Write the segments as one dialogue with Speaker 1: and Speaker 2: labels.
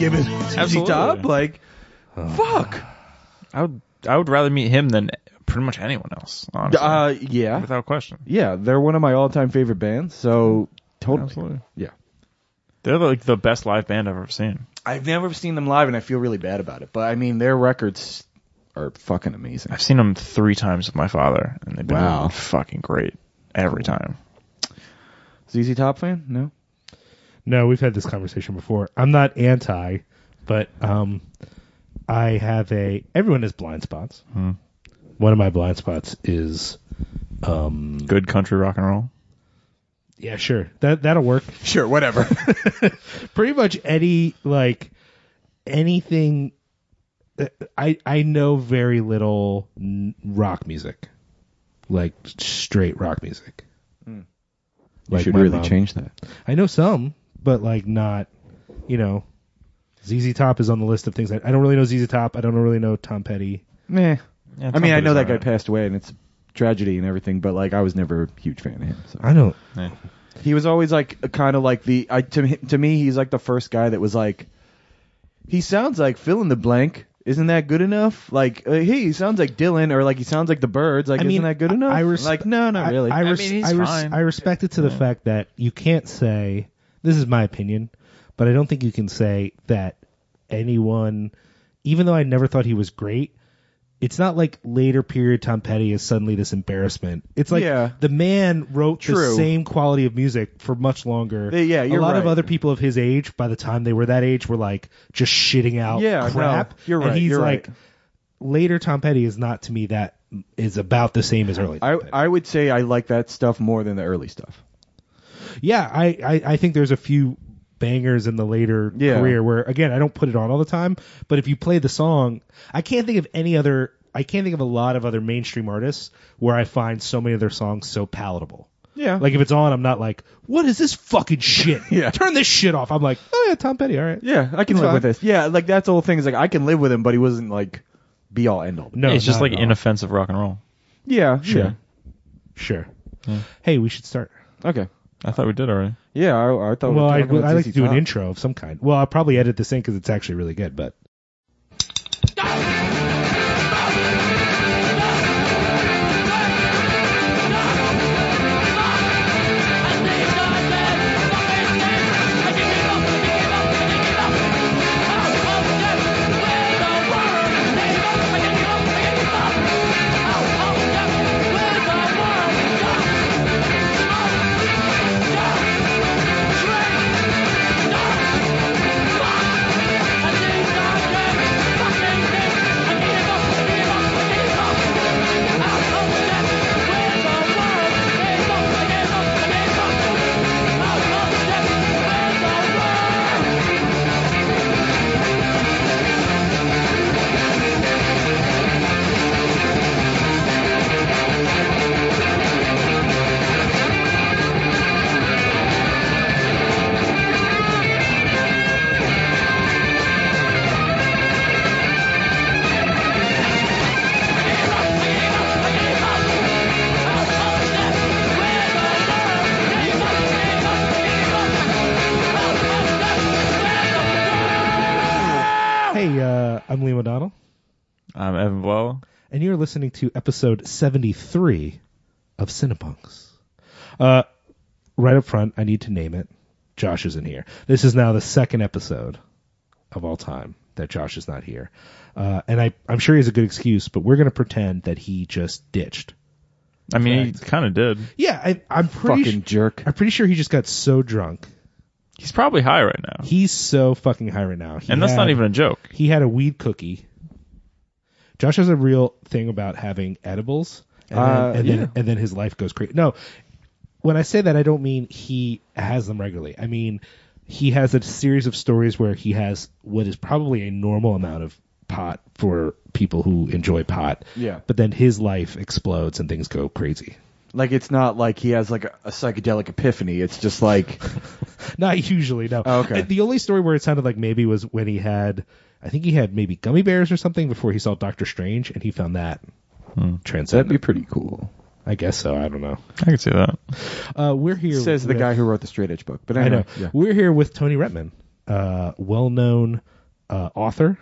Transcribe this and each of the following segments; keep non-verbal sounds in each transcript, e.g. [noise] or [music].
Speaker 1: meet Billy Gibbons, ZZ
Speaker 2: Absolutely.
Speaker 1: Top. Like,
Speaker 3: Oh.
Speaker 1: fuck.
Speaker 2: I would I would rather meet him than pretty much anyone else. Honestly,
Speaker 1: Uh, yeah,
Speaker 2: without question.
Speaker 1: yeah. They're one of my all-time favorite bands. So totally.
Speaker 2: Absolutely.
Speaker 1: Yeah.
Speaker 2: They're like the best live band I've ever seen.
Speaker 1: I've never seen them live, and I feel really bad about it. But I mean, their records are fucking amazing.
Speaker 2: I've seen them three times with my father, and they've been
Speaker 1: Wow.
Speaker 2: fucking great every time.
Speaker 1: ZZ Top fan? No.
Speaker 3: No, we've had this conversation before. I'm not anti, but um, I have a. Everyone has blind spots.
Speaker 2: Hmm.
Speaker 3: One of my blind spots is, um,
Speaker 2: Good country rock and roll.
Speaker 3: yeah, sure, that that'll work. [laughs]
Speaker 1: Sure, whatever. [laughs] [laughs]
Speaker 3: Pretty much any like anything. uh, I I know very little n- rock music, like straight rock music.
Speaker 1: you
Speaker 3: Like
Speaker 1: should
Speaker 3: my
Speaker 1: really
Speaker 3: mom.
Speaker 1: change that.
Speaker 3: I know some, but like not, you know, ZZ Top is on the list of things. I, I don't really know ZZ Top. I don't really know Tom Petty.
Speaker 1: Meh.
Speaker 2: Yeah,
Speaker 1: I mean, I
Speaker 2: Tom
Speaker 1: know that
Speaker 2: Petty's
Speaker 1: guy
Speaker 2: alright.
Speaker 1: passed away, and it's tragedy and everything. But like, I was never a huge fan of him. So.
Speaker 3: I don't.
Speaker 2: Yeah.
Speaker 1: He was always like kind of like the I to me- to me he's like the first guy that was like he sounds like fill in the blank. Isn't that good enough? Like uh, hey, he sounds like Dylan or like he sounds like the Byrds. Like
Speaker 3: I mean,
Speaker 1: isn't that good enough?
Speaker 3: I res-
Speaker 1: like no, not
Speaker 3: I-
Speaker 1: really.
Speaker 3: I, res-
Speaker 2: I mean, he's
Speaker 3: I, res-
Speaker 2: fine.
Speaker 3: I respect it to the fact that you can't say this is my opinion, but I don't think you can say that anyone, even though I never thought he was great. It's not like later period Tom Petty is suddenly this embarrassment. It's like
Speaker 1: Yeah.
Speaker 3: the man wrote the same quality of music for much longer.
Speaker 1: Yeah, you're
Speaker 3: a lot of other people of his age, by the time they were that age, were like just shitting out
Speaker 1: Yeah, no,
Speaker 3: crap.
Speaker 1: you're
Speaker 3: And
Speaker 1: right,
Speaker 3: he's
Speaker 1: you're
Speaker 3: like,
Speaker 1: right.
Speaker 3: later Tom Petty is not to me that is about the same as early.
Speaker 1: I
Speaker 3: Petty.
Speaker 1: I would say I like that stuff more than the early stuff.
Speaker 3: Yeah, I, I I think there's a few bangers in the later
Speaker 1: Yeah.
Speaker 3: career where again I don't put it on all the time, but if you play the song, I can't think of any other. I can't think of a lot of other mainstream artists where I find so many of their songs so palatable.
Speaker 1: Yeah,
Speaker 3: Like if it's on, I'm not like, what is this fucking shit? [laughs]
Speaker 1: Yeah.
Speaker 3: turn this shit off. I'm like, oh yeah, Tom Petty, all right.
Speaker 1: yeah, I can
Speaker 3: It's
Speaker 1: live
Speaker 3: fine.
Speaker 1: with this. Yeah, like that's the whole thing. Is like I can live with him, but he wasn't like be all end all.
Speaker 3: No,
Speaker 2: it's just like inoffensive rock and roll.
Speaker 1: Yeah,
Speaker 3: Sure.
Speaker 1: yeah.
Speaker 3: Sure. Hey, we should start.
Speaker 1: Okay.
Speaker 2: I thought we did already.
Speaker 1: Yeah, I, I thought. we
Speaker 3: Well,
Speaker 1: were
Speaker 3: I,
Speaker 1: about
Speaker 3: I like to do an intro of some kind. Well, I'll probably edit this in because it's actually really good. But and you're listening to episode 73 of Cinepunx. Uh, right up front, I need to name it. Josh isn't here. This is now the second episode of all time that Josh is not here, uh, and I, I'm sure he has a good excuse, but we're going to pretend that he just ditched.
Speaker 2: I mean, he kind of did.
Speaker 3: Yeah, I, I'm pretty.
Speaker 1: Fucking
Speaker 3: su-
Speaker 1: jerk.
Speaker 3: I'm pretty sure he just got so drunk.
Speaker 2: He's probably high right now,
Speaker 3: He's so fucking high right now. He
Speaker 2: and that's
Speaker 3: had-
Speaker 2: not even a joke.
Speaker 3: He had a weed cookie. Josh has a real thing about having edibles, and,
Speaker 1: Uh,
Speaker 3: then, and,
Speaker 1: yeah.
Speaker 3: then, and then his life goes crazy. No, when I say that, I don't mean he has them regularly. I mean he has a series of stories where he has what is probably a normal amount of pot for people who enjoy pot.
Speaker 1: Yeah.
Speaker 3: But then his life explodes and things go crazy.
Speaker 1: Like it's not like he has like a, a psychedelic epiphany. It's just like [laughs]
Speaker 3: Not usually, no.
Speaker 1: Oh, okay.
Speaker 3: Uh, The only story where it sounded like maybe was when he had, I think he had maybe gummy bears or something before he saw Doctor Strange, and he found that transcendent.
Speaker 1: that'd be pretty cool.
Speaker 3: I guess so. I don't know.
Speaker 2: I can see that.
Speaker 3: Uh, we're here.
Speaker 1: Says the guy who wrote the straight edge book. But
Speaker 3: I
Speaker 1: anyway,
Speaker 3: know.
Speaker 1: Yeah.
Speaker 3: We're here with Tony Rettman. uh, well-known uh, author.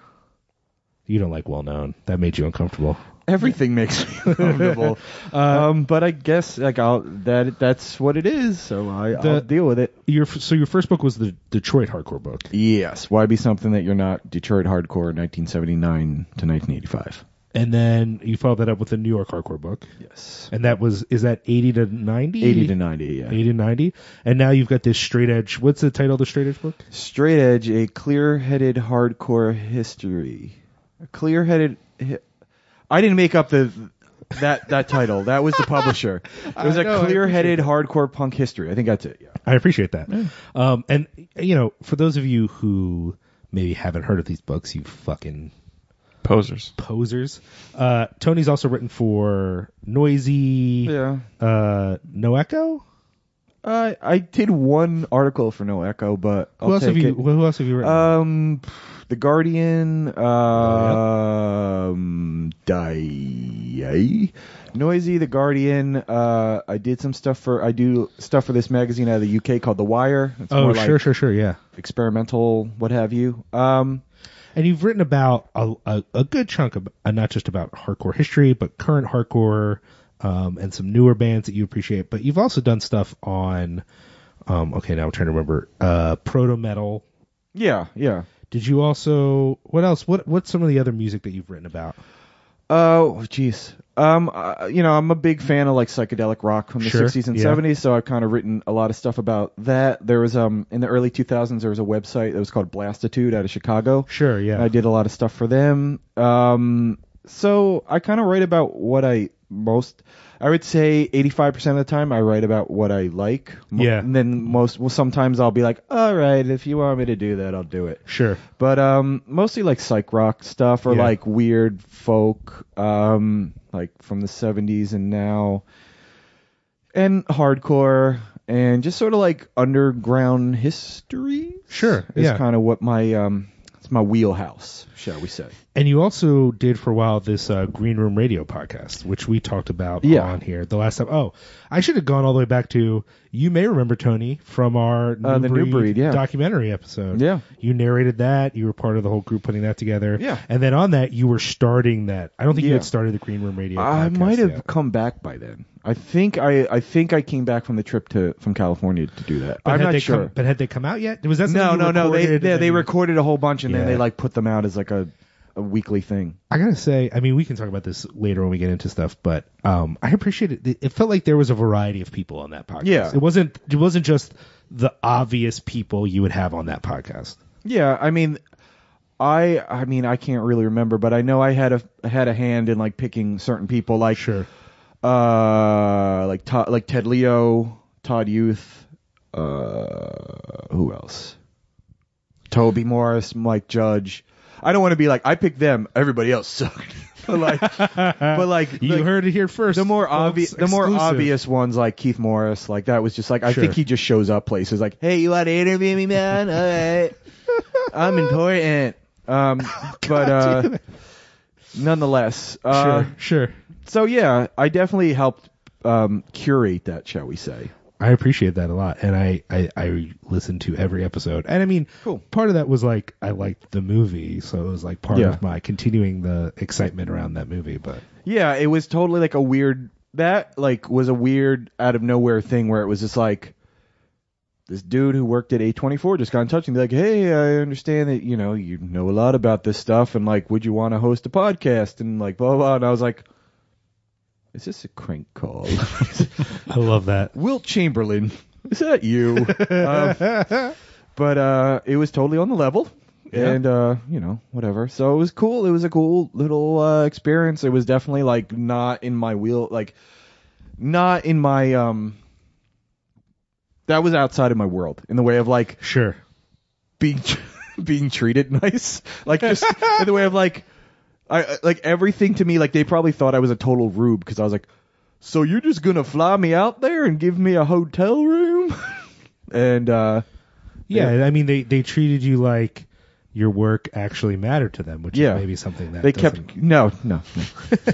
Speaker 3: You don't like well-known. That made you uncomfortable.
Speaker 1: Everything makes me [laughs] uncomfortable. [laughs] um, but I guess like I'll that that's what it is. So I, I'll
Speaker 3: The-
Speaker 1: deal with it.
Speaker 3: Your so your first book was the Detroit hardcore book,
Speaker 1: Yes. Why be something that you're not? Detroit hardcore, 1979 to 1985.
Speaker 3: and then you followed that up with a New York hardcore book,
Speaker 1: Yes.
Speaker 3: and that was is that eighty to ninety?
Speaker 1: 80 to 90. Yeah.
Speaker 3: 80 to 90 and now you've got this straight edge what's the title of the straight edge book
Speaker 1: Straight Edge, a clear-headed hardcore history. A clear-headed. Hi- I didn't make up the that that title. That was the [laughs] publisher. It was
Speaker 3: I
Speaker 1: a
Speaker 3: know, I
Speaker 1: clear-headed hardcore punk history. I think that's it. Yeah.
Speaker 3: i appreciate that um and you know for those of you who maybe haven't heard of these books you fucking
Speaker 2: Posers.
Speaker 3: posers uh tony's also written for Noisey
Speaker 1: Yeah.
Speaker 3: uh no echo
Speaker 1: I I did one article for No Echo, but I'll
Speaker 3: who else
Speaker 1: take
Speaker 3: have you
Speaker 1: it.
Speaker 3: who else have you written
Speaker 1: Um, The Guardian,
Speaker 3: Oh,
Speaker 1: um, Die, Noisey, The Guardian. Uh, I did some stuff for I do stuff for this magazine out of the UK called The Wire. It's
Speaker 3: oh
Speaker 1: more
Speaker 3: sure
Speaker 1: like
Speaker 3: sure sure yeah
Speaker 1: experimental, what have you. Um,
Speaker 3: and you've written about a, a, a good chunk of uh, not just about hardcore history, but current hardcore um, and some newer bands that you appreciate. But you've also done stuff on, um, okay, now I'm trying to remember, uh, proto metal.
Speaker 1: yeah, yeah.
Speaker 3: Did you also what else? What what's some of the other music that you've written about?
Speaker 1: Oh, jeez. Um, uh, you know, I'm a big fan of like psychedelic rock from the
Speaker 3: Sure,
Speaker 1: 60s and
Speaker 3: yeah.
Speaker 1: 70s, so I've kind of written a lot of stuff about that. There was um in the early 2000s there was a website that was called Blastitude out of Chicago.
Speaker 3: Sure, yeah.
Speaker 1: I did a lot of stuff for them. Um, so I kind of write about what I most. I would say 85% of the time I write about what I like. Mo-
Speaker 3: Yeah.
Speaker 1: And then most, well, sometimes I'll be like, all right, if you want me to do that, I'll do it.
Speaker 3: Sure.
Speaker 1: But um, mostly like psych rock stuff or
Speaker 3: Yeah.
Speaker 1: like weird folk, um, like from the 70s and now, and hardcore and just sort of like underground history.
Speaker 3: Sure,
Speaker 1: is
Speaker 3: yeah.
Speaker 1: kind of what my um, it's my wheelhouse, shall we say?
Speaker 3: And you also did for a while this uh, Green Room Radio podcast, which we talked about
Speaker 1: Yeah.
Speaker 3: on here the last time. Oh, I should have gone all the way back to you may remember Tony from our New
Speaker 1: Uh, the New Breed, yeah.
Speaker 3: documentary episode.
Speaker 1: Yeah.
Speaker 3: you narrated that. You were part of the whole group putting that together.
Speaker 1: Yeah.
Speaker 3: and then on that you were starting that. I don't think you had started the Green Room Radio.
Speaker 1: I might have
Speaker 3: yet.
Speaker 1: come back by then. I think I I think I came back from the trip to from California to do that.
Speaker 3: But
Speaker 1: I'm not sure.
Speaker 3: Come, but had they come out yet? Was that
Speaker 1: no, no, no. They they, they recorded a whole bunch and then they like put them out as like a a weekly thing.
Speaker 3: I gotta say, I mean, we can talk about this later when we get into stuff, but um, I appreciate it. It felt like there was a variety of people on that podcast.
Speaker 1: Yeah.
Speaker 3: it wasn't. It wasn't just the obvious people you would have on that podcast.
Speaker 1: Yeah, I mean, I I mean I can't really remember, but I know I had a had a hand in like picking certain people, like
Speaker 3: Sure.
Speaker 1: uh like Todd, like Ted Leo, Todd Youth, uh who else? Toby Morse, Mike Judge. I don't want to be like I picked them, everybody else sucked. [laughs] but like, but like
Speaker 3: You
Speaker 1: the,
Speaker 3: heard it here first.
Speaker 1: the more obvious, the more obvious ones like Keith Morris, like that was just like I
Speaker 3: Sure.
Speaker 1: think he just shows up places like, hey, you want to interview me, man? All right, [laughs] I'm important. Um, [laughs] but uh, nonetheless, uh,
Speaker 3: Sure, sure.
Speaker 1: so yeah, I definitely helped um, curate that, shall we say?
Speaker 3: I appreciate that a lot, and I, I I listened to every episode, and I mean,
Speaker 1: Cool.
Speaker 3: part of that was like I liked the movie, so it was like part
Speaker 1: Yeah.
Speaker 3: of my continuing the excitement around that movie. But
Speaker 1: Yeah, it was totally like a weird that like was a weird out of nowhere thing where it was just like this dude who worked at A24 just got in touch and be like, "Hey, I understand that you know you know a lot about this stuff and like, would you want to host a podcast?" And like blah blah. blah. And I was like, "Is this a crank call?" [laughs]
Speaker 3: I love that.
Speaker 1: Wilt Chamberlain, is that you? um, but uh, it was totally on the level.
Speaker 3: Yeah.
Speaker 1: And uh, you know, whatever. So it was cool. It was a cool little uh, experience. It was definitely like not in my wheel, like not in my um. That was outside of my world in the way of like
Speaker 3: Sure.
Speaker 1: being [laughs] being treated nice, like just [laughs] in the way of like, I like everything to me. Like they probably thought I was a total rube because I was like, so you're just gonna fly me out there and give me a hotel room, [laughs] and uh,
Speaker 3: Yeah, I mean they they treated you like your work actually mattered to them, which
Speaker 1: Yeah.
Speaker 3: is maybe something that
Speaker 1: they
Speaker 3: doesn't-
Speaker 1: kept no no.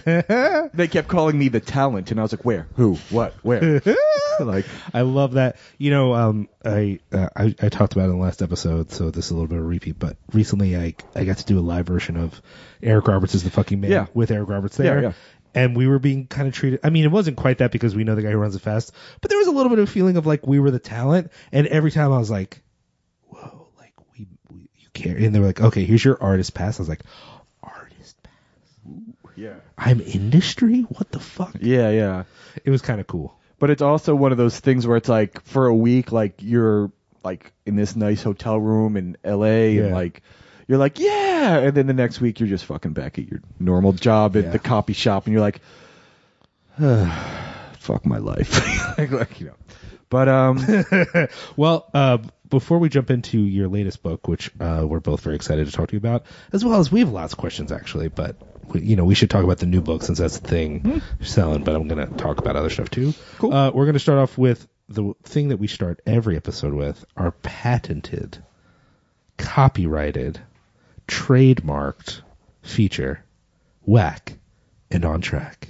Speaker 1: no. [laughs] they kept calling me the talent, and I was like, where, who, what, where? [laughs] [laughs] like
Speaker 3: I love that. You know, um, I, uh, I I talked about it in the last episode, so this is a little bit of a repeat. But recently, I I got to do a live version of Eric Roberts is the fucking man
Speaker 1: Yeah.
Speaker 3: with Eric Roberts there.
Speaker 1: Yeah, yeah.
Speaker 3: And we were being kind of treated. I mean, it wasn't quite that because we know the guy who runs it fast, but there was a little bit of a feeling of like we were the talent. And every time I was like, "Whoa, like we, we you care." And they were like, "Okay, here's your artist pass." I was like, "Artist pass?
Speaker 1: yeah,
Speaker 3: I'm industry? What the fuck?"
Speaker 1: yeah, yeah.
Speaker 3: It was kind of cool.
Speaker 1: But it's also one of those things where it's like for a week, like you're like in this nice hotel room in L.A. and
Speaker 3: Yeah.
Speaker 1: like you're like yeah, and then the next week you're just fucking back at your normal job at
Speaker 3: Yeah.
Speaker 1: the copy shop, and you're like, [sighs] fuck my life, [laughs] like, like, you know. But um, [laughs]
Speaker 3: well, uh, before we jump into your latest book, which uh, we're both very excited to talk to you about, as well as we have lots of questions actually, but we, you know we should talk about the new book since that's the thing you're selling. But I'm going to talk about other stuff too.
Speaker 1: Cool.
Speaker 3: Uh, we're going to start off with the thing that we start every episode with: our patented, copyrighted, trademarked feature, whack and on track.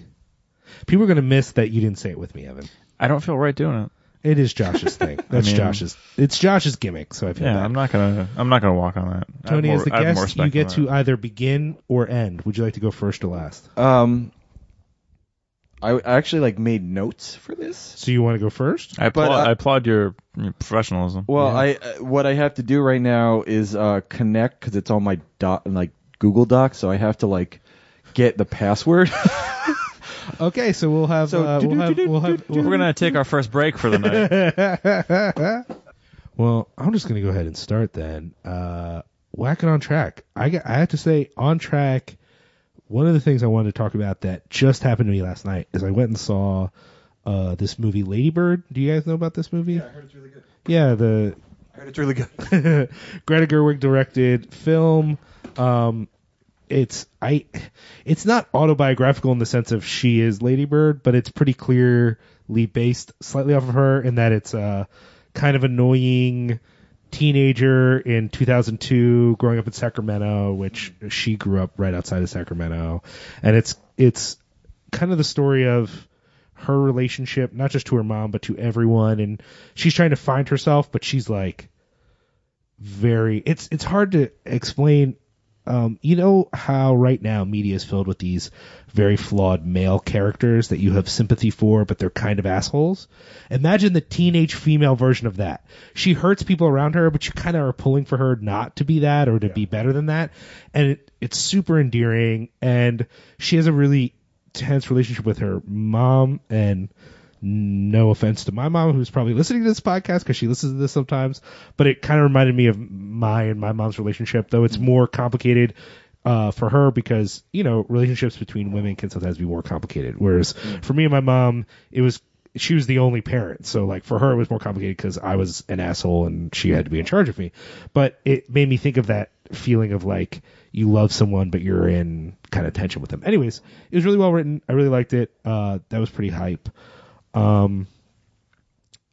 Speaker 3: People are going to miss that you didn't say it with me, Evan.
Speaker 2: I don't feel right doing it.
Speaker 3: It is Josh's thing. [laughs] That's
Speaker 2: mean-
Speaker 3: Josh's. It's Josh's gimmick. So I feel
Speaker 2: Yeah,
Speaker 3: bad.
Speaker 2: I'm not gonna. I'm not gonna walk on that. I have
Speaker 3: Tony,
Speaker 2: more-
Speaker 3: as the
Speaker 2: I have more
Speaker 3: guest, you get
Speaker 2: for
Speaker 3: to
Speaker 2: that.
Speaker 3: either begin or end. Would you like to go first or last?
Speaker 1: um, I I actually like made notes for this.
Speaker 3: So you want to go first?
Speaker 2: I applaud,
Speaker 1: but, uh,
Speaker 2: I applaud your, your professionalism.
Speaker 1: Well,
Speaker 3: Yeah.
Speaker 1: I uh, what I have to do right now is uh, connect because it's on my doc, like Google Docs, so I have to like get the password. [laughs]
Speaker 3: Okay, so we'll have.
Speaker 1: So,
Speaker 3: uh, we'll have. We'll have.
Speaker 2: We're gonna take our first break for the night. [laughs]
Speaker 3: well, I'm just gonna go ahead and start then. Uh, whack it on track. I got, I have to say, on track. One of the things I wanted to talk about that just happened to me last night is I went and saw uh, this movie Lady Bird. Do you guys know about this movie?
Speaker 1: Yeah, I heard it's really good.
Speaker 3: Yeah, the
Speaker 1: I heard it's really good. [laughs]
Speaker 3: Greta Gerwig directed film. Um, it's I, it's not autobiographical in the sense of she is Lady Bird, but it's pretty clearly based slightly off of her in that it's a kind of annoying teenager in 2002 growing up in Sacramento, which she grew up right outside of Sacramento, and it's it's kind of the story of her relationship, not just to her mom, but to everyone, and she's trying to find herself, but she's like very it's it's hard to explain um, you know how right now media is filled with these very flawed male characters that you have sympathy for, but they're kind of assholes. Imagine the teenage female version of that. She hurts people around her, but you kind of are pulling for her not to be that or to be better than that. And it, it's super endearing. And she has a really tense relationship with her mom and no offense to my mom who's probably listening to this podcast because she listens to this sometimes but it kind of reminded me of my and my mom's relationship though it's more complicated uh, for her because you know relationships between women can sometimes be more complicated. Whereas for me and my mom it was she was the only parent. So like for her it was more complicated because i was an asshole and she had to be in charge of me. But it made me think of that feeling of like you love someone but you're in kind of tension with them. Anyways it was really well written. I really liked it. Uh, that was pretty hype um,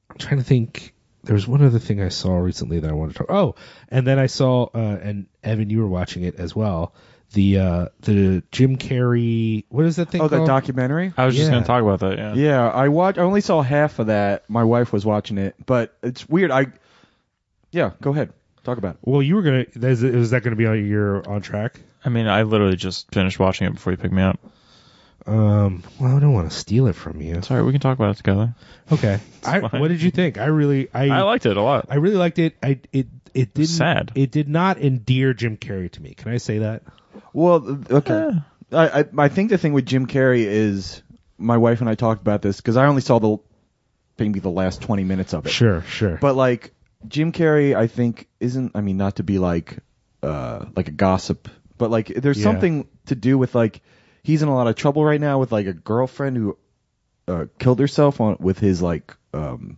Speaker 3: I'm trying to think. There was one other thing I saw recently that I wanted to talk. Oh, and then I saw, uh, and Evan, you were watching it as well. The uh, the Jim Carrey. What is that thing
Speaker 1: oh, that
Speaker 3: called?
Speaker 1: documentary.
Speaker 2: I was just
Speaker 3: Yeah.
Speaker 2: gonna talk about that. Yeah.
Speaker 1: Yeah, I watched. I only saw half of that. My wife was watching it, but it's weird. I yeah, go ahead, talk about it.
Speaker 3: well, you were gonna. Is, is that going to be on your on track?
Speaker 2: I mean, I literally just finished watching it before you picked me up.
Speaker 3: Um. Well, I don't want to steal it from you.
Speaker 2: Sorry, we can talk about it together.
Speaker 3: Okay. [laughs] I,
Speaker 2: fine.
Speaker 3: what did you think? I really. I.
Speaker 2: I liked it a lot.
Speaker 3: I really liked it. I it it didn't.
Speaker 2: Sad.
Speaker 3: It did not endear Jim Carrey to me. Can I say that?
Speaker 1: Well, okay.
Speaker 2: Yeah.
Speaker 1: I, I I think the thing with Jim Carrey is my wife and I talked about this because I only saw the maybe the last twenty minutes of it.
Speaker 3: Sure. Sure.
Speaker 1: But like Jim Carrey, I think isn't. I mean, not to be like uh like a gossip, but like there's
Speaker 3: Yeah.
Speaker 1: something to do with like he's in a lot of trouble right now with like a girlfriend who uh, killed herself on with his like um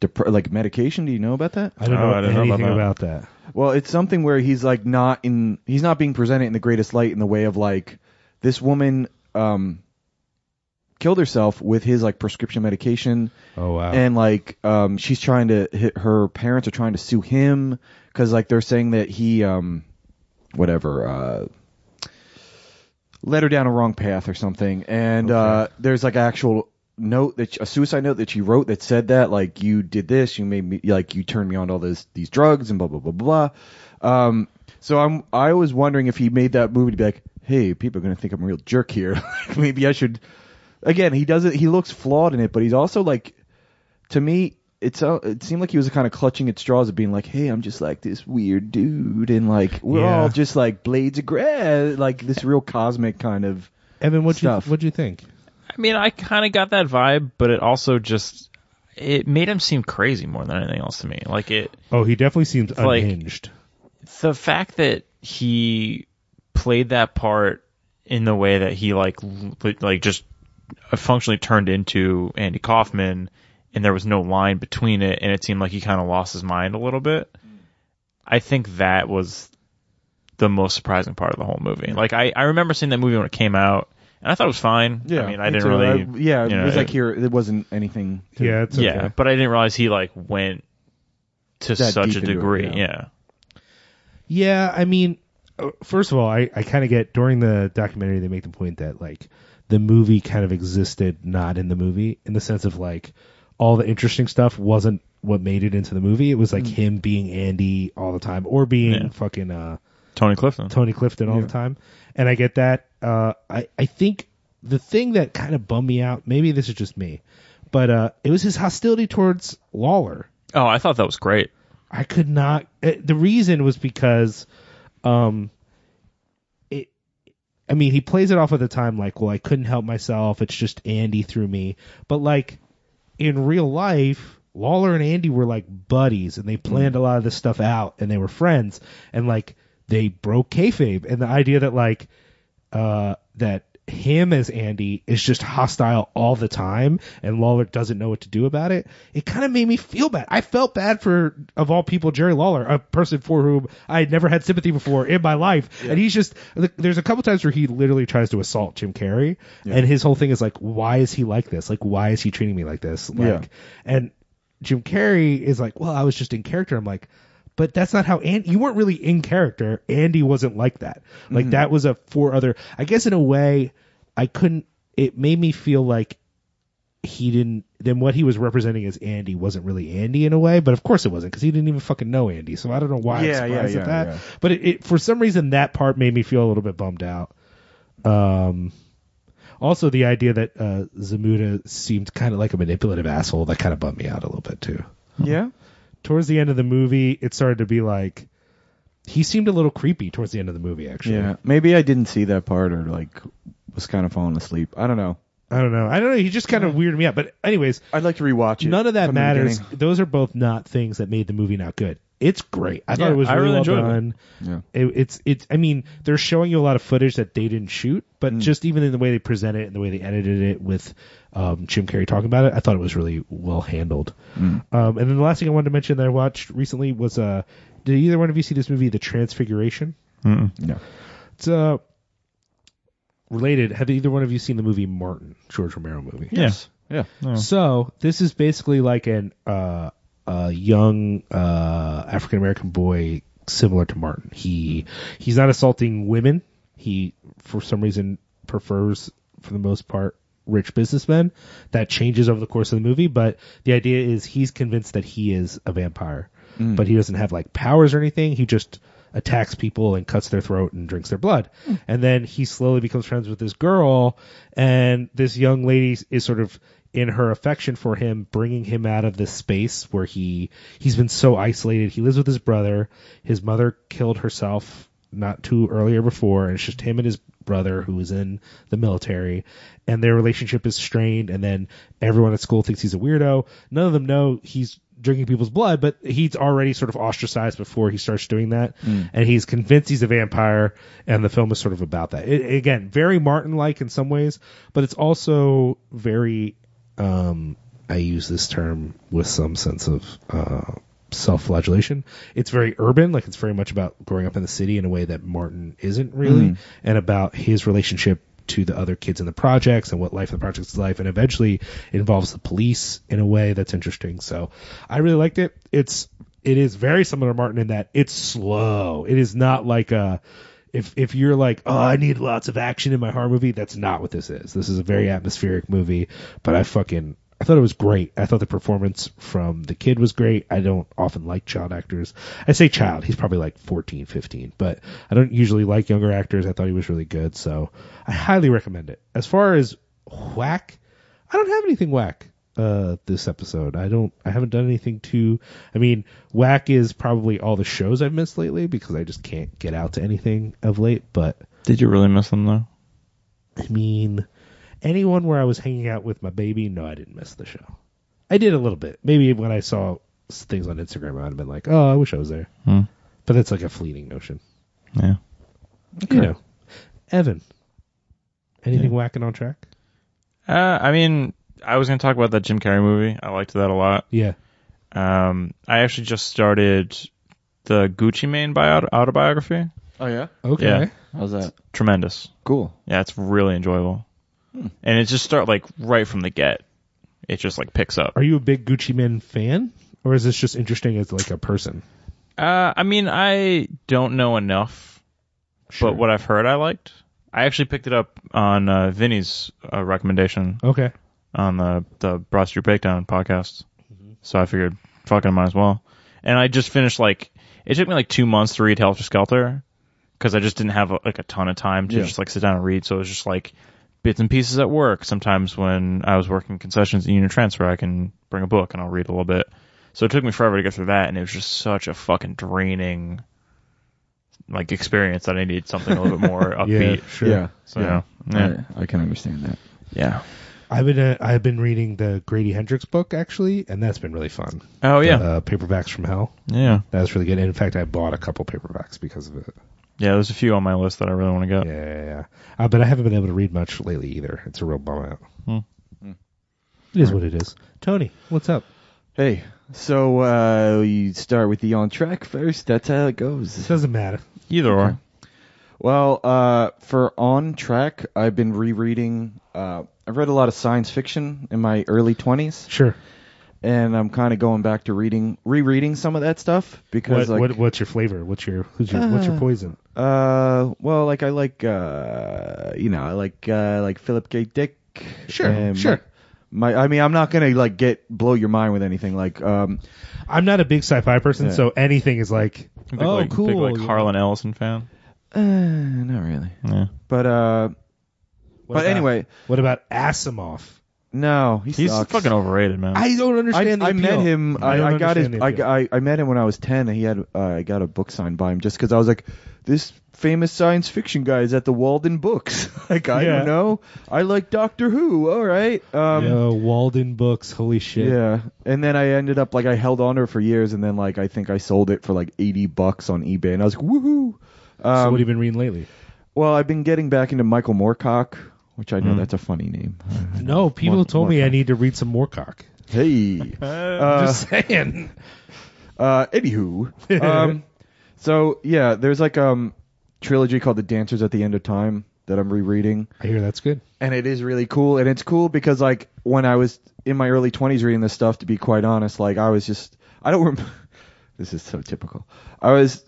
Speaker 1: dep- like medication. Do you know about that?
Speaker 3: I don't
Speaker 2: Oh,
Speaker 3: know
Speaker 2: I didn't know about
Speaker 3: anything
Speaker 2: that.
Speaker 3: about that.
Speaker 1: Well, it's something where he's like not in he's not being presented in the greatest light in the way of like this woman um killed herself with his like prescription medication
Speaker 3: Oh wow.
Speaker 1: and like um she's trying to hit her parents are trying to sue him cuz like they're saying that he um whatever uh led her down a wrong path or something and uh there's like actual note that a suicide note that she wrote that said that like you did this, you made me like you turned me on to all this these drugs and blah blah blah blah. blah. Um, so I'm I was wondering if he made that movie to be like, hey, people are gonna think I'm a real jerk here. [laughs] Like, Maybe I should. Again, he doesn't. He looks flawed in it, but he's also like, to me, it's uh, it seemed like he was kind of clutching at straws of being like, hey, I'm just like this weird dude, and like we're
Speaker 3: Yeah.
Speaker 1: all just like blades of grass, like this real cosmic kind of.
Speaker 3: Evan, what'd you
Speaker 1: Stuff.
Speaker 3: what'd you think?
Speaker 2: I mean, I kind of got that vibe, but it also just it made him seem crazy more than anything else to me. Like it,
Speaker 3: Oh, he definitely seems
Speaker 2: like-
Speaker 3: unhinged.
Speaker 2: the fact that he played that part in the way that he like l- like just functionally turned into Andy Kaufman, and there was no line between it, and it seemed like he kind of lost his mind a little bit. I think that was the most surprising part of the whole movie. Like I, I remember seeing that movie when it came out, and I thought it was fine. Yeah, I mean, I didn't
Speaker 1: too.
Speaker 2: really.
Speaker 1: I- yeah,
Speaker 2: you
Speaker 1: it was like here. It wasn't anything. to-
Speaker 3: Yeah, it's
Speaker 2: yeah,
Speaker 3: okay.
Speaker 2: but I didn't realize he like went to
Speaker 1: That
Speaker 2: such a
Speaker 1: into it,
Speaker 2: degree.
Speaker 1: yeah.
Speaker 2: yeah.
Speaker 3: Yeah, I mean, uh, first of all, I, I kind of get during the documentary they make the point that like the movie kind of existed not in the movie in the sense of like all the interesting stuff wasn't what made it into the movie. It was like him being Andy all the time or being
Speaker 2: Yeah.
Speaker 3: fucking uh
Speaker 2: Tony Clifton.
Speaker 3: Tony Clifton all
Speaker 1: Yeah.
Speaker 3: the time. And I get that. Uh, I, I think the thing that kind of bummed me out, maybe this is just me, but uh, it was his hostility towards Lawler.
Speaker 2: Oh, I thought that was great.
Speaker 3: I could not. eh, The reason was because, um, it. I mean, he plays it off at the time like, well, I couldn't help myself. It's just Andy through me. But like in real life, Lawler and Andy were like buddies, and they planned a lot of this stuff out, and they were friends, and like they broke kayfabe, and the idea that like, uh, that him as Andy is just hostile all the time and Lawler doesn't know what to do about it, it kind of made me feel bad. I felt bad for, of all people, Jerry Lawler, a person for whom I had never had sympathy before in my life. And he's just, there's a couple times where he literally tries to assault Jim Carrey. And his whole thing is like, why is he like this? Like, why is he treating me like this? Like,
Speaker 1: Yeah.
Speaker 3: and Jim Carrey is like, well, I was just in character. I'm like, but that's not how Andy, you weren't really in character. Andy wasn't like that. Like that was a four other, I guess in a way, I couldn't, it made me feel like he didn't, then what he was representing as Andy wasn't really Andy in a way, but of course it wasn't because he didn't even fucking know Andy. So I don't know why
Speaker 1: Yeah,
Speaker 3: I'm
Speaker 1: yeah,
Speaker 3: surprised
Speaker 1: yeah,
Speaker 3: at that.
Speaker 1: yeah.
Speaker 3: But it, it, for some reason, that part made me feel a little bit bummed out. Um, also, the idea that uh, Zmuda seemed kind of like a manipulative asshole that kind of bummed me out a little bit too.
Speaker 1: Yeah.
Speaker 3: Towards the end of the movie, it started to be like he seemed a little creepy towards the end of the movie. Actually,
Speaker 1: Yeah. Maybe I didn't see that part or like was kind of falling asleep. I don't know.
Speaker 3: I don't know. I don't know. He just kind of weirded me out. But anyways,
Speaker 1: I'd like to rewatch it.
Speaker 3: none of that
Speaker 1: from the
Speaker 3: matters.
Speaker 1: beginning.
Speaker 3: Those are both not things that made the movie not good. It's great. I thought
Speaker 2: Yeah,
Speaker 3: it was
Speaker 2: I
Speaker 3: really,
Speaker 2: really
Speaker 3: well
Speaker 2: enjoyed it.
Speaker 3: done.
Speaker 1: Yeah.
Speaker 3: It, it's it's. I mean, they're showing you a lot of footage that they didn't shoot, but just even in the way they present it and the way they edited it with um, Jim Carrey talking about it, I thought it was really well handled. Um, and then the last thing I wanted to mention that I watched recently was uh, did either one of you see this movie, The Transfiguration?
Speaker 1: No.
Speaker 3: It's uh related. Have either one of you seen the movie Martin, George Romero movie?
Speaker 2: Yes.
Speaker 1: Yeah.
Speaker 3: So this is basically like an uh, a young uh, African American boy similar to Martin. He he's not assaulting women. He for some reason prefers, for the most part, rich businessmen. That changes over the course of the movie, but the idea is he's convinced that he is a vampire, but he doesn't have like powers or anything. He just attacks people and cuts their throat and drinks their blood. And then he slowly becomes friends with this girl, and this young lady is sort of in her affection for him, bringing him out of this space where he he's been so isolated. He lives with his brother. His mother killed herself not too earlier before, and it's just him and his brother who is in the military, and their relationship is strained. And then everyone at school thinks he's a weirdo. None of them know he's drinking people's blood, but he's already sort of ostracized before he starts doing that, and he's convinced he's a vampire. And the film is sort of about that. It, again, very Martin-like in some ways, but it's also very. Um, I use this term with some sense of uh, self-flagellation. It's very urban, like it's very much about growing up in the city in a way that Martin isn't really, mm. and about his relationship to the other kids in the projects and what life in the projects is like, and eventually involves the police in a way that's interesting. So I really liked it. It's it is very similar to Martin in that it's slow. It is not like a if if you're like, oh, I need lots of action in my horror movie, that's not what this is. This is a very atmospheric movie. But I fucking I thought it was great. I thought the performance from the kid was great. I don't often like child actors. I say child, he's probably like 14, 15, but I don't usually like younger actors. I thought he was really good, so I highly recommend it. As far as whack, I don't have anything whack uh this episode. I don't I haven't done anything too I mean, whack is probably all the shows I've missed lately because I just can't get out to anything of late, but
Speaker 2: Did you really miss them though?
Speaker 3: I mean, anyone where I was hanging out with my baby, no, I didn't miss the show. I did a little bit. Maybe when I saw things on Instagram, I'd have been like, oh, I wish I was there.
Speaker 2: Hmm.
Speaker 3: But it's like a fleeting notion.
Speaker 2: Yeah.
Speaker 3: You know. Evan, anything whacking on track?
Speaker 2: Uh, I mean, I was gonna talk about that Jim Carrey movie. I liked that a lot.
Speaker 3: Yeah.
Speaker 2: Um, I actually just started the Gucci Mane bio- autobiography.
Speaker 1: Oh yeah.
Speaker 3: Okay.
Speaker 2: Yeah.
Speaker 1: How's that?
Speaker 2: Tremendous.
Speaker 1: Cool.
Speaker 2: Yeah, it's really enjoyable. And it just start like right from the get. It just like picks up.
Speaker 3: Are you a big Gucci Mane fan? Or is this just interesting as like a person?
Speaker 2: Uh, I mean, I don't know enough, but what I've heard I liked. I actually picked it up on uh, Vinny's uh, recommendation
Speaker 3: Okay.
Speaker 2: on the the Broad Street Breakdown podcast. So I figured, fucking might as well. And I just finished like it took me like two months to read Helter Skelter because I just didn't have like a ton of time to
Speaker 1: Yeah.
Speaker 2: just like sit down and read. So it was just like bits and pieces at work. Sometimes when I was working concessions at Union Transfer, I can bring a book and I'll read a little bit. So it took me forever to get through that, and it was just such a fucking draining like experience that I needed something a little bit more [laughs] upbeat.
Speaker 3: Yeah, sure.
Speaker 1: Yeah.
Speaker 2: So
Speaker 1: yeah.
Speaker 2: yeah.
Speaker 1: I, I can understand that.
Speaker 2: yeah.
Speaker 3: I've been uh, I've been reading the Grady Hendrix book actually, and that's been really fun.
Speaker 2: Oh yeah.
Speaker 3: Uh, Paperbacks from Hell.
Speaker 2: yeah.
Speaker 3: that's really good. And in fact, I bought a couple paperbacks because of it.
Speaker 2: Yeah. There's a few on my list that I really want to go.
Speaker 3: Yeah, yeah, yeah. Uh, but I haven't been able to read much lately either. It's a real bum out.
Speaker 2: Hmm.
Speaker 3: It is what it is. Tony, what's up?
Speaker 1: Hey, so uh, you start with the on track first. That's how it
Speaker 3: It
Speaker 1: goes.
Speaker 3: doesn't matter.
Speaker 2: Either or.
Speaker 1: Well, uh, for on track, I've been rereading. Uh, I've read a lot of science fiction in my early twenties,
Speaker 3: Sure.
Speaker 1: And I'm kind of going back to reading, rereading some of that stuff because,
Speaker 3: What,
Speaker 1: like,
Speaker 3: what what's your flavor? What's your who's your what's your
Speaker 1: Uh,
Speaker 3: poison?
Speaker 1: uh, well, like I like, uh, you know, I like, uh, like Philip K. Dick.
Speaker 3: Sure, sure.
Speaker 1: My, my, I mean, I'm not gonna like get blow your mind with anything. Like, um,
Speaker 3: I'm not a big sci-fi person,
Speaker 1: Yeah.
Speaker 3: so anything is like,
Speaker 2: Big,
Speaker 3: oh,
Speaker 2: like,
Speaker 3: cool.
Speaker 2: Big like. Harlan Ellison fan.
Speaker 1: uh, not really.
Speaker 2: Yeah.
Speaker 1: But uh,
Speaker 3: What
Speaker 1: but
Speaker 3: about-
Speaker 1: anyway,
Speaker 3: what about Asimov?
Speaker 1: No, he
Speaker 2: He's
Speaker 1: sucks.
Speaker 2: fucking overrated, man.
Speaker 3: I don't
Speaker 1: I,
Speaker 3: understand. the
Speaker 1: I met him.
Speaker 3: I
Speaker 1: I,
Speaker 3: don't
Speaker 1: I, got his.
Speaker 3: understand the
Speaker 1: I,
Speaker 3: appeal.
Speaker 1: I, I met him when I was ten, and he had. Uh, I got a book signed by him just because I was like, this famous science fiction guy is at the Walden Books. [laughs] like I
Speaker 3: Yeah.
Speaker 1: don't know. I like Doctor Who. All right. Um,
Speaker 3: Yo, Walden Books. Holy shit.
Speaker 1: yeah. And then I ended up like I held on to it for years, and then like I think I sold it for like eighty bucks on eBay, and I was like, woohoo.
Speaker 3: So
Speaker 1: Um,
Speaker 3: what have you been reading lately?
Speaker 1: well, I've been getting back into Michael Moorcock, which I know
Speaker 2: Mm.
Speaker 1: that's a funny name. [laughs]
Speaker 3: No, people
Speaker 1: More-
Speaker 3: told me I need to read some Moorcock.
Speaker 1: Hey. [laughs] Uh,
Speaker 3: Just saying. [laughs]
Speaker 1: Uh, anywho, um, so yeah, there's like um trilogy called The Dancers at the End of Time that I'm rereading,
Speaker 3: I hear that's good.
Speaker 1: and it is really cool. And it's cool because like when I was in my early 20s reading this stuff, to be quite honest, like I was just I don't remember. this is so typical. I was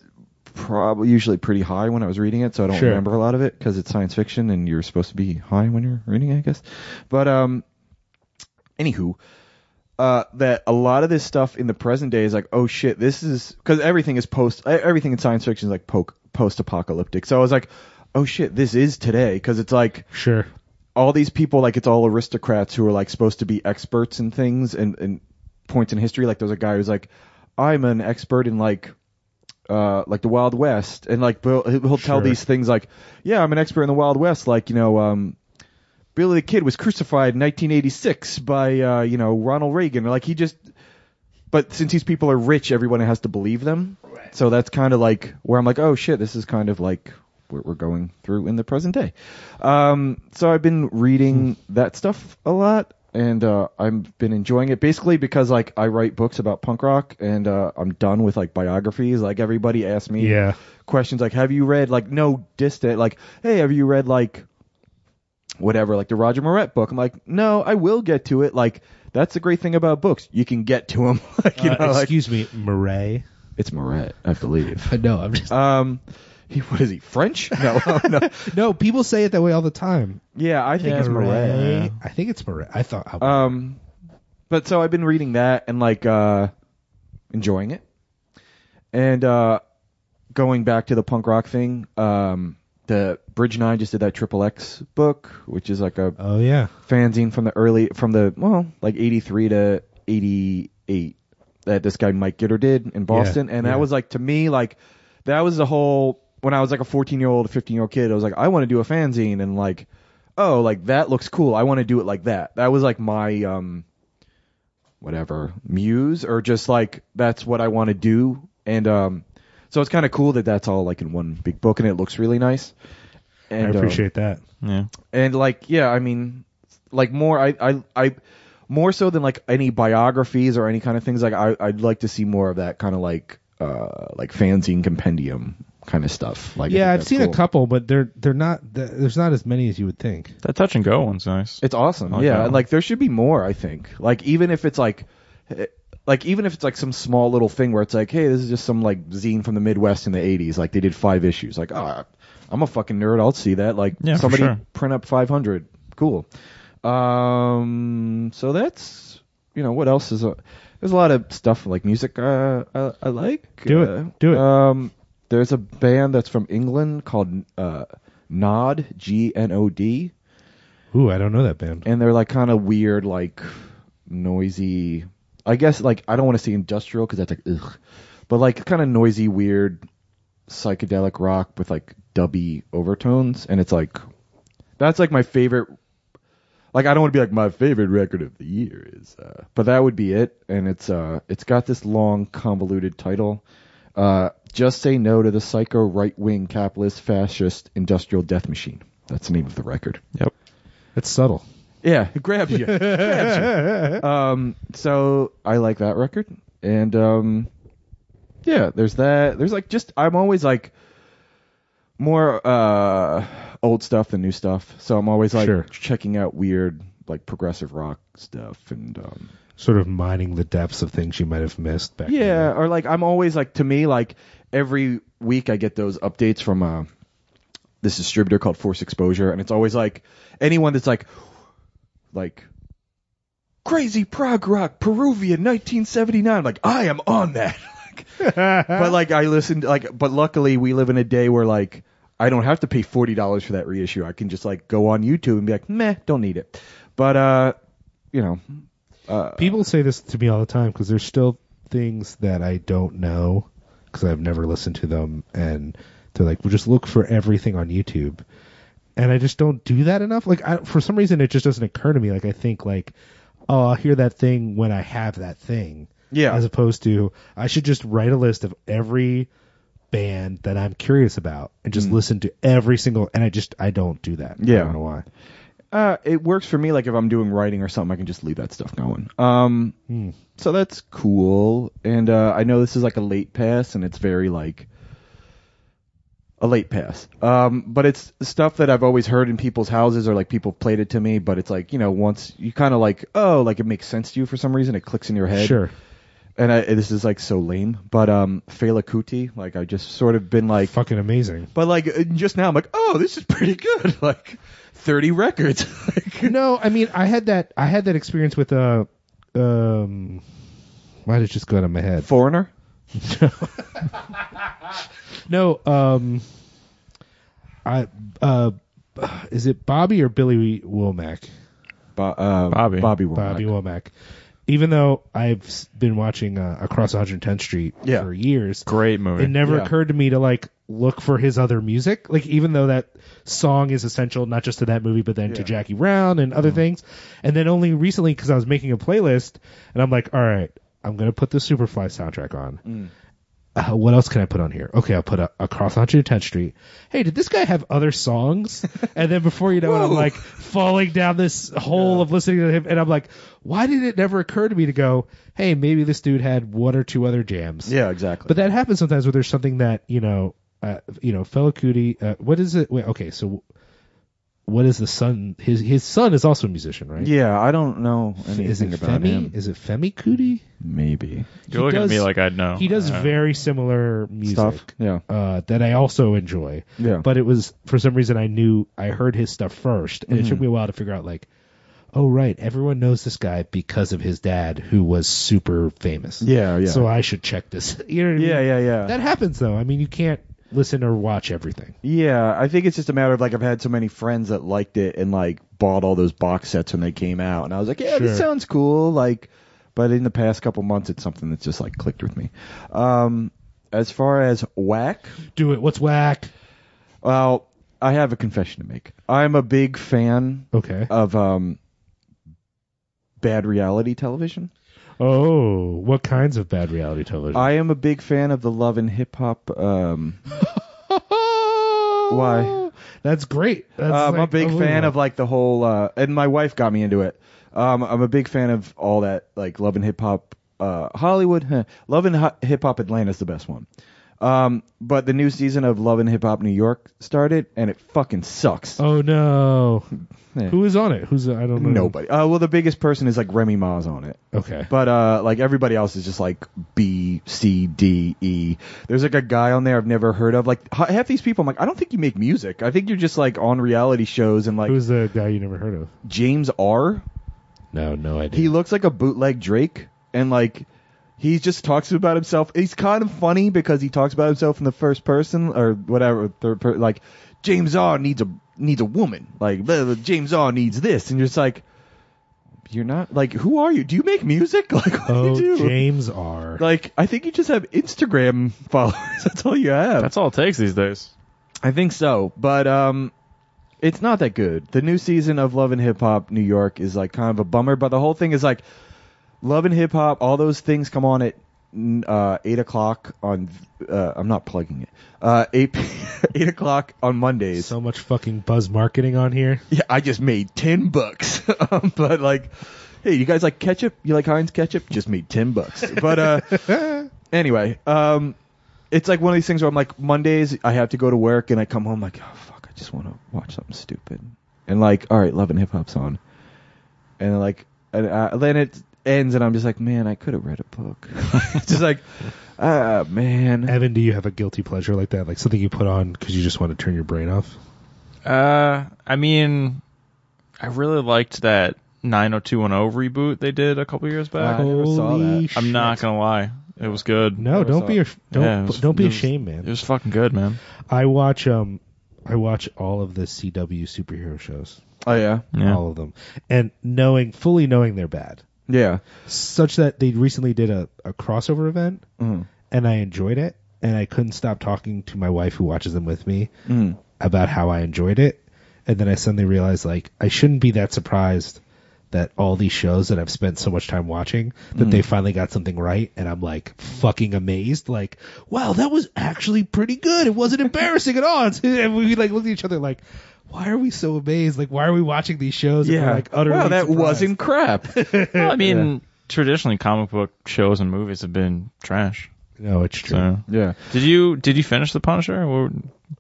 Speaker 1: probably usually pretty high when I was reading it, so I don't
Speaker 3: Sure.
Speaker 1: remember a lot of it because it's science fiction and you're supposed to be high when you're reading it, I guess. But um, anywho, uh, that a lot of this stuff in the present day is like, oh shit, this is because everything is post, everything in science fiction is like po- post-apocalyptic. So I was like, oh shit, this is today because it's like
Speaker 3: Sure.
Speaker 1: all these people, like it's all aristocrats who are like supposed to be experts in things and, and points in history. Like there's a guy who's like, I'm an expert in like. Uh, like the Wild West, and like Bill, he'll he'll tell
Speaker 3: Sure.
Speaker 1: these things like, "Yeah, I'm an expert in the Wild West." Like, you know, um, Billy the Kid was crucified in 1986 by uh, you know Ronald Reagan. Like he just, but since these people are rich, everyone has to believe them. So that's kind of like where I'm like, oh shit, this is kind of like what we're going through in the present day. Um, so I've been reading that stuff a lot, and uh, I've been enjoying it basically because like I write books about punk rock, and uh, I'm done with like biographies. Like everybody asks me
Speaker 3: Yeah.
Speaker 1: questions like, have you read like no distant like, hey, have you read like whatever like the Roger Moret book? I'm like, no, I will get to it. Like that's the great thing about books, you can get to them. [laughs] like you
Speaker 3: Uh,
Speaker 1: know, like
Speaker 3: excuse me, Murray.
Speaker 1: it's Moret, I believe. [laughs]
Speaker 3: No, I'm just.
Speaker 1: Um, He, what is he? French? [laughs] No, no. [laughs]
Speaker 3: No, people say it that way all the time.
Speaker 1: Yeah, I think
Speaker 2: Yeah,
Speaker 1: it's Marais.
Speaker 3: Marais. I think it's Marais. I thought.
Speaker 1: Um, but so I've been reading that and like uh, enjoying it, and uh, going back to the punk rock thing. Um, the Bridge Nine just did that Triple X book, which is like a
Speaker 3: oh yeah.
Speaker 1: fanzine from the early from the well like 83 to 88 that this guy Mike Gitter did in Boston and
Speaker 3: yeah.
Speaker 1: that was like to me like that was the whole when I was like a 14 year old 15 year old kid I was like I want to do a fanzine and like oh like that looks cool I want to do it like that that was like my um whatever muse or just like that's what I want to do and um so it's kind of cool that that's all like in one big book and it looks really nice and
Speaker 3: I
Speaker 1: um,
Speaker 3: appreciate that.
Speaker 2: Yeah.
Speaker 1: and like yeah i mean like more i i i more so than like any biographies or any kind of things like i i'd like to see more of that kind of like uh like fanzine compendium kind of stuff like
Speaker 3: Yeah, I've seen
Speaker 1: cool.
Speaker 3: a couple, but they're they're not. th- There's not as many as you would think.
Speaker 2: That touch and go one's nice.
Speaker 1: it's awesome
Speaker 2: like
Speaker 1: yeah
Speaker 2: that
Speaker 1: like there should be more i think like even if it's like eh, like even if it's like some small little thing where it's like hey this is just some like zine from the midwest in the 80s like they did five issues like ah i'm a fucking nerd i'll see that like
Speaker 2: Yeah,
Speaker 1: somebody
Speaker 2: sure.
Speaker 1: print up 500 cool um so that's you know what else is a, there's a lot of stuff like music uh, I, I like
Speaker 3: Do it.
Speaker 1: Uh,
Speaker 3: Do it.
Speaker 1: um there's a band that's from england called uh Gnod g-n-o-d
Speaker 3: Ooh, I don't know that band.
Speaker 1: and they're like kind of weird, like noisy. I guess like I don't want to say industrial because that's like ugh, but like kind of noisy, weird, psychedelic rock with like dubby overtones, and it's like that's like my favorite. Like I don't want to be like my favorite record of the year is, uh, but that would be it, and it's uh it's got this long convoluted title. Uh, just say no to the psycho right wing capitalist fascist industrial death machine. That's the name of the record.
Speaker 2: Yep.
Speaker 3: It's subtle.
Speaker 1: Yeah, it grabs you. [laughs] grabs you. Um, so I like that record, and um, yeah, there's that. There's like just I'm always like more uh old stuff than new stuff. So I'm always like
Speaker 3: Sure.
Speaker 1: checking out weird like progressive rock stuff and um
Speaker 3: Sort of mining the depths of things you might have missed back.
Speaker 1: yeah,
Speaker 3: then.
Speaker 1: or like I'm always like to me like every week I get those updates from uh this distributor called Forced Exposure, and it's always like anyone that's like like crazy prog rock Peruvian 1979. I'm like I am on that. [laughs] [laughs] But like I listened like but luckily we live in a day where like I don't have to pay forty dollars for that reissue. I can just like go on YouTube and be like, meh, don't need it. But uh, you know, uh,
Speaker 3: People say this to me all the time because there's still things that I don't know because I've never listened to them, and they're like, "Well, just look for everything on YouTube," and I just don't do that enough. Like, I, for some reason, it just doesn't occur to me. Like, I think like, "Oh, I'll hear that thing when I have that thing,"
Speaker 1: yeah,
Speaker 3: as opposed to I should just write a list of every band that I'm curious about and just
Speaker 1: Mm.
Speaker 3: listen to every single. And I just I don't do that.
Speaker 1: Yeah.
Speaker 3: I don't know why.
Speaker 1: Uh, it works for me. Like if I'm doing writing or something, I can just leave that stuff going. Um,
Speaker 3: Hmm.
Speaker 1: so that's cool. And uh, I know this is like a late pass, and it's very like a late pass. Um, but it's stuff that I've always heard in people's houses, or like people played it to me. But it's like you know, once you kind of like, oh, like it makes sense to you for some reason. It clicks in your head.
Speaker 3: Sure.
Speaker 1: And I, this is like so lame, but um, Fela Kuti, like I just sort of been like,
Speaker 3: Fucking amazing.
Speaker 1: but like uh, just now, I'm like, oh, this is pretty good. [laughs] Like thirty records. [laughs]
Speaker 3: no, I mean I had that I had that experience with uh um why did it just go out of my head?
Speaker 1: Foreigner. [laughs]
Speaker 3: No, um I uh is it Bobby or Billy Womack?
Speaker 1: Bo- uh,
Speaker 2: Bobby.
Speaker 1: Bobby Womack.
Speaker 3: Bobby Womack. Even though I've been watching uh, Across 110th Street
Speaker 1: Yeah.
Speaker 3: for years,
Speaker 2: Great movie.
Speaker 3: it never
Speaker 1: Yeah.
Speaker 3: occurred to me to like look for his other music. Like even though that song is essential not just to that movie, but then to Jackie Brown and other things. And then only recently, because I was making a playlist, and I'm like, all right, I'm gonna put the Superfly soundtrack on.
Speaker 1: Mm.
Speaker 3: Uh, what else can I put on here? Okay, I'll put a, Across 110th Street. Hey, did this guy have other songs? [laughs] and then before you know it, I'm like falling down this hole of listening to him, and I'm like, why did it never occur to me to go, hey, maybe this dude had one or two other jams?
Speaker 1: Yeah, exactly.
Speaker 3: But that happens sometimes where there's something that you know, uh, you know, Fela Kuti. Uh, what is it? Wait, okay, so what is the son? His his son is also a musician, right?
Speaker 1: Yeah, I don't know anything
Speaker 3: Is it
Speaker 1: about
Speaker 3: Femi?
Speaker 1: him.
Speaker 3: Is it Femi Kuti?
Speaker 1: Maybe
Speaker 2: You're looking
Speaker 3: does-
Speaker 2: at me like I'd know.
Speaker 3: He does
Speaker 2: Uh,
Speaker 3: very similar music
Speaker 1: stuff. Yeah,
Speaker 3: uh, that I also enjoy.
Speaker 1: yeah.
Speaker 3: But it was for some reason I knew I heard his stuff first, and it took me a while to figure out like, oh right, everyone knows this guy because of his dad who was super famous.
Speaker 1: yeah, yeah.
Speaker 3: So I should check this. [laughs] You know what I mean?
Speaker 1: yeah, yeah, yeah.
Speaker 3: That happens though. I mean, you can't listen or watch everything.
Speaker 1: Yeah, I think it's just a matter of like I've had so many friends that liked it and like bought all those box sets when they came out, and I was like, yeah,
Speaker 3: Sure.
Speaker 1: this sounds cool. Like, but in the past couple months, it's something that's just like clicked with me. Um, as far as whack,
Speaker 3: Do it. What's whack?
Speaker 1: well, I have a confession to make. I'm a big fan
Speaker 3: Okay.
Speaker 1: of um bad reality television.
Speaker 3: Oh, what kinds of bad reality television?
Speaker 1: I am a big fan of the love and hip hop. Um, [laughs] Why?
Speaker 3: That's great. That's
Speaker 1: Uh, I'm a
Speaker 3: like
Speaker 1: big fan
Speaker 3: unbelievable.
Speaker 1: of like the whole, uh, and my wife got me into it. Um, I'm a big fan of all that, like love and hip hop, uh, Hollywood. Love and hip hop Atlanta is the best one. Um, but the new season of Love and Hip Hop New York started, and it fucking sucks.
Speaker 3: Oh no.
Speaker 1: Yeah.
Speaker 3: Who is on it? Who's I don't know.
Speaker 1: Nobody. Uh, well, the biggest person is like Remy Ma's on it.
Speaker 3: Okay.
Speaker 1: But uh, like everybody else is just like B, C, D, E. There's like a guy on there I've never heard of. Like half these people, I'm like, I don't think you make music. I think you're just like on reality shows and like
Speaker 3: Who's the guy you never heard of?
Speaker 1: James R.
Speaker 3: No, no idea.
Speaker 1: He looks like a bootleg Drake, and like he just talks about himself. He's kind of funny because he talks about himself in the first person or whatever third per- like James R needs a needs a woman. Like blah, blah, James R needs this, and you're just like, you're not like who are you? Do you make music? [laughs] Like what
Speaker 3: oh,
Speaker 1: do you do?
Speaker 3: James R.
Speaker 1: Like I think you just have Instagram [laughs] followers. That's all you have.
Speaker 2: That's all it takes these days.
Speaker 1: I think so, but um, it's not that good. The new season of Love and Hip Hop New York is like kind of a bummer, but the whole thing is like Love and Hip Hop. All those things come on at uh, eight o'clock on. Uh, I'm not plugging it. Uh, eight [laughs] eight o'clock on Mondays.
Speaker 3: so much fucking buzz marketing on here.
Speaker 1: yeah, I just made ten bucks, [laughs] um, but like. Hey, you guys like ketchup? You like Heinz ketchup? Just made ten bucks. But uh, [laughs] anyway, um, it's like one of these things where I'm like Mondays I have to go to work and I come home like oh fuck I just want to watch something stupid and like all right Love and Hip Hop's on and like and, uh, then it ends and I'm just like man I could have read a book [laughs] just like ah man
Speaker 3: Evan, do you have a guilty pleasure like that? Like something you put on because you just want to turn your brain off?
Speaker 2: Uh, I mean, I really liked that 90210 reboot they did a couple years back.
Speaker 1: I never saw
Speaker 3: Holy
Speaker 1: that.
Speaker 2: I'm not gonna lie, it was good.
Speaker 3: No,
Speaker 1: Never
Speaker 3: don't
Speaker 1: saw
Speaker 3: be
Speaker 1: it.
Speaker 3: a, don't
Speaker 2: Yeah, it was-
Speaker 3: don't be
Speaker 2: it was-
Speaker 3: ashamed, man.
Speaker 2: It was fucking good, man.
Speaker 3: I watch um I watch all of the CW superhero shows,
Speaker 1: oh yeah
Speaker 2: Yeah.
Speaker 3: all of them, and knowing fully knowing they're bad,
Speaker 1: yeah
Speaker 3: such that they recently did a, a crossover event,
Speaker 1: mm.
Speaker 3: and I enjoyed it, and I couldn't stop talking to my wife who watches them with me
Speaker 1: Mm.
Speaker 3: about how I enjoyed it, and then I suddenly realized like I shouldn't be that surprised that all these shows that I've spent so much time watching that they hmm. finally got something right, and I'm like fucking amazed, like wow, that was actually pretty good. It wasn't embarrassing at all. [laughs] And we like looked at each other like. Why are we so amazed? Like, why are we watching these shows? and we're,
Speaker 1: yeah
Speaker 3: like utterly
Speaker 1: wow that
Speaker 3: surprised?
Speaker 1: wasn't crap [laughs]
Speaker 2: Well, I mean, traditionally comic book shows and movies have been trash.
Speaker 3: No, it's true.
Speaker 2: So,
Speaker 1: yeah
Speaker 2: did you did you finish the Punisher? Or,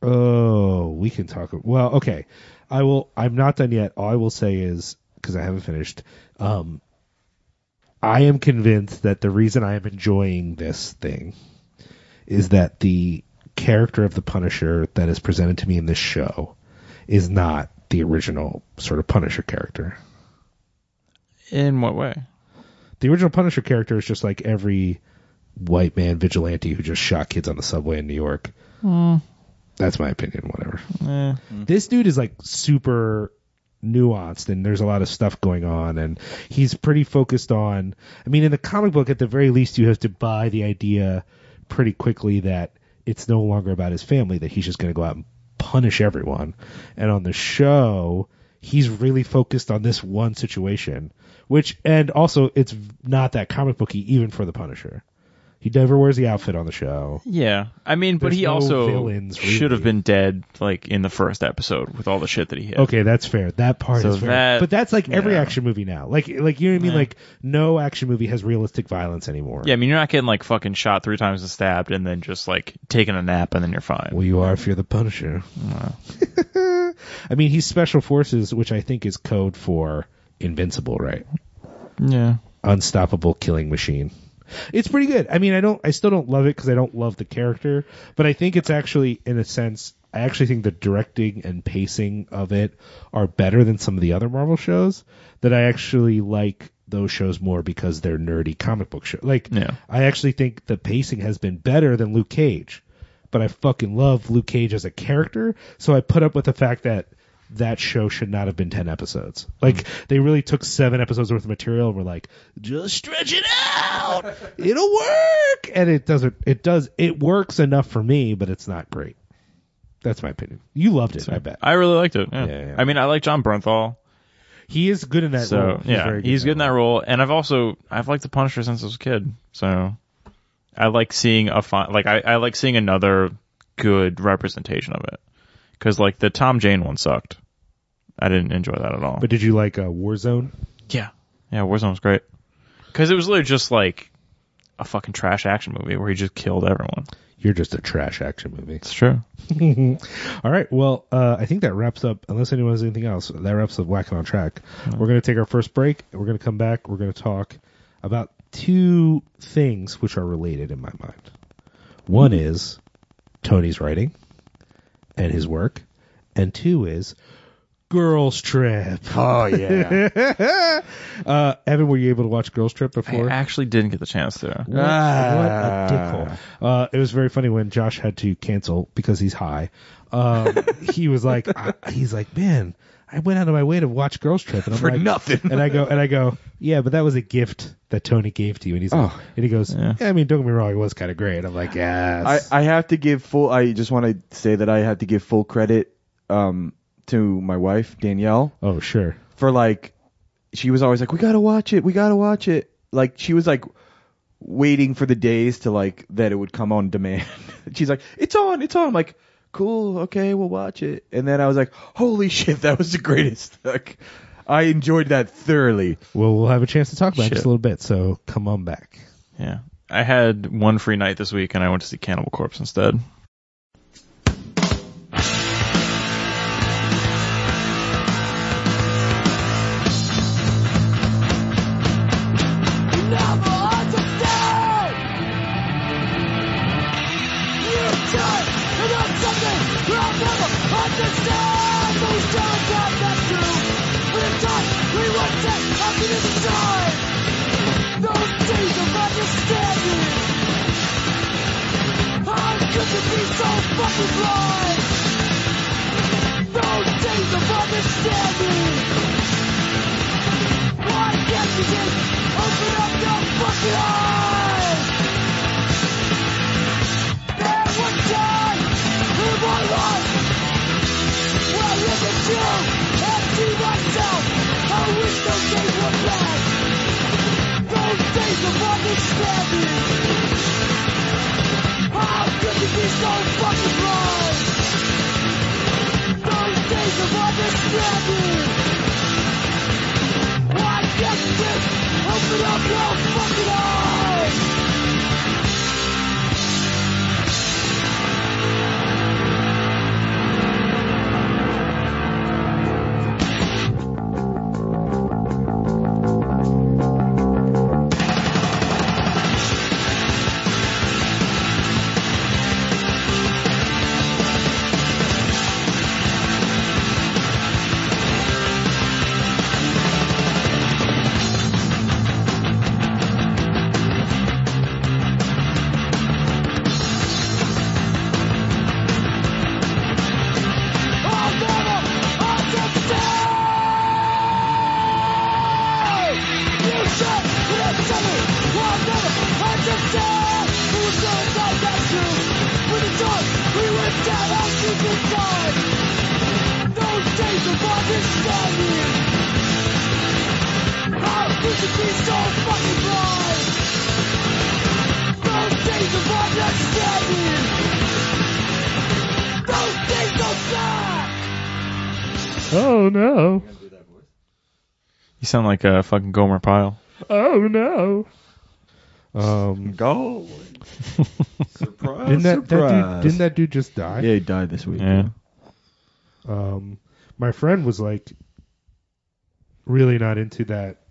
Speaker 3: Oh, we can talk. Well, okay. I will. I'm not done yet. All I will say is because I haven't finished. Um, I am convinced that the reason I am enjoying this thing is that the character of the Punisher that is presented to me in this show is not the original sort of Punisher character.
Speaker 2: in what way?
Speaker 3: The original Punisher character is just like every white man vigilante who just shot kids on the subway in New York. That's my opinion. Whatever.
Speaker 2: Eh.
Speaker 3: this dude is like super nuanced and there's a lot of stuff going on and he's pretty focused on I mean in the comic book at the very least you have to buy the idea pretty quickly that it's no longer about his family that he's just going to go out and punish everyone. And on the show he's really focused on this one situation which and also it's not that comic booky even for the Punisher he never wears the outfit on the show
Speaker 2: Yeah, I mean, but
Speaker 3: There's
Speaker 2: he
Speaker 3: no
Speaker 2: also
Speaker 3: villains,
Speaker 2: should have been dead like in the first episode with all the shit that he hit.
Speaker 3: Okay, that's fair. That part
Speaker 2: So
Speaker 3: is fair.
Speaker 2: that-
Speaker 3: but that's like every
Speaker 2: yeah.
Speaker 3: action movie now. Like like you know what I mean?
Speaker 2: Yeah.
Speaker 3: Like no action movie has realistic violence anymore.
Speaker 2: Yeah, I mean, you're not getting like fucking shot three times and stabbed and then just like taking a nap and then you're fine.
Speaker 3: Well, you are if you're the Punisher. [laughs] I mean, he's special forces, which I think is code for invincible, right?
Speaker 2: Yeah.
Speaker 3: Unstoppable killing machine. It's pretty good. I mean, I don't, I still don't love it because I don't love the character, but I think it's actually, in a sense, I actually think the directing and pacing of it are better than some of the other Marvel shows. That I actually like those shows more because they're nerdy comic book shows. Like,
Speaker 2: Yeah.
Speaker 3: I actually think the pacing has been better than Luke Cage, but I fucking love Luke Cage as a character, so I put up with the fact that that show should not have been 10 episodes. Like, they really took seven episodes worth of material and were like, just stretch it out! It'll work! And it doesn't, it does, it works enough for me, but it's not great. That's my opinion. You loved it, I bet.
Speaker 2: I really liked it. Yeah.
Speaker 3: Yeah, yeah.
Speaker 2: I mean, I like Jon Bernthal.
Speaker 3: He is good in that
Speaker 2: so
Speaker 3: role.
Speaker 2: yeah,
Speaker 3: very
Speaker 2: he's good in that role. And I've also I've liked the Punisher since I was a kid. So I like seeing a fun like I, I like seeing another good representation of it. Because like the Tom Jane one sucked. I didn't enjoy that at all.
Speaker 3: But did you like uh, Warzone?
Speaker 2: yeah, yeah, Warzone was great. Because it was literally just like a fucking trash action movie where he just killed everyone.
Speaker 3: You're just a trash action movie.
Speaker 2: It's true. [laughs]
Speaker 3: All right. Well, uh, I think that wraps up. Unless anyone has anything else, that wraps up Whacking on Track. We're going to take our first break. We're going to come back. We're going to talk about two things which are related in my mind. One is Tony's writing and his work, and two is Girls Trip.
Speaker 1: Oh yeah. [laughs]
Speaker 3: Uh, Evan, were you able to watch Girls Trip before?
Speaker 2: I actually didn't get the chance to.
Speaker 3: What, what a dickhole. Uh, it was very funny when Josh had to cancel because he's high. Um, [laughs] he was like, I, he's like, man, I went out of my way to watch Girls Trip, and I'm
Speaker 1: For
Speaker 3: like,
Speaker 1: nothing.
Speaker 3: And I go, and I go, yeah, but that was a gift that Tony gave to you. And he's like,
Speaker 1: Oh.
Speaker 3: and he goes,
Speaker 2: Yeah.
Speaker 3: yeah. I mean, don't get me wrong, it was kind of great. I'm like,
Speaker 1: I,
Speaker 3: yes.
Speaker 1: I have to give full. I just want to say that I have to give full credit um, to my wife Danielle
Speaker 3: oh, sure.
Speaker 1: for like. She was always like, "We gotta watch it. We gotta watch it." Like she was like waiting for the days to like that it would come on demand. [laughs] She's like, "It's on. It's on." I'm like, "Cool. Okay, we'll watch it." And then I was like, "Holy shit, that was the greatest!" [laughs] Like, I enjoyed that thoroughly.
Speaker 3: Well, we'll have a chance to talk about it in just
Speaker 2: Shit.
Speaker 3: a little bit. So come on back.
Speaker 2: Yeah. I had one free night this week and I went to see Cannibal Corpse instead.
Speaker 4: Those days of understanding. Why can't you just open up your fucking eyes? There was time in my life where I at you and see myself. I wish those days were back. Those days of understanding.
Speaker 2: Sound like a fucking Gomer Pyle.
Speaker 3: Oh no. Um, [laughs]
Speaker 1: Go. [laughs] surprise!
Speaker 3: didn't that, that dude,
Speaker 1: surprise.
Speaker 3: didn't that dude just die?
Speaker 1: Yeah, he died this week.
Speaker 2: Yeah.
Speaker 3: Um, My friend was like really not into that.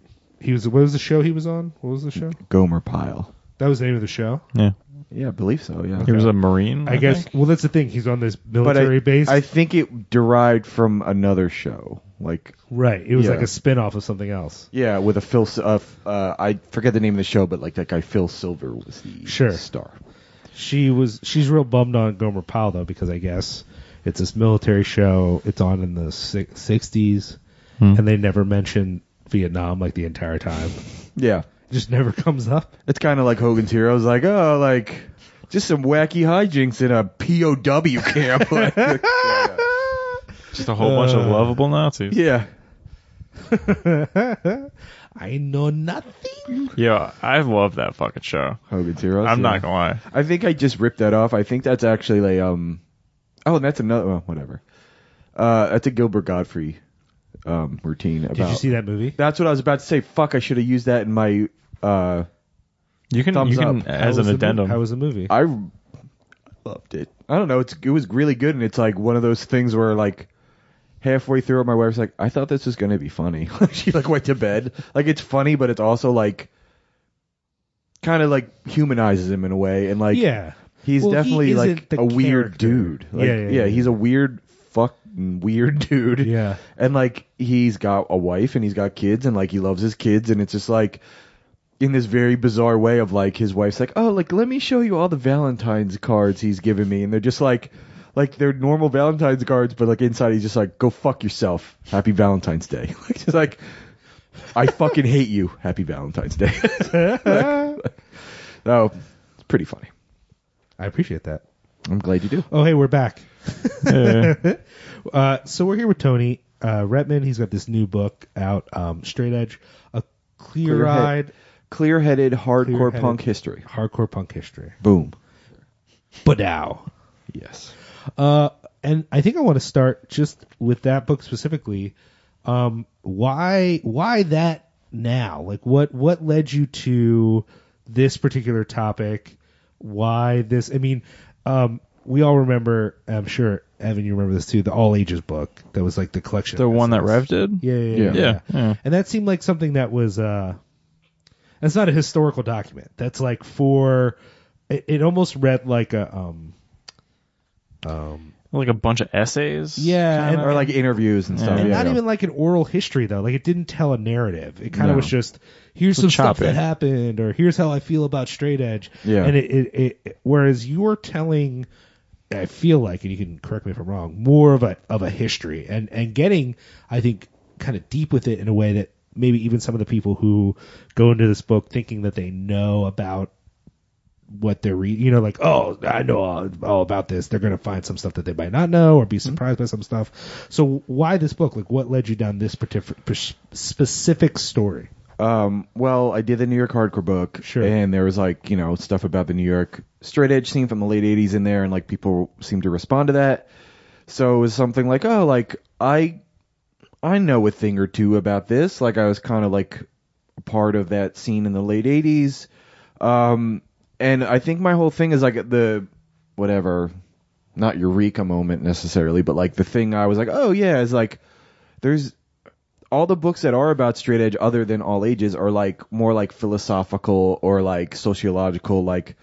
Speaker 3: He was. What was the show he was on? What was the show?
Speaker 1: Gomer Pyle.
Speaker 3: That was the name of the show.
Speaker 2: Yeah.
Speaker 1: Yeah, I believe so. Yeah.
Speaker 2: He was a marine.
Speaker 3: I, guess.
Speaker 2: think?
Speaker 3: Well, that's the thing. He's on this
Speaker 1: But
Speaker 3: military
Speaker 1: I,
Speaker 3: base.
Speaker 1: I think it derived from another show. Like,
Speaker 3: right. It was
Speaker 1: Yeah.
Speaker 3: like a spin off of something else.
Speaker 1: yeah, with a Phil. S- Uh, f- uh, I forget the name of the show, but like that guy Phil Silver was the
Speaker 3: Sure.
Speaker 1: star.
Speaker 3: She was. She's real bummed on Gomer Pyle though because I guess it's this military show. It's on in the sixties,
Speaker 2: Hmm.
Speaker 3: and they never mention Vietnam like the entire time.
Speaker 1: Yeah,
Speaker 3: It just never [laughs] comes up.
Speaker 1: it's kind of like Hogan's Heroes. Like, oh, like just some wacky hijinks in a POW camp. [laughs] Like, yeah, [laughs]
Speaker 2: Just a whole bunch of
Speaker 3: Uh,
Speaker 2: lovable Nazis.
Speaker 1: yeah.
Speaker 3: I know nothing.
Speaker 2: Yeah, I love that fucking show.
Speaker 1: Hogan's Heroes.
Speaker 2: I'm
Speaker 1: yeah.
Speaker 2: not gonna lie.
Speaker 1: I think I just ripped that off. I think that's actually like um oh and that's another well, whatever. Uh that's a Gilbert Gottfried um routine about
Speaker 3: Did you see that movie?
Speaker 1: That's what I was about to say. Fuck, I should have used that in my uh
Speaker 2: You can
Speaker 1: Thumbs
Speaker 2: you can
Speaker 1: up.
Speaker 2: As
Speaker 3: was
Speaker 2: an addendum.
Speaker 3: How was the movie?
Speaker 1: I loved it. I don't know, it's it was really good and it's like one of those things where like halfway through my wife's like, I thought this was gonna be funny. [laughs] she like went to bed. Like it's funny but it's also like kind of like humanizes him in a way and like
Speaker 3: yeah.
Speaker 1: He's
Speaker 3: Well, he
Speaker 1: definitely
Speaker 3: isn't
Speaker 1: like
Speaker 3: the
Speaker 1: a weird
Speaker 3: character.
Speaker 1: dude. Like,
Speaker 3: Yeah, yeah, yeah.
Speaker 1: he's a weird fucking weird [laughs] dude.
Speaker 3: Yeah.
Speaker 1: And like he's got a wife and he's got kids and like he loves his kids and it's just like in this very bizarre way of like his wife's like, "Oh, like let me show you all the Valentine's cards he's given me." And they're just like like they're normal Valentine's cards, but like inside he's just like, "Go fuck yourself. Happy Valentine's Day." [laughs] Like just like I fucking hate you. Happy Valentine's Day. [laughs] no, it's pretty funny.
Speaker 3: I appreciate that.
Speaker 1: I'm glad you do.
Speaker 3: Oh, hey, we're back. [laughs] Uh, so we're here with Tony uh, Rettman. He's got this new book out, um, Straight Edge, a clear-eyed,
Speaker 1: Clear-headed hardcore
Speaker 3: Clear-headed.
Speaker 1: punk history.
Speaker 3: hardcore punk history.
Speaker 1: Boom.
Speaker 3: Badow.
Speaker 1: Yes.
Speaker 3: Uh, and I think I want to start just with that book specifically. Um, why why that now? Like what what led you to this particular topic? Why this? I mean, um, we all remember. I'm sure Evan, you remember this too. The all ages book that was like the collection.
Speaker 2: the
Speaker 3: of
Speaker 2: one that. Rev did.
Speaker 3: Yeah, yeah,
Speaker 1: Yeah.
Speaker 3: yeah,
Speaker 2: Yeah, yeah.
Speaker 3: And that seemed like something that was uh that's not a historical document. That's like for it, it almost read like a um um
Speaker 2: Like a bunch of essays.
Speaker 3: Yeah, and-
Speaker 1: Or like interviews and
Speaker 2: Yeah.
Speaker 1: stuff.
Speaker 3: and
Speaker 1: yeah,
Speaker 3: not
Speaker 1: yeah.
Speaker 3: even like an oral history though. Like it didn't tell a narrative. It kind of
Speaker 1: No.
Speaker 3: was just here's some stuff
Speaker 2: choppy.
Speaker 3: that happened, or here's how I feel about straight edge.
Speaker 1: Yeah.
Speaker 3: And it, it, it whereas you're telling, I feel like, and you can correct me if I'm wrong, more of a of a history and and getting, I think, kind of deep with it in a way that maybe even some of the people who go into this book thinking that they know about what they're reading, you know, like, oh, I know all, all about this. They're going to find some stuff that they might not know or be
Speaker 1: Mm-hmm.
Speaker 3: surprised by some stuff. So why this book? Like, what led you down this particular specific story?
Speaker 1: Um, well, I did the New York hardcore book,
Speaker 3: Sure.
Speaker 1: and there was like you know stuff about the New York straight edge scene from the late '80s in there, and like people seemed to respond to that. So it was something like, oh, like I, I know a thing or two about this. Like I was kind of like part of that scene in the late '80s, um, and I think my whole thing is like the whatever, not eureka moment necessarily, but like the thing I was like, oh yeah, is like there's all the books that are about straight edge other than all ages are like more like philosophical or like sociological like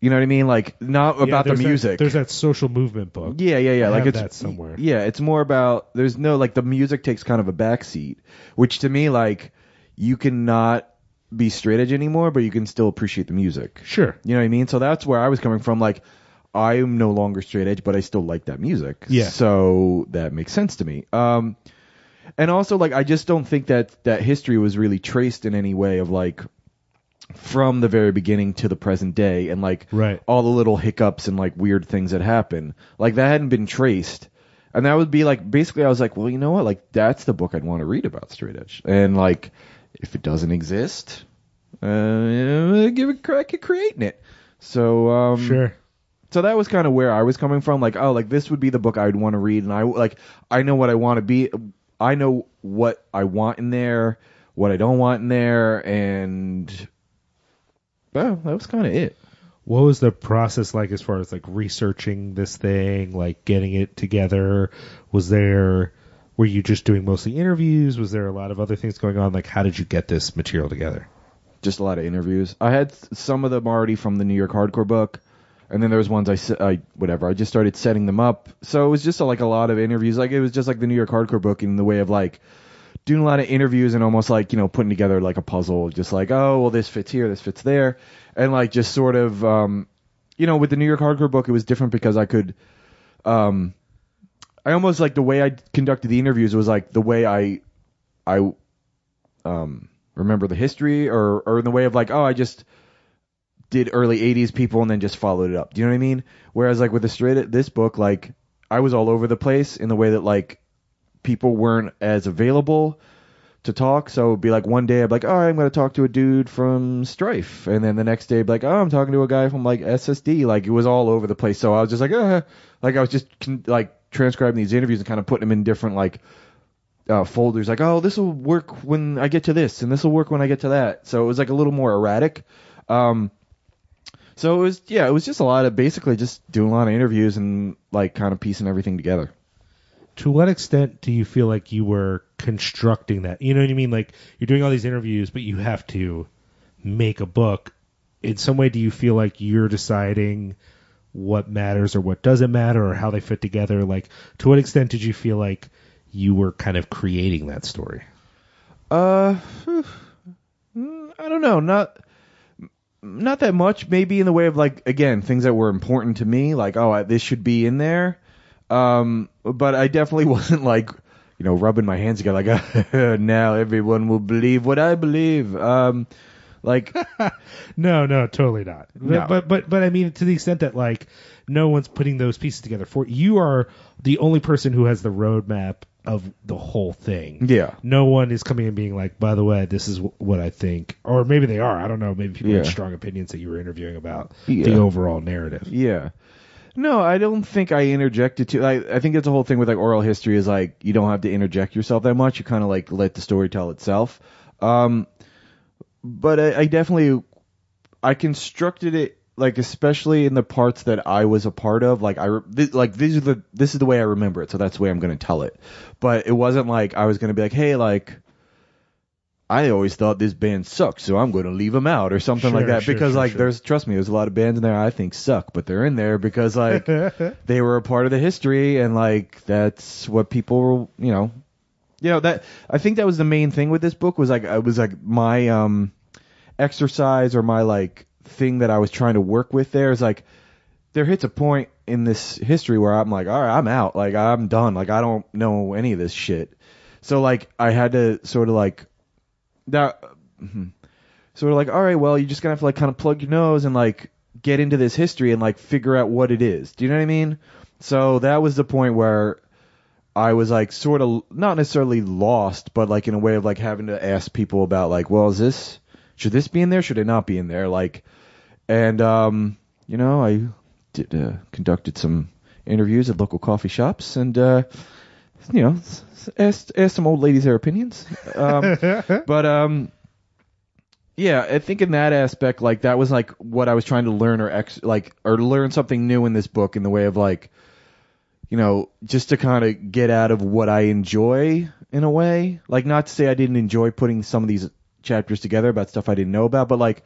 Speaker 1: you know what I mean like not
Speaker 3: Yeah,
Speaker 1: about the
Speaker 3: there's that-
Speaker 1: music
Speaker 3: there's that social movement book.
Speaker 1: yeah yeah yeah
Speaker 3: I
Speaker 1: like
Speaker 3: have
Speaker 1: it's
Speaker 3: that somewhere.
Speaker 1: yeah it's more about there's no like the music takes kind of a backseat which to me like you cannot be straight edge anymore but you can still appreciate the music
Speaker 3: Sure.
Speaker 1: you know what I mean? So that's where I was coming from. Like, I am no longer straight edge, but I still like that music.
Speaker 3: Yeah.
Speaker 1: So that makes sense to me. Um, and also like I just don't think that that history was really traced in any way of like from the very beginning to the present day and like
Speaker 3: Right.
Speaker 1: all the little hiccups and like weird things that happen. Like that hadn't been traced. And that would be like basically I was like, well, you know what? Like that's the book I'd want to read about straight edge. And like if it doesn't exist, uh, give a crack at creating it. So um
Speaker 3: Sure.
Speaker 1: so that was kind of where I was coming from. Like, oh, like this would be the book I would want to read, and I like I know what I want to be. I know what I want in there, what I don't want in there, and well, that was kind of it.
Speaker 3: What was the process like as far as like researching this thing, like getting it together? Was there were you just doing mostly interviews? Was there a lot of other things going on? Like how did you get this material together?
Speaker 1: just a lot of interviews. I had some of them already from the New York Hardcore book, and then there was ones I, se- I whatever. I just started setting them up. So it was just like a lot of interviews. Like it was just like the New York Hardcore book in the way of like doing a lot of interviews and almost like you know putting together like a puzzle. Just like oh well this fits here, this fits there, and like just sort of um, you know with the New York Hardcore book it was different because I could um, I almost like the way I conducted the interviews was like the way I I um remember the history or or in the way of like oh I just did early 80s people and then just followed it up. Do you know what I mean? Whereas like with the straight this book like I was all over the place in the way that like people weren't as available to talk. So it'd be like one day I'd be like, oh, I'm going to talk to a dude from Strife. And then the next day I'd be like, oh, I'm talking to a guy from like SSD. Like it was all over the place. So I was just like, uh, like I was just like transcribing these interviews and kind of putting them in different like uh, folders. Like, oh, this will work when I get to this and this will work when I get to that. So it was like a little more erratic. Um, so it was, yeah, it was just a lot of basically just doing a lot of interviews and like kind of piecing everything together.
Speaker 3: To what extent do you feel like you were constructing that? You know what I mean? Like you're doing all these interviews, but you have to make a book. In some way, do you feel like you're deciding what matters or what doesn't matter or how they fit together? Like, to what extent did you feel like you were kind of creating that story?
Speaker 1: Uh, I don't know. Not not that much. Maybe in the way of like again things that were important to me, like oh I, this should be in there. Um, but I definitely [laughs] wasn't like you know rubbing my hands together like [laughs] now everyone will believe what I believe. Um, like [laughs]
Speaker 3: No, no, totally not. But,
Speaker 1: No.
Speaker 3: but but but I mean to the extent that like no one's putting those pieces together for you are the only person who has the roadmap of the whole thing.
Speaker 1: yeah,
Speaker 3: No one is coming and being like, by the way, this is wh- what I think, or maybe they are. I don't know. Maybe people
Speaker 1: Yeah.
Speaker 3: strong opinions that you were interviewing about
Speaker 1: Yeah.
Speaker 3: the overall narrative.
Speaker 1: Yeah. No, I don't think I interjected too. I, I think that's the whole thing with like oral history is like you don't have to interject yourself that much. You kind of like let the story tell itself. Um, but I, I definitely I constructed it like especially in the parts that I was a part of. Like I th- like these are the this is the way I remember it, so that's the way I'm gonna tell it. But it wasn't like I was gonna be like, hey, like. I always thought this band sucked, so I'm going to leave them out or something like
Speaker 3: Sure,
Speaker 1: that.
Speaker 3: sure,
Speaker 1: because
Speaker 3: sure,
Speaker 1: like
Speaker 3: sure.
Speaker 1: there's trust me, there's a lot of bands in there I think suck, but they're in there because like [laughs] they were a part of the history and like that's what people were, you know. You know that I think that was the main thing with this book was like it was like my um exercise or my like thing that I was trying to work with there is like there hits a point in this history where I'm like, all right, I'm out. Like I'm done. Like I don't know any of this shit. So like I had to sort of like that mhm. sort of like, all right, well, you're just gonna have to like kind of plug your nose and like get into this history and like figure out what it is. Do you know what I mean? So that was the point where I was like sort of not necessarily lost, but like in a way of like having to ask people about like, well, is this should this be in there? Should it not be in there? Like, and um, you know, I did uh, conducted some interviews at local coffee shops and uh, you know ask asked some old ladies their opinions. Um, [laughs] but um, yeah, I think in that aspect, like that was like what I was trying to learn or ex like or learn something new in this book in the way of like, you know, just to kind of get out of what I enjoy in a way. Like not to say I didn't enjoy putting some of these chapters together about stuff I didn't know about, but like,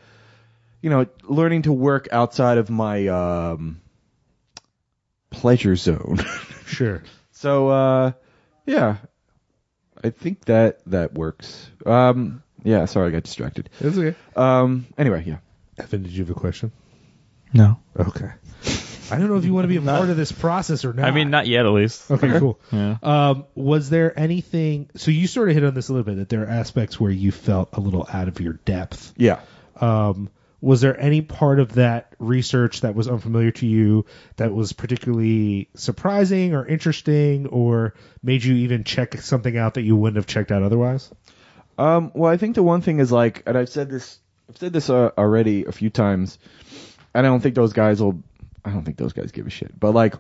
Speaker 1: you know, learning to work outside of my um pleasure zone. [laughs]
Speaker 3: Sure.
Speaker 1: So uh yeah. I think that that works. Um yeah, sorry I got distracted.
Speaker 3: That's okay.
Speaker 1: Um anyway, yeah.
Speaker 3: Evan, did you have a question?
Speaker 2: No.
Speaker 3: Okay. I don't know if you want to be a part of this process or not.
Speaker 2: I mean, not yet, at least.
Speaker 3: Okay, cool.
Speaker 2: Yeah.
Speaker 3: Um, was there anything? So you sort of hit on this a little bit that there are aspects where you felt a little out of your depth.
Speaker 1: Yeah.
Speaker 3: Um, was there any part of that research that was unfamiliar to you that was particularly surprising or interesting, or made you even check something out that you wouldn't have checked out otherwise?
Speaker 1: Um well, I think the one thing is like and I've said this I've said this uh, already a few times and I don't think those guys will I don't think those guys give a shit. But like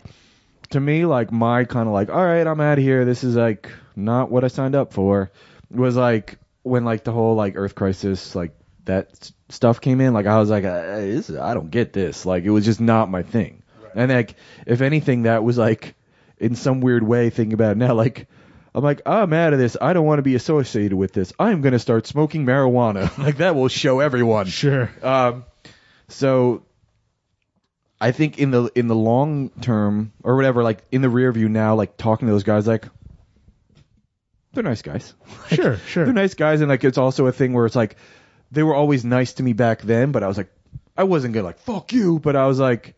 Speaker 1: to me like my kind of like all right, I'm out of here. This is like not what I signed up for. Was like when like the whole like Earth Crisis like that stuff came in, like I was like, uh, this, is- I don't get this. Like it was just not my thing. And like, if anything, that was like, in some weird way, thinking about it now, like. I'm like, I'm out of this. I don't want to be associated with this. I'm going to start smoking marijuana. [laughs] like that will show everyone.
Speaker 3: Sure.
Speaker 1: Um, so I think in the in the long term or whatever, like in the rear view now, like talking to those guys, like they're nice guys. [laughs] Like,
Speaker 3: Sure, sure.
Speaker 1: They're nice guys, and like it's also a thing where it's like they were always nice to me back then, but I was like, I wasn't gonna like fuck you, but I was like,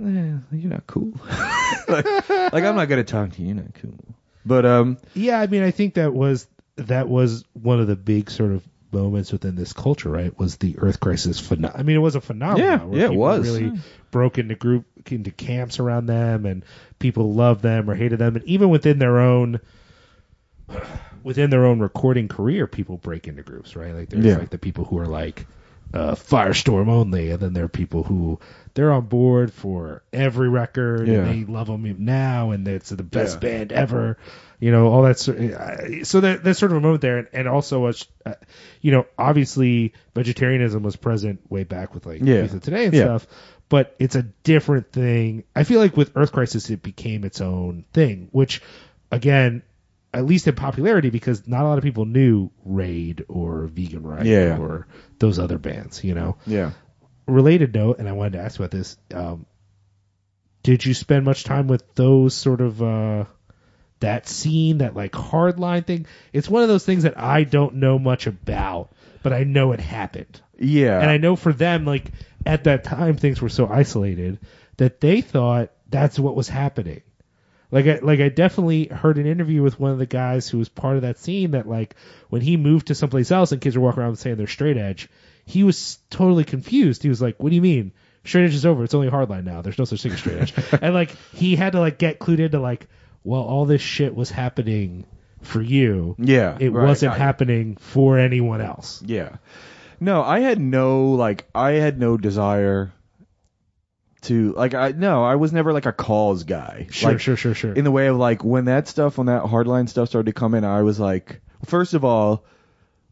Speaker 1: eh, you're not cool. [laughs] like, like I'm not gonna talk to you. You're not cool. But um,
Speaker 3: Yeah, I mean, I think that was that was one of the big sort of moments within this culture, right? Was the Earth Crisis phenomenon? I mean, it was a phenomenon.
Speaker 1: Yeah,
Speaker 3: where
Speaker 1: yeah, it
Speaker 3: people
Speaker 1: was.
Speaker 3: Really broke into group into camps around them, and people loved them or hated them, and even within their own within their own recording career, people break into groups, right? Like there's
Speaker 1: Yeah.
Speaker 3: like the people who are like uh, Firestorm only, and then there are people who they're on board for every record
Speaker 1: Yeah.
Speaker 3: and they love them now, and it's the best
Speaker 1: Yeah.
Speaker 3: band ever. You know, all that. uh, So that, that's sort of a moment there, and, and also, a, uh, you know, obviously vegetarianism was present way back with like
Speaker 1: Yeah.
Speaker 3: Today and stuff, but it's a different thing. I feel like with Earth Crisis, it became its own thing, which again, at least in popularity, because not a lot of people knew Raid or Vegan Reich
Speaker 1: Yeah.
Speaker 3: or those other bands. You know,
Speaker 1: yeah.
Speaker 3: related note, and I wanted to ask about this. Um, did you spend much time with those sort of uh, that scene, that like hardline thing? It's one of those things that I don't know much about, but I know it happened,
Speaker 1: Yeah.
Speaker 3: and I know for them, like at that time, things were so isolated that they thought that's what was happening. Like I like I definitely heard an interview with one of the guys who was part of that scene that like when he moved to someplace else and kids were walking around saying they're straight edge, he was totally confused. He was like, "What do you mean? Straight edge is over. It's only hardline now. There's no such thing as straight edge." [laughs] and like he had to like get clued into like, well, all this shit was happening for you.
Speaker 1: Yeah,
Speaker 3: it
Speaker 1: right.
Speaker 3: wasn't
Speaker 1: I-
Speaker 3: happening for anyone else.
Speaker 1: Yeah. No, I had no like I had no desire to like I no, I was never like a calls guy.
Speaker 3: Sure,
Speaker 1: like,
Speaker 3: sure, sure, sure.
Speaker 1: In the way of like when that stuff when that hardline stuff started to come in, I was like first of all,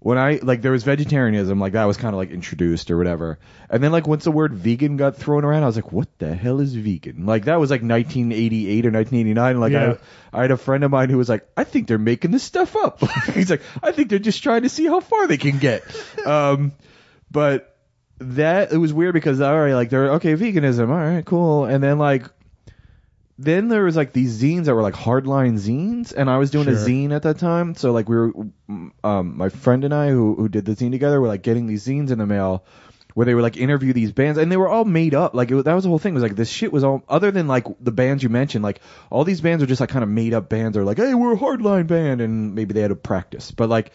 Speaker 1: when I like there was vegetarianism, like that was kind of like introduced or whatever. And then like once the word vegan got thrown around, I was like, what the hell is vegan? Like that was like 1988 or 1989. Like
Speaker 3: Yeah.
Speaker 1: I, I had a friend of mine who was like, I think they're making this stuff up. [laughs] He's like, I think they're just trying to see how far they can get. [laughs] Um, but that it was weird because all right, like they're okay, veganism, all right, cool. And then like then there was like these zines that were like hardline zines, and I was doing a
Speaker 3: Sure.
Speaker 1: zine at that time. So like we were, um, my friend and I who who did the zine together were like getting these zines in the mail where they would like interview these bands, and they were all made up. Like it, was- that was the whole thing. It was like this shit was all other than like the bands you mentioned. Like all these bands are just like kind of made up bands. Or like, hey, we're a hardline band, and maybe they had to practice, but like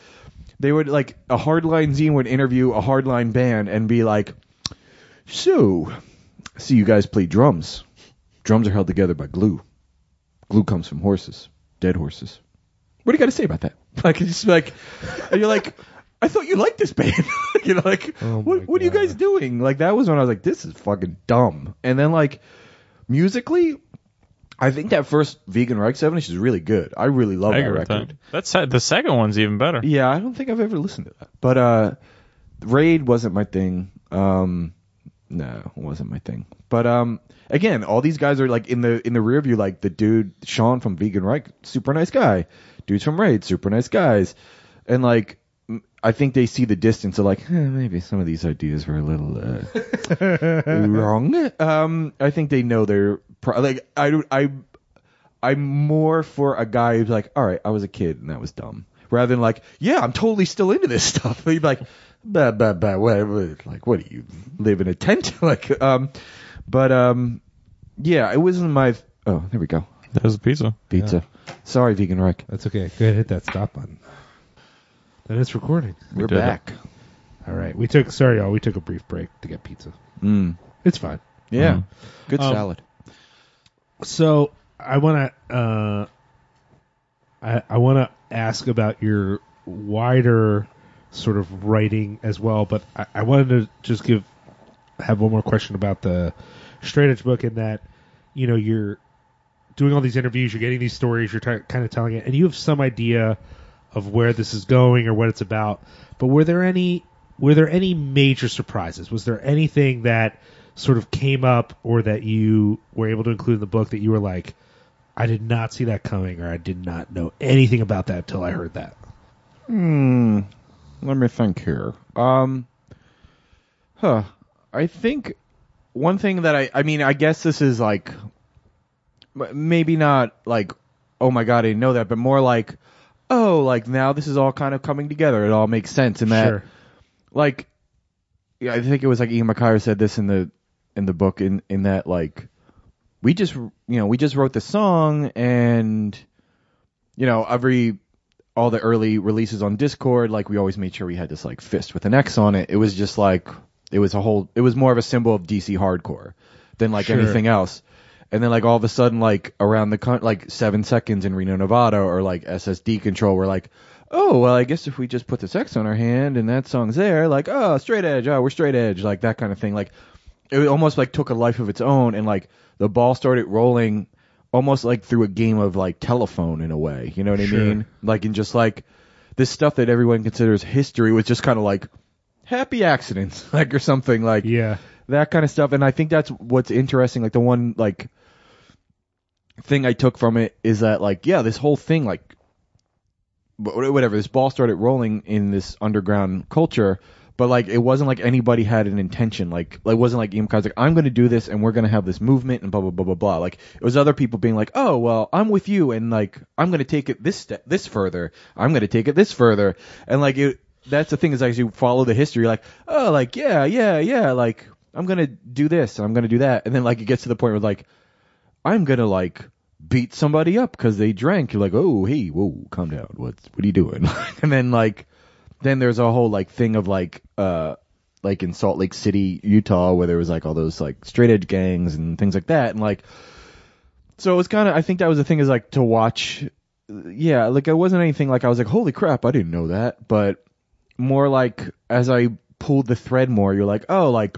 Speaker 1: they would like a hardline zine would interview a hardline band and be like, so see you guys play drums. Drums are held together by glue. Glue comes from horses, dead horses. What do you got to say about that? [laughs] Like it's just like, and you're like, I thought you liked this band. [laughs] you know, like
Speaker 3: Oh
Speaker 1: what what are you guys doing? Like that was when I was like, this is fucking dumb. And then like musically, I think that first Vegan Reich Seven is really good. I really love
Speaker 2: I
Speaker 1: that record.
Speaker 2: that. That's the second one's even better.
Speaker 1: Yeah, I don't think I've ever listened to that. But uh Raid wasn't my thing. Um no, it wasn't my thing. But um again, all these guys are like in the in the rear view like the dude Sean from Vegan Reich, super nice guy. Dudes from Raid, super nice guys. And like I think they see the distance of like, eh, maybe some of these ideas were a little uh, [laughs] wrong. Um, I think they know they're pro- like I don't- I I'm more for a guy who's like, all right, I was a kid and that was dumb, rather than like, yeah, I'm totally still into this [laughs] stuff. He'd be like, bah, bah, bah, whatever. Like, what do you live in a tent? [laughs] like, um, but um, yeah, it wasn't my. Oh, there we go,
Speaker 2: There's a pizza.
Speaker 1: pizza. Sorry, vegan wreck.
Speaker 3: That's okay. Go ahead, hit that stop button. Then it's recording.
Speaker 1: We're
Speaker 2: did it.
Speaker 1: back.
Speaker 3: All right, we took sorry y'all. We took a brief break to get pizza.
Speaker 1: Mm.
Speaker 3: It's fine.
Speaker 1: Yeah,
Speaker 2: Mhm.
Speaker 1: good
Speaker 3: Um,
Speaker 1: salad.
Speaker 3: So I want to uh, I, I want to ask about your wider sort of writing as well, but I, I wanted to just give have one more question about the straight edge book in that you know you're doing all these interviews, you're getting these stories, you're t- kind of telling it, and you have some idea of where this is going or what it's about. But were there any were there any major surprises? Was there anything that sort of came up or that you were able to include in the book that you were like, I did not see that coming or I did not know anything about that until I heard that?
Speaker 1: Hmm. Let me think here. Um. Huh. I think one thing that I, I mean, I guess this is like, maybe not like, oh my god, I didn't know that, but more like, oh, like now this is all kind of coming together. It all makes sense in that,
Speaker 3: Sure.
Speaker 1: like, yeah, I think it was like Ian MacKaye said this in the in the book in in that like, we just you know we just wrote the song and, you know every all the early releases on Dischord, like we always made sure we had this like fist with an X on it. It was just like it was a whole it was more of a symbol of DC hardcore than like
Speaker 3: Sure.
Speaker 1: anything else. And then like all of a sudden like around the con- like seven seconds in Reno, Nevada or like SS Decontrol, we're like, oh well, I guess if we just put this X on our hand and that song's there, like oh straight edge, oh we're straight edge, like that kind of thing. Like it almost like took a life of its own and like the ball started rolling almost like through a game of like telephone in a way. You know what I
Speaker 3: Sure.
Speaker 1: mean? Like in just like this stuff that everyone considers history was just kind of like happy accidents, [laughs] like or something like
Speaker 3: Yeah.
Speaker 1: that kind of stuff. And I think that's what's interesting. Like the one like thing I took from it is that like yeah, this whole thing like whatever this ball started rolling in this underground culture. But like it wasn't like anybody had an intention. Like it wasn't like Ian Kai's like I'm going to do this and we're going to have this movement and blah blah blah blah blah. Like it was other people being like, oh well, I'm with you and like I'm going to take it this step this further. I'm going to take it this further. And like it, that's the thing is as you follow the history, like oh like yeah yeah yeah like I'm going to do this and I'm going to do that. And then like it gets to the point where like I'm gonna like beat somebody up because they drank. You're like, oh, hey, whoa, calm down. What, what are you doing? [laughs] and then like, then there's a whole like thing of like, uh, like in Salt Lake City, Utah, where there was like all those like straight edge gangs and things like that, and like, so it was kind of. I think that was the thing is like to watch. Yeah, like it wasn't anything like I was like, holy crap, I didn't know that, but more like as I pulled the thread more, you're like, oh, like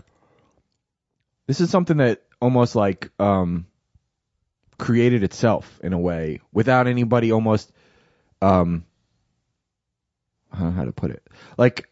Speaker 1: this is something that almost like um created itself in a way without anybody almost um I don't know how to put it like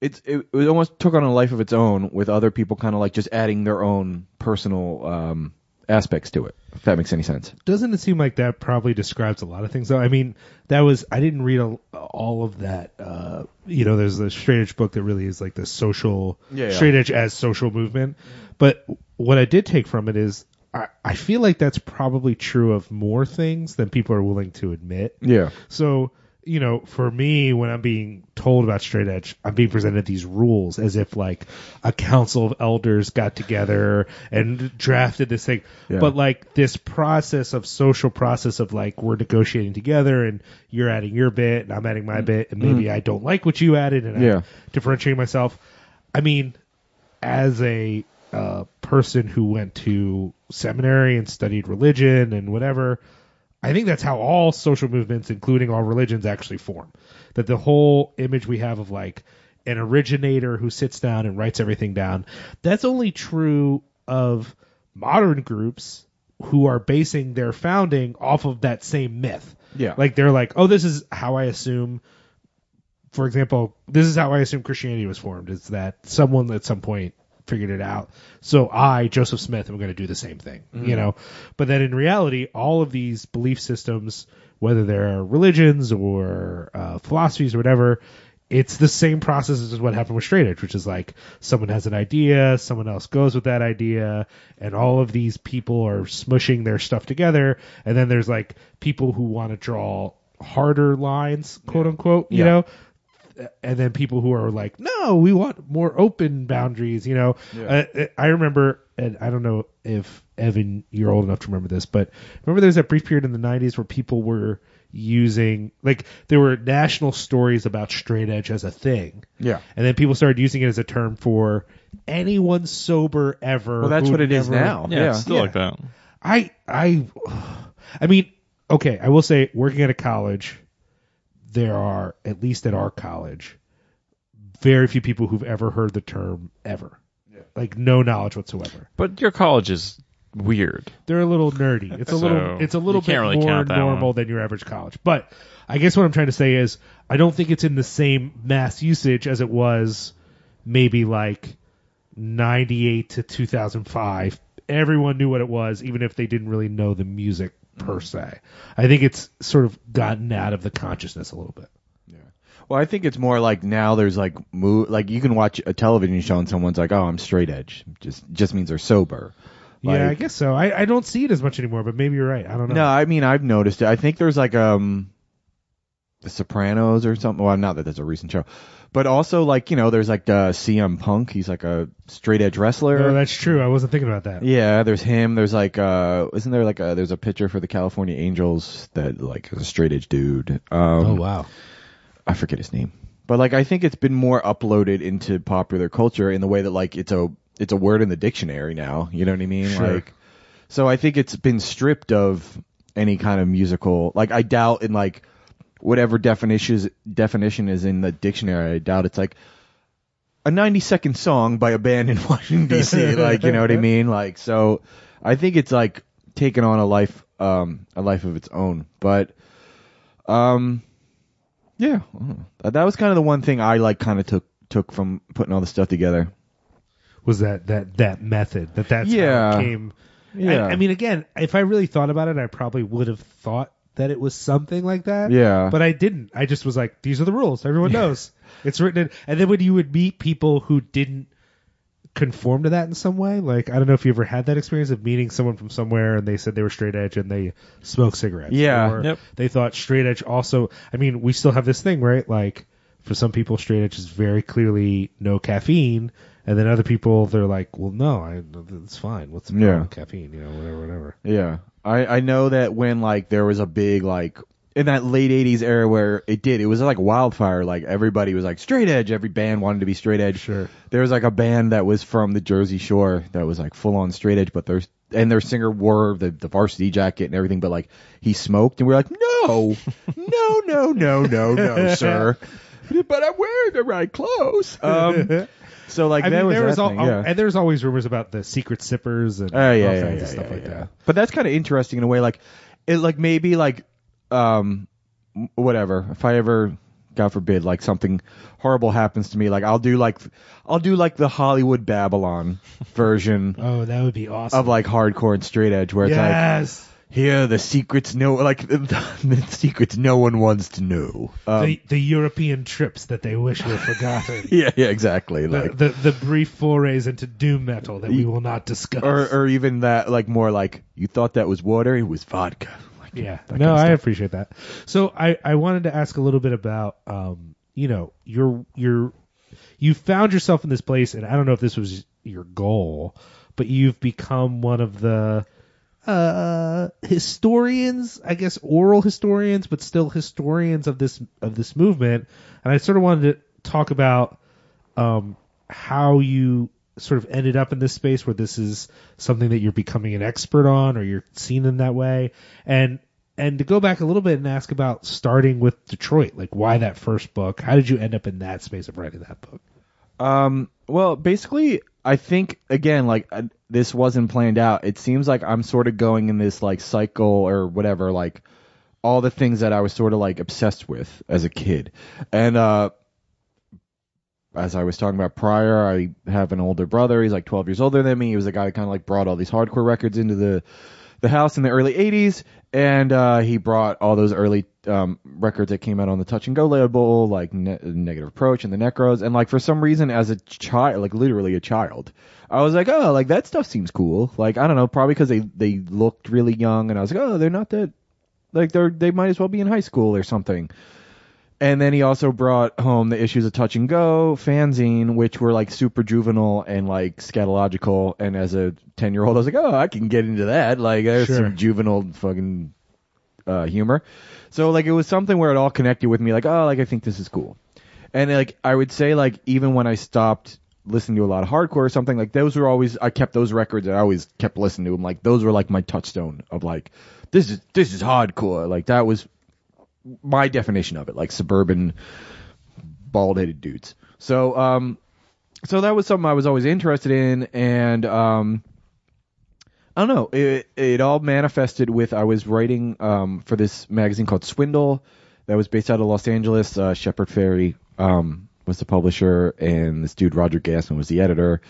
Speaker 1: it's it, it almost took on a life of its own with other people kind of like just adding their own personal um aspects to it if that makes any sense
Speaker 3: Doesn't it seem like that probably describes a lot of things though? I mean, that was I didn't read a, all of that. Uh, you know, there's the straight edge book that really is like the social
Speaker 1: Yeah, yeah.
Speaker 3: straight edge as social movement. But what I did take from it is I, I feel like that's probably true of more things than people are willing to admit.
Speaker 1: yeah
Speaker 3: So, you know, for me, when I'm being told about straight edge, I'm being presented these rules as if like a council of elders got together and drafted this thing.
Speaker 1: Yeah.
Speaker 3: But like this process of social process of like we're negotiating together and you're adding your bit and I'm adding my bit and maybe I don't like what you added and
Speaker 1: Yeah.
Speaker 3: I'm differentiating myself. I mean, as a uh, person who went to seminary and studied religion and whatever, I think that's how all social movements, including all religions, actually form. That the whole image we have of like an originator who sits down and writes everything down, that's only true of modern groups who are basing their founding off of that same myth.
Speaker 1: Yeah.
Speaker 3: Like they're like, oh, this is how I assume for example, this is how I assume Christianity was formed. Is that someone at some point figured it out. So I, Joseph Smith, am going to do the same thing, you know. But then in reality, all of these belief systems, whether they're religions or uh, philosophies or whatever, it's the same process as what happened with straight edge, which is like someone has an idea, someone else goes with that idea, and all of these people are smushing their stuff together. And then there's like people who want to draw harder lines, quote unquote, you
Speaker 1: Yeah.
Speaker 3: know, and then people who are like, no, we want more open boundaries. You know,
Speaker 1: Yeah.
Speaker 3: uh, I remember, and I don't know if Evan, you're old enough to remember this, but remember there's that brief period in the '90s where people were using like there were national stories about straight edge as a thing,
Speaker 1: yeah
Speaker 3: and then people started using it as a term for anyone sober ever.
Speaker 1: well that's
Speaker 3: who
Speaker 1: what it is
Speaker 3: never-
Speaker 1: now
Speaker 2: Yeah, it's still
Speaker 3: Yeah.
Speaker 2: like that.
Speaker 3: I I [sighs] I mean, okay, I will say working at a college, there are at least at our college, very few people who've ever heard the term ever. Like no knowledge whatsoever.
Speaker 2: But your college is weird.
Speaker 3: they're a little nerdy. It's a [laughs] little
Speaker 2: So,
Speaker 3: it's a little
Speaker 2: you
Speaker 3: bit
Speaker 2: really
Speaker 3: more normal
Speaker 2: one.
Speaker 3: than your average college. But I guess what I'm trying to say is I don't think it's in the same mass usage as it was maybe like 98 to 2005. Everyone knew what it was even if they didn't really know the music per se. I think it's sort of gotten out of the consciousness a little bit. Yeah.
Speaker 1: Well, I think it's more like now there's like mo- like you can watch a television show and someone's like, "Oh, I'm straight edge." Just just means they're sober.
Speaker 3: yeah, I guess so. I, I don't see it as much anymore, but maybe you're right. I don't know.
Speaker 1: No, I mean I've noticed it. I think there's like um The Sopranos or something. Well, not that that's a recent show, but also like you know there's like uh, CM Punk. He's like a straight edge wrestler.
Speaker 3: No, that's true. I wasn't thinking about that.
Speaker 1: yeah, there's him. There's like uh isn't there like a there's a pitcher for the California Angels that like is a straight edge dude. Um,
Speaker 3: Oh wow.
Speaker 1: I forget his name. But like I think it's been more uploaded into popular culture in the way that like it's a it's a word in the dictionary now. You know what I mean?
Speaker 3: Sure.
Speaker 1: Like so I think it's been stripped of any kind of musical like I doubt in like whatever definition is, definition is in the dictionary, I doubt it's like a 90 second song by a band in [laughs] Washington DC. [laughs] like, you know what I mean? Like, so I think it's like taken on a life, um, a life of its own. But, um, yeah, I don't know. that was kind of the one thing I like kind of took, took from putting all the stuff together.
Speaker 3: was that that that method that that's how
Speaker 1: Yeah.
Speaker 3: it came.
Speaker 1: Yeah.
Speaker 3: I, I mean, again, if I really thought about it, I probably would have thought that it was something like that.
Speaker 1: Yeah.
Speaker 3: But I didn't. I just was like, these are the rules. Everyone knows it's written. In. And then when you would meet people who didn't conform to that in some way, like I don't know if you ever had that experience of meeting someone from somewhere and they said they were straight edge and they smoke cigarettes.
Speaker 1: Yeah.
Speaker 3: Or
Speaker 2: Yep.
Speaker 3: they thought straight edge also. I mean, we still have this thing, right? Like for some people, straight edge is very clearly no caffeine. And then other people, they're like, well, no, I, it's fine. What's the problem
Speaker 1: Yeah.
Speaker 3: with caffeine? You know, whatever, whatever.
Speaker 1: Yeah. I, I know that when like there was a big like in that late eighties era where it did, it was like wildfire, like everybody was like straight edge, every band wanted to be straight edge.
Speaker 3: Sure.
Speaker 1: There was like a band that was from the Jersey Shore that was like full on straight edge, but there's and their singer wore the, the varsity jacket and everything, but like he smoked and we are like, No, no, no, no, no, no, [laughs] sir. But I'm wearing the right clothes. Um [laughs] so like
Speaker 3: I
Speaker 1: that
Speaker 3: mean,
Speaker 1: was
Speaker 3: there
Speaker 1: that
Speaker 3: was
Speaker 1: thing, yeah.
Speaker 3: and there's always rumors about the secret sippers and
Speaker 1: Oh
Speaker 3: all
Speaker 1: yeah, yeah,
Speaker 3: kinds
Speaker 1: yeah,
Speaker 3: of stuff
Speaker 1: yeah,
Speaker 3: like
Speaker 1: yeah.
Speaker 3: that.
Speaker 1: But that's kind of interesting in a way. Like, it like maybe like, um, whatever. If I ever, God forbid, like something horrible happens to me, like I'll do like, I'll do like the Hollywood Babylon [laughs] version
Speaker 3: Oh, that would be awesome.
Speaker 1: of like hardcore and straight edge, where it's like,
Speaker 3: yes.
Speaker 1: Here the secrets no, like the, [laughs] the secrets no one wants to know. Um,
Speaker 3: the, the European trips that they wish were forgotten. [laughs]
Speaker 1: yeah, yeah, exactly.
Speaker 3: the,
Speaker 1: Like,
Speaker 3: the the brief forays into doom metal that we will not discuss.
Speaker 1: or or even that, like more like you thought that was water, it was vodka. Like,
Speaker 3: yeah, no,
Speaker 1: kind of
Speaker 3: I appreciate that. So I I wanted to ask a little bit about um you know your your you found yourself in this place, and I don't know if this was your goal, but you've become one of the uh historians i guess oral historians but still historians of this of this movement. And i sort of wanted to talk about um how you sort of ended up in this space where this is something that you're becoming an expert on or you're seen in that way. And and to go back a little bit and ask about starting with Detroit like why that first book? How did you end up in that space of writing that book?
Speaker 1: Um, well, basically, I think again, like uh, this wasn't planned out. It seems like I'm sort of going in this like cycle or whatever, like all the things that I was sort of like obsessed with as a kid. And uh as I was talking about prior, I have an older brother. He's like 12 years older than me. He was the guy that kind of like brought all these hardcore records into the the house in the early 80s and uh he brought all those early um records that came out on the touch and go label like ne- negative approach and the necros. And like for some reason as a child like literally a child i was like oh like that stuff seems cool. Like i don't know probably because they they looked really young and i was like oh they're not that like they're they might as well be in high school or something and then he also brought home the issues of Touch and Go, fanzine, which were like super juvenile and like scatological. And as a 10 year old, I was like, oh, I can get into that. Like, there's
Speaker 3: Sure.
Speaker 1: some juvenile fucking uh, humor. So, like, it was something where it all connected with me, like, oh, like, I think this is cool. And, like, I would say, like, even when I stopped listening to a lot of hardcore or something, like, those were always, I kept those records and I always kept listening to them. Like, those were like my touchstone of, like, this is, this is hardcore. Like, that was my definition of it, like suburban bald headed dudes. So um so that was something I was always interested in and um I don't know. It it all manifested with I was writing um, for this magazine called Swindle that was based out of Los Angeles. Uh, Shepard Fairey um, was the publisher, and this dude Roger Gastman was the editor.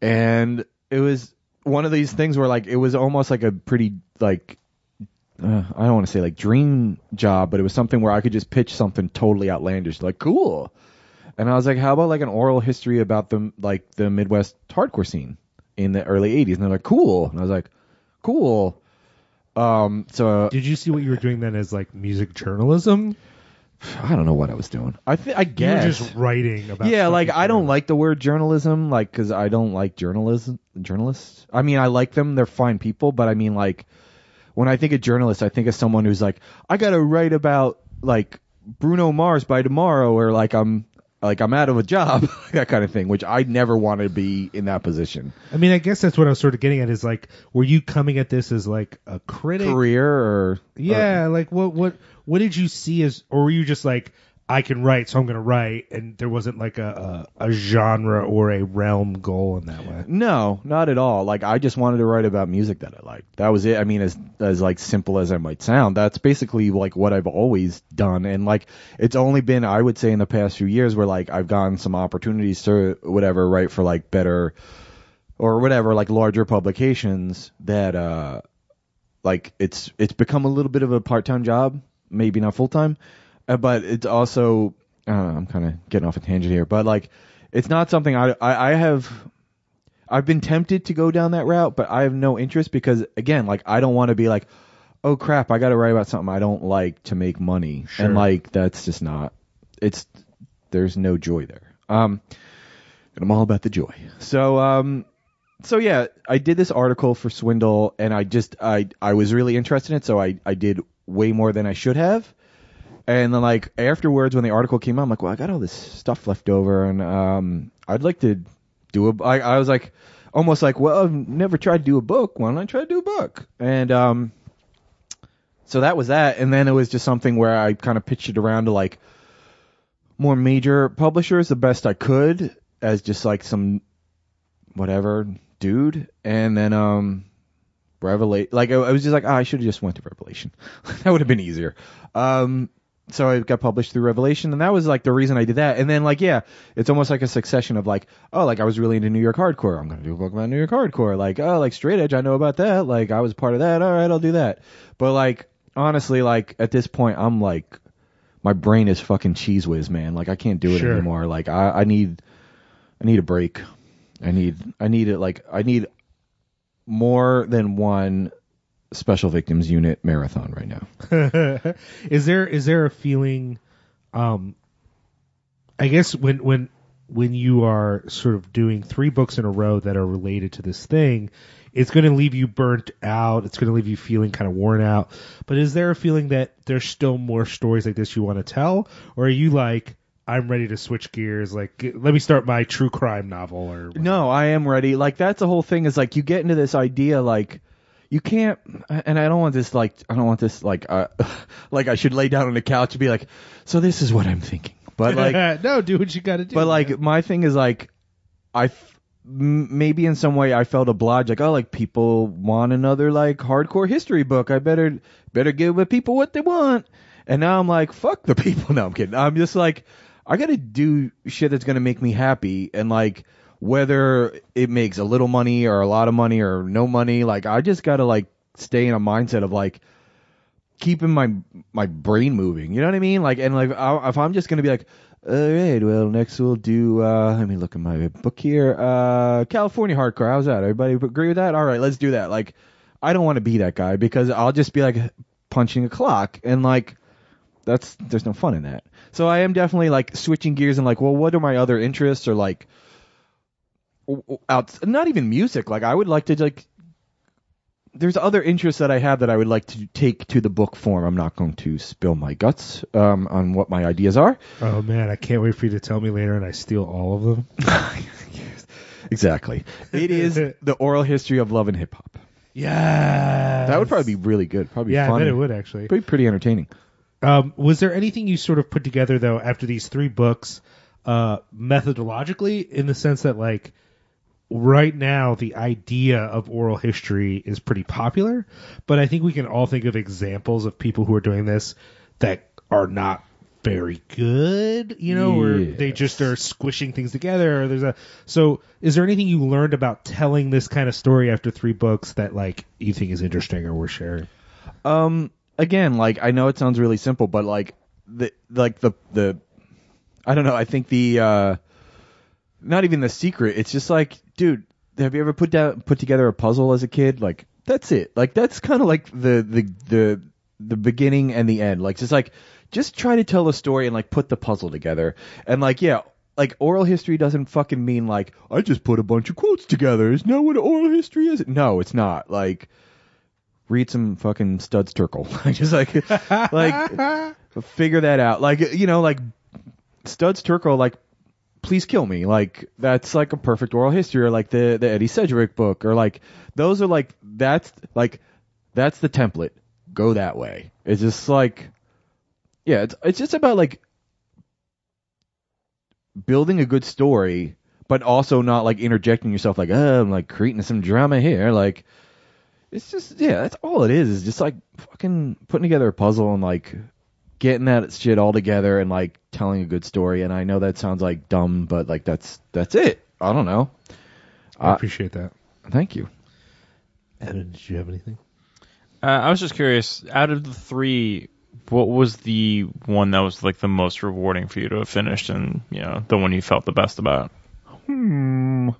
Speaker 1: And it was one of these things where like it was almost like a pretty like uh, I don't want to say like dream job, but it was something where I could just pitch something totally outlandish, like cool. And I was like, how about like an oral history about the like the Midwest hardcore scene in the early '80s? And they're like, cool. And I was like, cool. Um, so
Speaker 3: Did you see what you were doing then as like music journalism?
Speaker 1: I don't know what I was doing. I th- I
Speaker 3: You
Speaker 1: guess
Speaker 3: were just writing about.
Speaker 1: yeah, like I don't like the word journalism, like because I don't like journalism. Journalists. I mean, I like them; they're fine people. But I mean, like when I think of journalists, I think of someone who's like, I gotta write about like Bruno Mars by tomorrow, or like I'm like I'm out of a job, [laughs] that kind of thing. Which I never want to be in that position.
Speaker 3: I mean, I guess that's what I was sort of getting at. Is like, were you coming at this as like a critic?
Speaker 1: Career or uh,
Speaker 3: Yeah, like what what what did you see as, or were you just like, I can write, so I'm gonna write, and there wasn't like a a, a genre or a realm goal in that way.
Speaker 1: No, not at all. Like I just wanted to write about music that I liked. That was it. I mean, as as like simple as I might sound, that's basically like what I've always done. And like it's only been I would say in the past few years where like I've gotten some opportunities to whatever write for like better or whatever like larger publications that uh like it's it's become a little bit of a part-time job, maybe not full-time, uh, but it's also I don't know, I'm kind of getting off a tangent here, but like it's not something I, I I have I've been tempted to go down that route, but I have no interest because again, like I don't want to be like, oh crap, I got to write about something I don't like to make money,
Speaker 3: Sure.
Speaker 1: and like that's just not. It's there's no joy there. Um, and I'm all about the joy. So um, so yeah, I did this article for Swindle, and I just I I was really interested in it, so I I did way more than I should have. And then like afterwards, when the article came out, I'm like, well, I got all this stuff left over, and um, I'd like to do a. I, I was like, almost like, well, I've never tried to do a book. Why don't I try to do a book? And um, so that was that. And then it was just something where I kind of pitched it around to like more major publishers the best I could as just like some whatever dude. And then um, Revelation, like I, was just like, ah, I should have just went to Revelation. [laughs] that would have been easier. Um, so it got published through Revelation, and that was like the reason I did that. And then like yeah, it's almost like a succession of like, oh, like I was really into New York hardcore. I'm gonna do a book about New York hardcore. Like oh, like straight edge, I know about that. Like I was part of that. All right, I'll do that. But like honestly, like at this point, I'm like, my brain is fucking cheese whiz, man. Like I can't do it
Speaker 3: Sure.
Speaker 1: anymore. Like I, I need, I need a break. I need, I need it. Like I need more than one special victims unit marathon right now. [laughs]
Speaker 3: is there is there a feeling um I guess when when when you are sort of doing three books in a row that are related to this thing, it's going to leave you burnt out. It's going to leave you feeling kind of worn out. But is there a feeling that there's still more stories like this you want to tell, or are you like, I'm ready to switch gears? Like, let me start my true crime novel, or
Speaker 1: No, I am ready. Like that's the whole thing. Is like you get into this idea like you can't. And I don't want this like I don't want this like uh, [laughs] like I should lay down on the couch and be like, so this is what I'm thinking. But like [laughs]
Speaker 3: no, do what you got to do.
Speaker 1: But like
Speaker 3: man.
Speaker 1: my thing is like, I f- maybe in some way I felt obliged. Like oh, like people want another like hardcore history book. I better better give the people what they want. And now I'm like, fuck the [laughs] people. No, I'm kidding. I'm just like, I gotta do shit that's gonna make me happy. And like whether it makes a little money or a lot of money or no money, like I just gotta like stay in a mindset of like keeping my my brain moving. You know what I mean? Like, and like, if I'm just gonna be like, all right, well, next we'll do. uh Let me look at my book here. Uh California hardcore. How's that? Everybody agree with that? All right, let's do that. Like, I don't want to be that guy because I'll just be like punching a clock and like. That's there's no fun in that. So I am definitely like switching gears and like, well, what are my other interests or like out not even music. Like I would like to like there's other interests that I have that I would like to take to the book form. I'm not going to spill my guts um, on what my ideas are.
Speaker 3: oh man, I can't wait for you to tell me later, and I steal all of them. [laughs]
Speaker 1: Exactly. It is [laughs] the oral history of love and hip hop.
Speaker 3: Yeah,
Speaker 1: That would probably be really good. Probably
Speaker 3: yeah,
Speaker 1: fun.
Speaker 3: I bet it would actually.
Speaker 1: Pretty pretty entertaining.
Speaker 3: Um, was there anything you sort of put together though after these three books, uh, methodologically, in the sense that like right now the idea of oral history is pretty popular, but I think we can all think of examples of people who are doing this that are not very good, you know, where they just are squishing things together. Or there's a so is there anything you learned about telling this kind of story after three books that like you think is interesting or worth sharing?
Speaker 1: Um, again, like I know it sounds really simple, but like the like the the I don't know. I think the uh, not even the secret. It's just like, dude, have you ever put down put together a puzzle as a kid? Like that's it. Like that's kind of like the the the the beginning and the end. Like just like just try to tell a story and like put the puzzle together. And like yeah. Like oral history doesn't fucking mean like I just put a bunch of quotes together. Isn't that what oral history is? No, it's not. Like read some fucking Studs Terkel. [laughs] just like like [laughs] figure that out. Like you know, like Studs Terkel, like please kill me. Like that's like a perfect oral history, or like the the Edie Sedgwick book, or like those are like that's like that's the template. Go that way. It's just like yeah, it's it's just about like building a good story, but also not like interjecting yourself like, oh, I'm like creating some drama here. Like it's just yeah, that's all it is. Is just like fucking putting together a puzzle and like getting that shit all together and like telling a good story. And I know that sounds like dumb, but like that's that's it. I don't know.
Speaker 3: I
Speaker 1: Uh,
Speaker 3: appreciate that.
Speaker 1: Thank you.
Speaker 3: Evan, did you have anything?
Speaker 2: Uh, I was just curious. Out of the three, what was the one that was like the most rewarding for you to have finished, and you know the one you felt the best about?
Speaker 1: Hmm.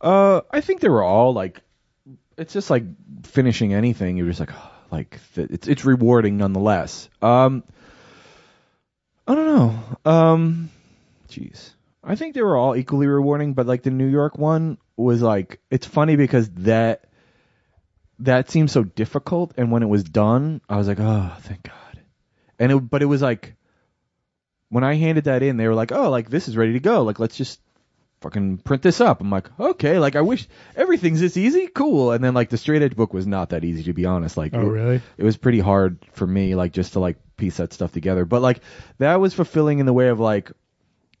Speaker 1: Uh, I think they were all like, it's just like finishing anything. You're just like, like it's it's rewarding nonetheless. Um, I don't know. Um, jeez, I think they were all equally rewarding, but like the New York one was like, it's funny because that that seemed so difficult, and when it was done, I was like, oh, thank God. And it, but it was like, when I handed that in, they were like, oh, like this is ready to go. Like let's just fucking print this up. I'm like, okay, like I wish everything's this easy, cool. And then like the straight edge book was not that easy to be honest. Like,
Speaker 3: Oh,
Speaker 1: it,
Speaker 3: really?
Speaker 1: it was pretty hard for me, like just to like piece that stuff together. But like that was fulfilling in the way of like,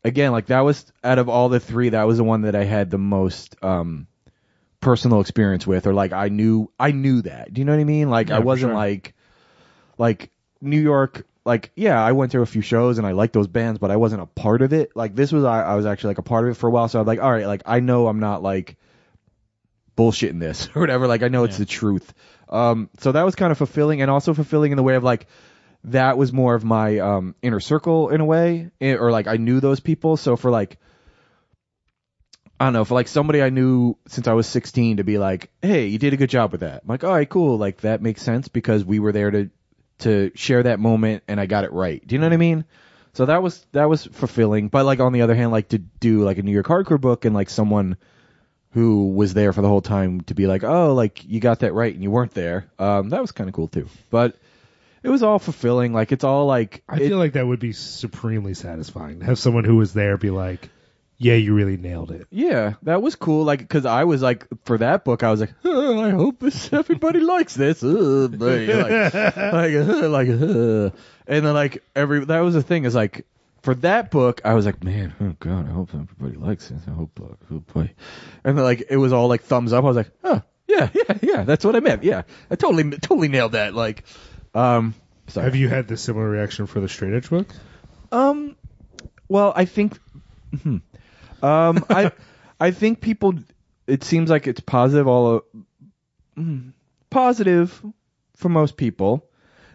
Speaker 1: again, like that was out of all the three, that was the one that I had the most um personal experience with, or like I knew, I knew that. Do you know what I mean? Like
Speaker 3: Yeah,
Speaker 1: I wasn't
Speaker 3: sure.
Speaker 1: like, like New York. Like yeah, I went to a few shows and I liked those bands, but I wasn't a part of it. Like this was, I, I was actually like a part of it for a while. So I'm like, all right, like I know I'm not like bullshitting this [laughs] or whatever. Like I know it's
Speaker 2: Yeah.
Speaker 1: the truth. Um, so that was kind of fulfilling and also fulfilling in the way of like that was more of my um inner circle in a way, eh, or like I knew those people. So for like I don't know, for like somebody I knew since I was 16 to be like, hey, you did a good job with that. I'm like, all right, cool. Like that makes sense because we were there to to share that moment and I got it right. Do you know what I mean? So that was that was fulfilling. But like on the other hand, like to do like a New York hardcore book and like someone who was there for the whole time to be like, oh, like you got that right and you weren't there. Um, that was kind of cool too. But it was all fulfilling. Like it's all like
Speaker 3: I
Speaker 1: it-
Speaker 3: feel like that would be supremely satisfying to have someone who was there be like, "Yeah, you really nailed it."
Speaker 1: Yeah, that was cool. Like, cause I was like, for that book, I was like, "Oh, I hope this, [laughs] everybody likes this. Uh, like, [laughs] like, uh, like, uh. and then like every that was the thing is like for that book, I was like, man, oh god, I hope everybody likes this. I hope, uh, oh boy, and then like it was all like thumbs up. I was like, oh yeah, yeah, yeah, that's what I meant. Yeah, I totally, totally nailed that. Like, um, sorry.
Speaker 3: Have you had the similar reaction for the straight edge book?
Speaker 1: Um, well, I think, hmm. Um, I, I think people. It seems like it's positive. All mm, positive for most people.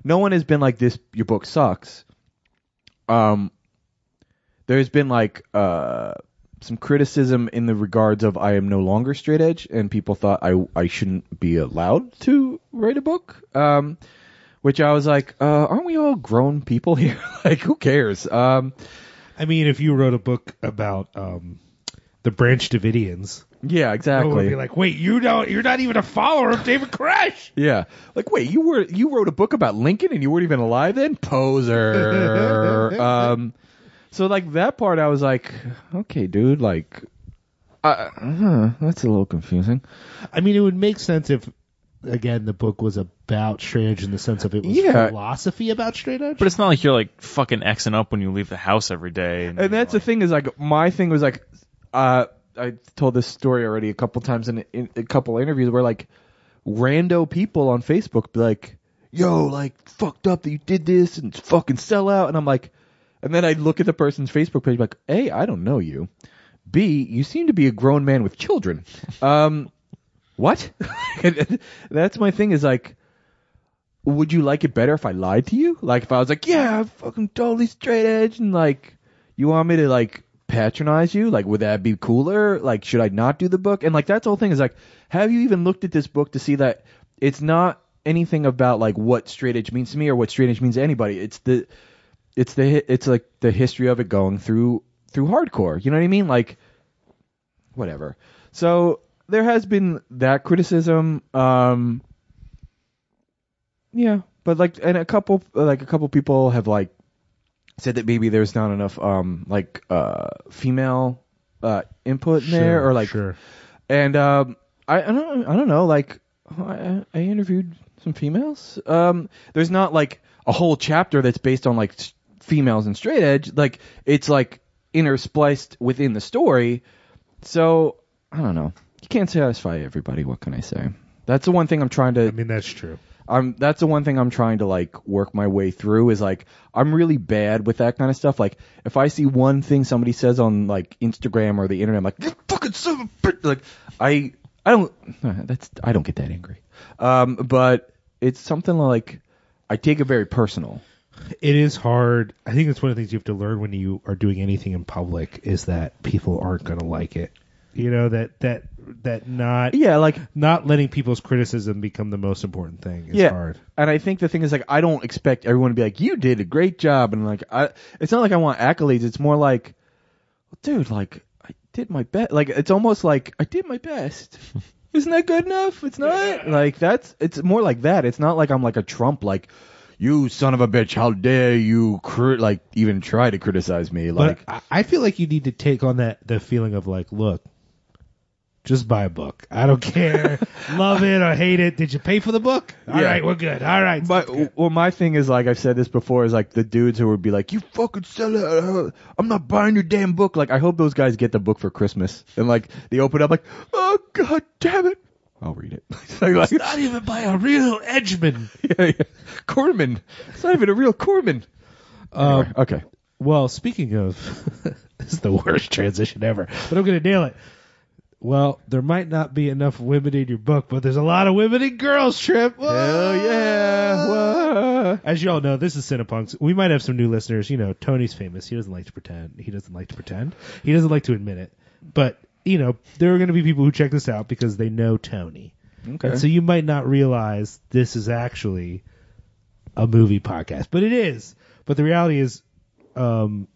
Speaker 1: No one has been like this. Your book sucks. Um, there's been like uh some criticism in the regards of I am no longer straight edge, and people thought I I shouldn't be allowed to write a book. Um, which I was like, uh, aren't we all grown people here? [laughs] like, who cares? Um,
Speaker 3: I mean, if you wrote a book about um, the Branch Davidians,
Speaker 1: yeah,
Speaker 3: I would
Speaker 1: exactly.
Speaker 3: be like, "Wait, you don't? You're not even a follower of David Koresh."
Speaker 1: yeah, like, wait, you were you wrote a book about Lincoln and you weren't even alive then, poser. [laughs] um, so like that part, I was like, okay, dude, like, uh, huh, that's a little confusing.
Speaker 3: I mean, it would make sense if, again, the book was about straight edge in the sense of it was
Speaker 1: Yeah.
Speaker 3: philosophy about straight edge.
Speaker 2: But it's not like you're like fucking xing up when you leave the house every day. And,
Speaker 1: And that's the thing is like my thing was like uh I told this story already a couple times in, in a couple interviews where like rando people on Facebook be like, "Yo, like fucked up that you did this and fucking sell out," and I'm like, and then I look at the person's Facebook page like, "A, I don't know you. B, you seem to be a grown man with children. Um, what? [laughs] That's my thing. Is like." Would you like it better if I lied to you? Like if I was like, yeah, I'm fucking totally straight edge, and like, you want me to like patronize you? Like, would that be cooler? Like, should I not do the book? And like, that's the whole thing is like, have you even looked at this book to see that it's not anything about like what straight edge means to me or what straight edge means to anybody? It's the, it's the, it's like the history of it going through through hardcore. You know what I mean? Like, whatever. So there has been that criticism. Um, yeah, but like, and a couple, like a couple people have like said that maybe there's not enough um like uh female uh input in there or like
Speaker 3: sure.
Speaker 1: and um I, I don't I don't know like I, I interviewed some females um there's not like a whole chapter that's based on like females and straight edge like it's like interspliced within the story so I don't know you can't satisfy everybody what can I say that's the one thing I'm trying to
Speaker 3: I mean, that's true.
Speaker 1: I'm that's the one thing I'm trying to like work my way through is like I'm really bad with that kind of stuff. Like if I see one thing somebody says on like Instagram or the internet, I'm like you fucking son of a bitch. Like I I don't that's I don't get that angry. Um, but it's something like I take it very personal.
Speaker 3: It is hard. I think it's one of the things you have to learn when you are doing anything in public is that people aren't going to like it. You know that that that not
Speaker 1: Yeah, like
Speaker 3: not letting people's criticism become the most important thing is
Speaker 1: yeah.
Speaker 3: hard.
Speaker 1: And I think the thing is like I don't expect everyone to be like you did a great job and like I it's not like I want accolades. It's more like dude, like I did my best. Like it's almost like I did my best. [laughs] Isn't that good enough? It's not like that's. It's more like that. It's not like I'm like a Trump. Like you son of a bitch, how dare you cri- like even try to criticize me? Like
Speaker 3: but I- I feel like you need to take on that the feeling of like, look, just buy a book. I don't [laughs] care, love it or hate it. Did you pay for the book? All
Speaker 1: Yeah.
Speaker 3: right, we're good. All right,
Speaker 1: But well, my thing is like I've said this before is like the dudes who would be like, "You fucking sell it! uh, I'm not buying your damn book." Like I hope those guys get the book for Christmas and like they open up like, "Oh god damn it!" I'll read it. [laughs] like, like,
Speaker 3: not even by a real edgeman. [laughs]
Speaker 1: yeah, yeah. Corman. It's not even a real Corman.
Speaker 3: Um,
Speaker 1: okay.
Speaker 3: Well, speaking of, this is the worst transition ever, but I'm going to nail it. Well, there might not be enough women in your book, but there's a lot of women in Girls Trip. Whoa!
Speaker 1: Hell yeah! Whoa.
Speaker 3: As you all know, this is Cinepunx. We might have some new listeners. You know, Tony's famous. He doesn't like to pretend. He doesn't like to pretend. He doesn't like to admit it. But, you know, there are going to be people who check this out because they know Tony.
Speaker 1: Okay.
Speaker 3: And so you might not realize this is actually a movie podcast, but it is. But the reality is, um,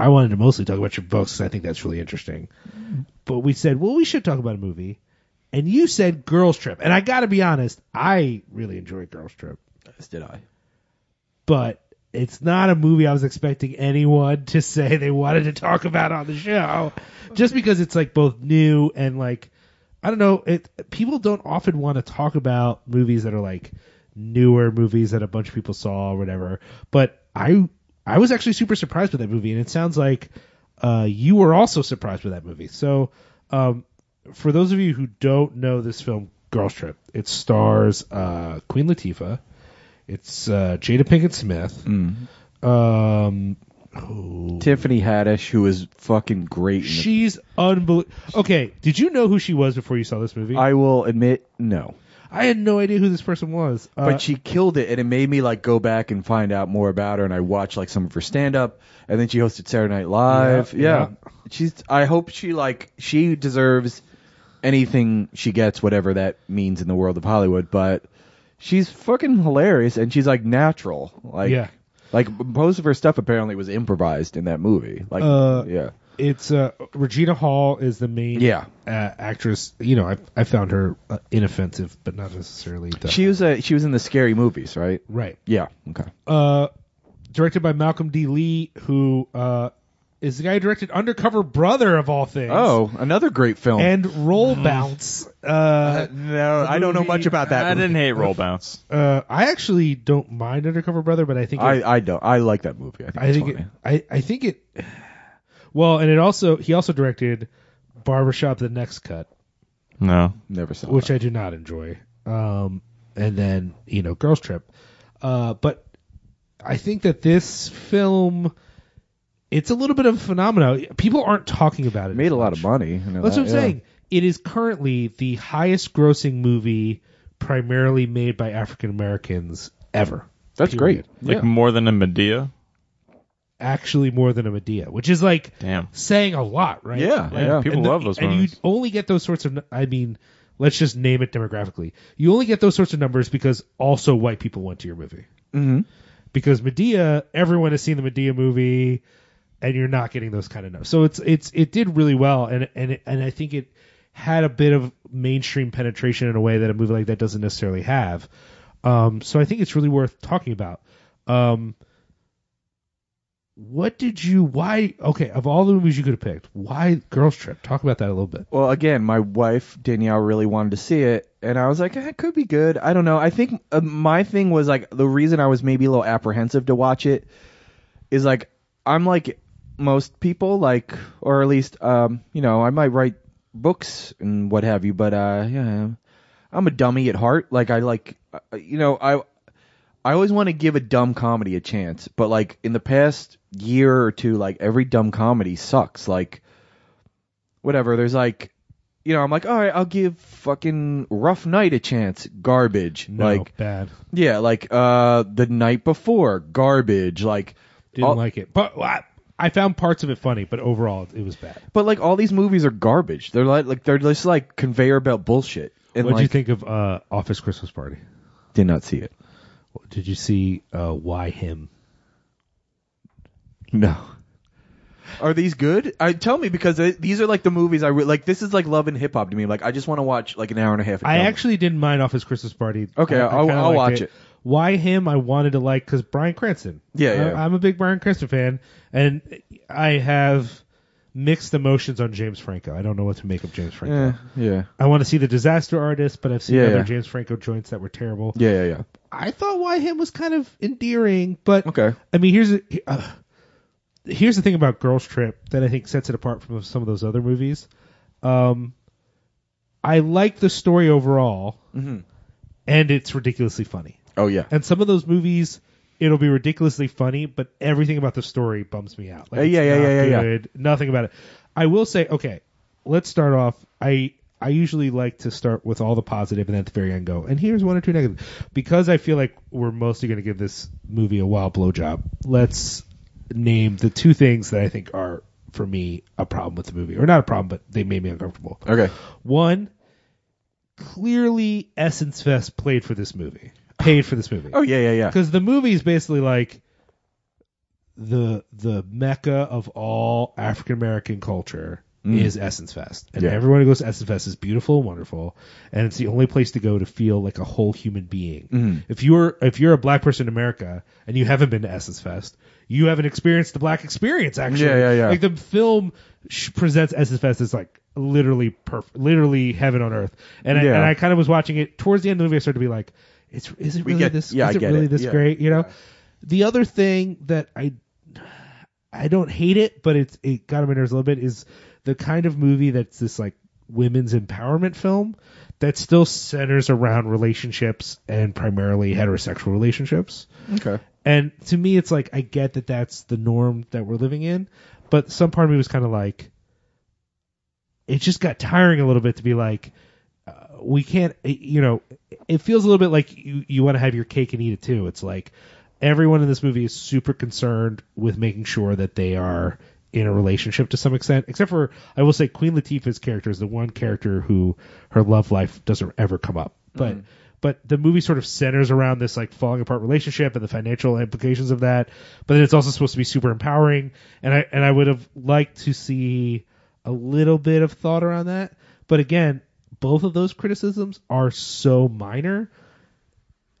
Speaker 3: I wanted to mostly talk about your books I think that's really interesting. But we said, well, we should talk about a movie, and you said Girls Trip, and I got to be honest, I really enjoyed Girls Trip,
Speaker 1: As did I.
Speaker 3: but it's not a movie I was expecting anyone to say [laughs] they wanted to talk about on the show, just because it's like both new and like I don't know. It people don't often want to talk about movies that are like newer movies that a bunch of people saw or whatever. But I I was actually super surprised with that movie, and it sounds like uh, you were also surprised with that movie. So um, for those of you who don't know this film, Girls Trip, it stars uh, Queen Latifah. It's uh, Jada Pinkett Smith. Um, who-
Speaker 1: Tiffany Haddish, who is fucking great. In the,
Speaker 3: she's unbelievable. Okay, did you know who she was before you saw this movie?
Speaker 1: I will admit, no.
Speaker 3: I had no idea who this person was. Uh,
Speaker 1: but she killed it, and it made me like go back and find out more about her. And I watched like some of her stand up, and then she hosted Saturday Night Live.
Speaker 3: Yeah,
Speaker 1: Yeah,
Speaker 3: yeah.
Speaker 1: she's. I hope she like she deserves anything she gets, whatever that means in the world of Hollywood. But she's fucking hilarious, and she's like natural. Like
Speaker 3: Yeah.
Speaker 1: like most of her stuff apparently was improvised in that movie. Like
Speaker 3: Uh,
Speaker 1: yeah,
Speaker 3: it's uh, Regina Hall is the main
Speaker 1: Yeah.
Speaker 3: uh, actress. You know, I I found her uh, inoffensive, but not necessarily. The,
Speaker 1: she was a she was in the scary movies, right?
Speaker 3: right.
Speaker 1: Yeah. Okay.
Speaker 3: Uh, directed by Malcolm D. Lee, who uh, is the guy who directed Undercover Brother of all things.
Speaker 1: Oh, another great film.
Speaker 3: and Roll Bounce. Uh,
Speaker 1: no, I don't know much about that.
Speaker 2: I didn't hate Roll Bounce.
Speaker 3: uh, I actually don't mind Undercover Brother, but I think it,
Speaker 1: I, I don't. I like that movie. I think,
Speaker 3: I
Speaker 1: it's
Speaker 3: think it. I, I think it. Well, and it also he also directed Barbershop: The Next Cut,
Speaker 2: No.
Speaker 1: Never saw. It.
Speaker 3: Which
Speaker 1: it.
Speaker 3: I do not enjoy. Um, and then you know, Girls Trip. Uh, but I think that this film, it's a little bit of a phenomenon. People aren't talking about it.
Speaker 1: made
Speaker 3: as
Speaker 1: a lot of money. I know
Speaker 3: That's
Speaker 1: that,
Speaker 3: what I'm
Speaker 1: yeah.
Speaker 3: saying. It is currently the highest grossing movie primarily made by African Americans ever.
Speaker 1: That's
Speaker 3: Period.
Speaker 1: great.
Speaker 2: Like
Speaker 1: yeah.
Speaker 2: more than a Madea?
Speaker 3: Actually, more than a Madea, which is like
Speaker 2: Damn.
Speaker 3: saying a lot, right?
Speaker 1: Yeah,
Speaker 3: Like,
Speaker 1: yeah.
Speaker 2: People
Speaker 3: the-
Speaker 2: love those
Speaker 3: And you only get those sorts of. I mean, let's just name it demographically. You only get those sorts of numbers because also white people went to your movie.
Speaker 1: Mhm.
Speaker 3: Because Madea, everyone has seen the Madea movie, and you're not getting those kind of numbers. So it's it's it did really well, and and and I think it had a bit of mainstream penetration in a way that a movie like that doesn't necessarily have. Um, so I think it's really worth talking about. Um, what did you? Why? Okay, of all the movies you could have picked, why Girls Trip? Talk about that a little bit.
Speaker 1: Well, again, my wife Danielle really wanted to see it, and I was like, eh, it could be good. I don't know. I think uh, my thing was like the reason I was maybe a little apprehensive to watch it is like I'm like most people, like or at least um, you know, I might write books and what have you, but uh, yeah, I'm a dummy at heart. Like I like, uh, you know, I I always want to give a dumb comedy a chance, but like in the past year or two, like every dumb comedy sucks. Like whatever. There's like, you know, I'm like, all right, I'll give fucking Rough Night a chance. Garbage.
Speaker 3: No,
Speaker 1: Like,
Speaker 3: bad.
Speaker 1: yeah, like uh, the night before, garbage. Like,
Speaker 3: Didn't
Speaker 1: all-
Speaker 3: like it, but I, I found parts of it funny, but overall it was bad.
Speaker 1: but like all these movies are garbage. They're like, like they're just like conveyor belt bullshit.
Speaker 3: What did
Speaker 1: like,
Speaker 3: you think of uh, Office Christmas Party?
Speaker 1: Did not see it.
Speaker 3: Did you see uh, Why Him?
Speaker 1: No. Are these good? I tell me because they, these are like the movies I re- like. This is like love and hip hop to me. Like I just want to watch like an hour and a half.
Speaker 3: I
Speaker 1: dumb-
Speaker 3: actually didn't mind Office Christmas Party.
Speaker 1: Okay,
Speaker 3: I- I
Speaker 1: I'll-
Speaker 3: kinda
Speaker 1: I'll watch it.
Speaker 3: Why him? I wanted to like because Bryan Cranston.
Speaker 1: Yeah,
Speaker 3: I-
Speaker 1: yeah.
Speaker 3: I'm a big Bryan Cranston fan, and I have mixed emotions on James Franco. I don't know what to make of James Franco.
Speaker 1: Eh, yeah,
Speaker 3: I want to see the Disaster Artist, but I've seen
Speaker 1: Yeah,
Speaker 3: other
Speaker 1: yeah.
Speaker 3: James Franco joints that were terrible.
Speaker 1: yeah, yeah, yeah.
Speaker 3: I thought Why him was kind of endearing, but
Speaker 1: Okay.
Speaker 3: I mean, here's a, uh, here's the thing about Girls Trip that I think sets it apart from some of those other movies. Um, I like the story overall,
Speaker 1: Mhm.
Speaker 3: and it's ridiculously funny.
Speaker 1: Oh yeah.
Speaker 3: And some of those movies, it'll be ridiculously funny, but everything about the story bums me out. Like,
Speaker 1: Uh, yeah, yeah, yeah, yeah, yeah.
Speaker 3: Nothing about it. I will say, okay, let's start off. I I usually like to start with all the positive and then at the very end go, and here's one or two negative. Because I feel like we're mostly going to give this movie a wild blowjob, let's name the two things that I think are, for me, a problem with the movie. Or not a problem, but they made me uncomfortable.
Speaker 1: Okay.
Speaker 3: One, clearly Essence Fest played for this movie. Paid for this movie
Speaker 1: Oh yeah, yeah, yeah.
Speaker 3: because the movie is basically like the the mecca of all African American culture is Essence Fest, and
Speaker 1: Mm. Yeah.
Speaker 3: everyone who goes to Essence Fest is beautiful and wonderful, and it's the only place to go to feel like a whole human being.
Speaker 1: Mhm.
Speaker 3: If you're if you're a black person in America and you haven't been to Essence Fest, you haven't experienced the black experience. Actually,
Speaker 1: Yeah, yeah, yeah.
Speaker 3: Like the film presents Essence Fest as like literally perfect, literally heaven on earth, and I, and I kind of was watching it towards the end of the movie. I started to be like, it's is it really
Speaker 1: get-
Speaker 3: this?
Speaker 1: yeah,
Speaker 3: is it really
Speaker 1: it.
Speaker 3: this
Speaker 1: Yeah.
Speaker 3: great? You know. The other thing that I I don't hate it, but it's it got on my nerves a little bit is the kind of movie that's this like women's empowerment film that still centers around relationships and primarily heterosexual relationships.
Speaker 1: Okay.
Speaker 3: And to me, it's like I get that that's the norm that we're living in, but some part of me was kind of like, it just got tiring a little bit to be like, we can't, eh, you know, it feels a little bit like you you want to have your cake and eat it too. It's like everyone in this movie is super concerned with making sure that they are in a relationship to some extent, except for I will say Queen Latifah's character is the one character who her love life doesn't ever come up, but. Mm-hmm. But the movie sort of centers around this like falling apart relationship and the financial implications of that. But then it's also supposed to be super empowering, and I and I would have liked to see a little bit of thought around that. But again, both of those criticisms are so minor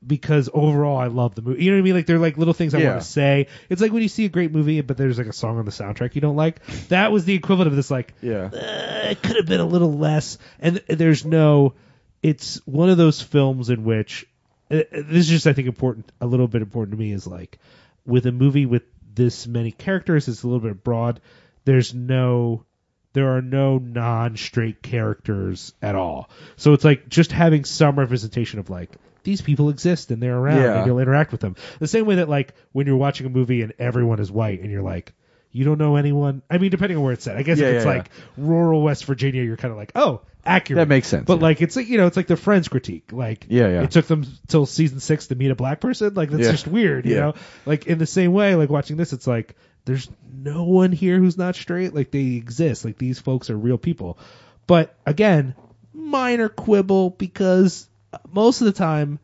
Speaker 3: because overall I love the movie. You know what I mean? Like they're like little things I
Speaker 1: Yeah.
Speaker 3: want to say. It's like when you see a great movie, but there's like a song on the soundtrack you don't like. That was the equivalent of this like
Speaker 1: Yeah.
Speaker 3: uh, it could have been a little less. And there's no. It's one of those films in which uh, this is just I think important. A little bit important to me is like with a movie with this many characters, it's a little bit broad. There's no there are no non-straight characters at all. So it's like just having some representation of like these people exist and they're around
Speaker 1: Yeah.
Speaker 3: and you'll interact with them. The same way that like when you're watching a movie and everyone is white and you're like you don't know anyone. I mean, depending on where it's set. I guess
Speaker 1: Yeah,
Speaker 3: if it's
Speaker 1: yeah,
Speaker 3: like rural West Virginia, you're kind of like, oh, accurate.
Speaker 1: That makes sense,
Speaker 3: But like, it's like you know, it's like the Friends critique. Like,
Speaker 1: Yeah, yeah.
Speaker 3: It took them till season six to meet a black person. Like, that's just weird. You know, like in the same way, like watching this, it's like there's no one here who's not straight. Like they exist. Like these folks are real people. But again, minor quibble because most of the time,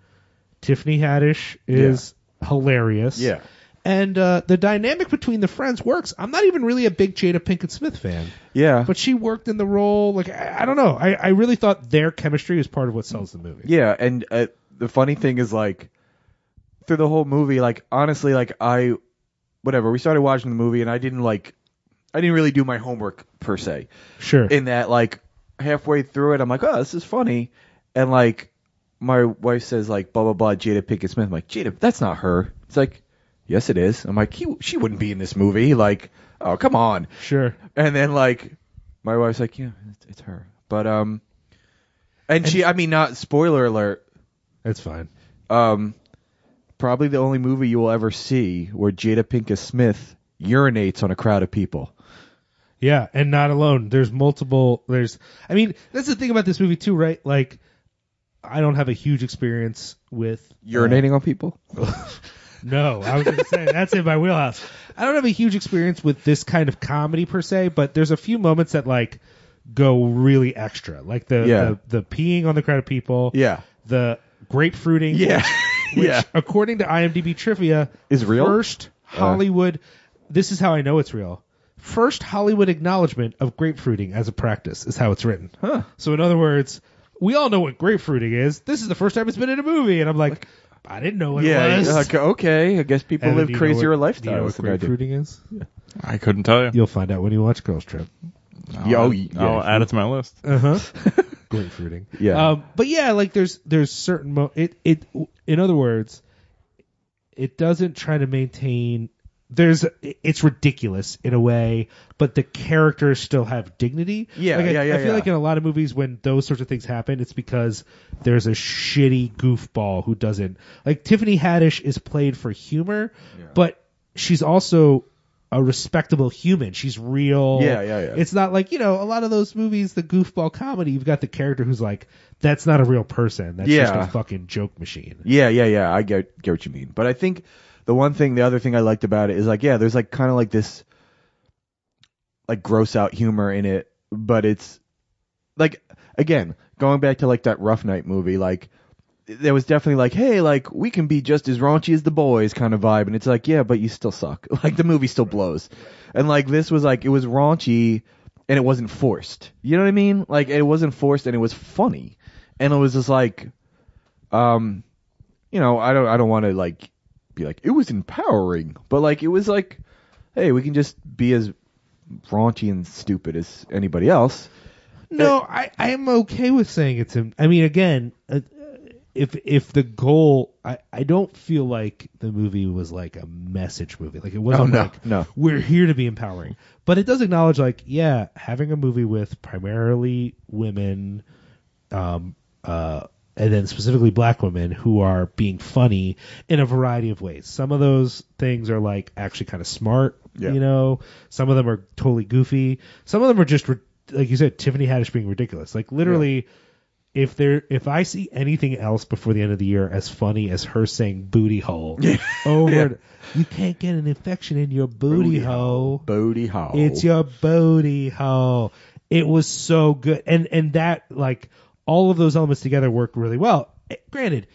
Speaker 3: Tiffany Haddish is hilarious.
Speaker 1: Yeah.
Speaker 3: And uh, the dynamic between the friends works. I'm not even really a big Jada Pinkett Smith fan,
Speaker 1: Yeah.
Speaker 3: but she worked in the role. Like I, I don't know. I, I really thought their chemistry is part of what sells the movie.
Speaker 1: Yeah, and uh, the funny thing is like through the whole movie, like honestly, like I, whatever. We started watching the movie, and I didn't like, I didn't really do my homework per se.
Speaker 3: Sure.
Speaker 1: In that, like halfway through it, I'm like, oh, this is funny, and like my wife says like blah blah blah Jada Pinkett Smith. I'm like, Jada, that's not her. It's like, yes, it is. I'm like, he, she wouldn't be in this movie. Like, oh, come on.
Speaker 3: sure.
Speaker 1: And then like my wife's like, yeah, it's, it's her. But um, and, she, I mean, not spoiler alert.
Speaker 3: That's fine.
Speaker 1: Um, probably the only movie you will ever see where Jada Pinkett Smith urinates on a crowd of people.
Speaker 3: Yeah, and not alone. There's multiple. There's. I mean, that's the thing about this movie too, right? Like, I don't have a huge experience with uh,
Speaker 1: Urinating on people? [laughs]
Speaker 3: No, I was going to say that's in my wheelhouse. I don't have a huge experience with this kind of comedy per se, but there's a few moments that like go really extra, like the
Speaker 1: Yeah.
Speaker 3: the, the peeing on the crowd of people,
Speaker 1: Yeah.
Speaker 3: the grapefruiting,
Speaker 1: Yeah. [laughs] [laughs]
Speaker 3: which
Speaker 1: yeah.
Speaker 3: according to IMDb trivia
Speaker 1: Is real?
Speaker 3: First Hollywood. this is how I know it's real. First Hollywood acknowledgement of grapefruiting as a practice is how it's written.
Speaker 1: Huh.
Speaker 3: So in other words, we all know what grapefruiting is. This is the first time it's been in a movie, and I'm like, I didn't know what
Speaker 1: Yeah.
Speaker 3: it was.
Speaker 1: Like, okay. I guess people
Speaker 3: Evan,
Speaker 1: live
Speaker 3: do you know
Speaker 1: crazier
Speaker 3: what- do you know what
Speaker 1: than I do.
Speaker 3: grapefruiting is?
Speaker 2: I couldn't tell you.
Speaker 3: You'll find out when you watch Girls Trip.
Speaker 1: Yeah, oh,
Speaker 2: I'll,
Speaker 1: yeah,
Speaker 2: I'll add it to my list.
Speaker 3: Uh huh. [laughs] [laughs] grapefruiting.
Speaker 1: Yeah.
Speaker 3: Um, but yeah, like there's there's certain mo- it it in other words, it doesn't try to maintain. There's it's ridiculous in a way, but the characters still have dignity.
Speaker 1: Yeah,
Speaker 3: Like, I,
Speaker 1: yeah, yeah,
Speaker 3: I feel
Speaker 1: yeah.
Speaker 3: like in a lot of movies when those sorts of things happen, it's because there's a shitty goofball who doesn't like Tiffany Haddish is played for humor, but she's also a respectable human. She's real.
Speaker 1: Yeah, yeah, yeah.
Speaker 3: It's not like, you know, a lot of those movies, the goofball comedy, you've got the character who's like, that's not a real person. That's just a fucking joke machine.
Speaker 1: Yeah, yeah, yeah. I get get what you mean. But I think the one thing, the other thing I liked about it is like, yeah, there's like kind of like this, like gross out humor in it, but it's like again going back to like that Rough Night movie, like there was definitely like, hey, like we can be just as raunchy as the boys kind of vibe, and it's like, yeah, but you still suck. [laughs] Like the movie still blows, and like this was like it was raunchy and it wasn't forced. You know what I mean? Like it wasn't forced and it was funny, and it was just like, um, you know, I don't I don't want to like be like it was empowering, but like it was like, hey, we can just be as raunchy and stupid as anybody else.
Speaker 3: No, I, I am okay with saying it's. I mean, again, uh, if if the goal, I, I don't feel like the movie was like a message movie. Like it wasn't
Speaker 1: Oh, no,
Speaker 3: like
Speaker 1: no.
Speaker 3: we're here to be empowering, but it does acknowledge like yeah, having a movie with primarily women, um, uh, and then specifically black women who are being funny in a variety of ways. Some of those things are like actually kind of smart,
Speaker 1: Yeah.
Speaker 3: you know. Some of them are totally goofy. Some of them are just like you said, Tiffany Haddish being ridiculous. Like literally, if there, if I see anything else before the end of the year as funny as her saying "booty hole" [laughs] over,
Speaker 1: Yeah.
Speaker 3: you can't get an infection in your booty, hole.
Speaker 1: Bodie Hole.
Speaker 3: It's your booty hole. It was so good, and and that like all of those elements together worked really well. Eh, Granted,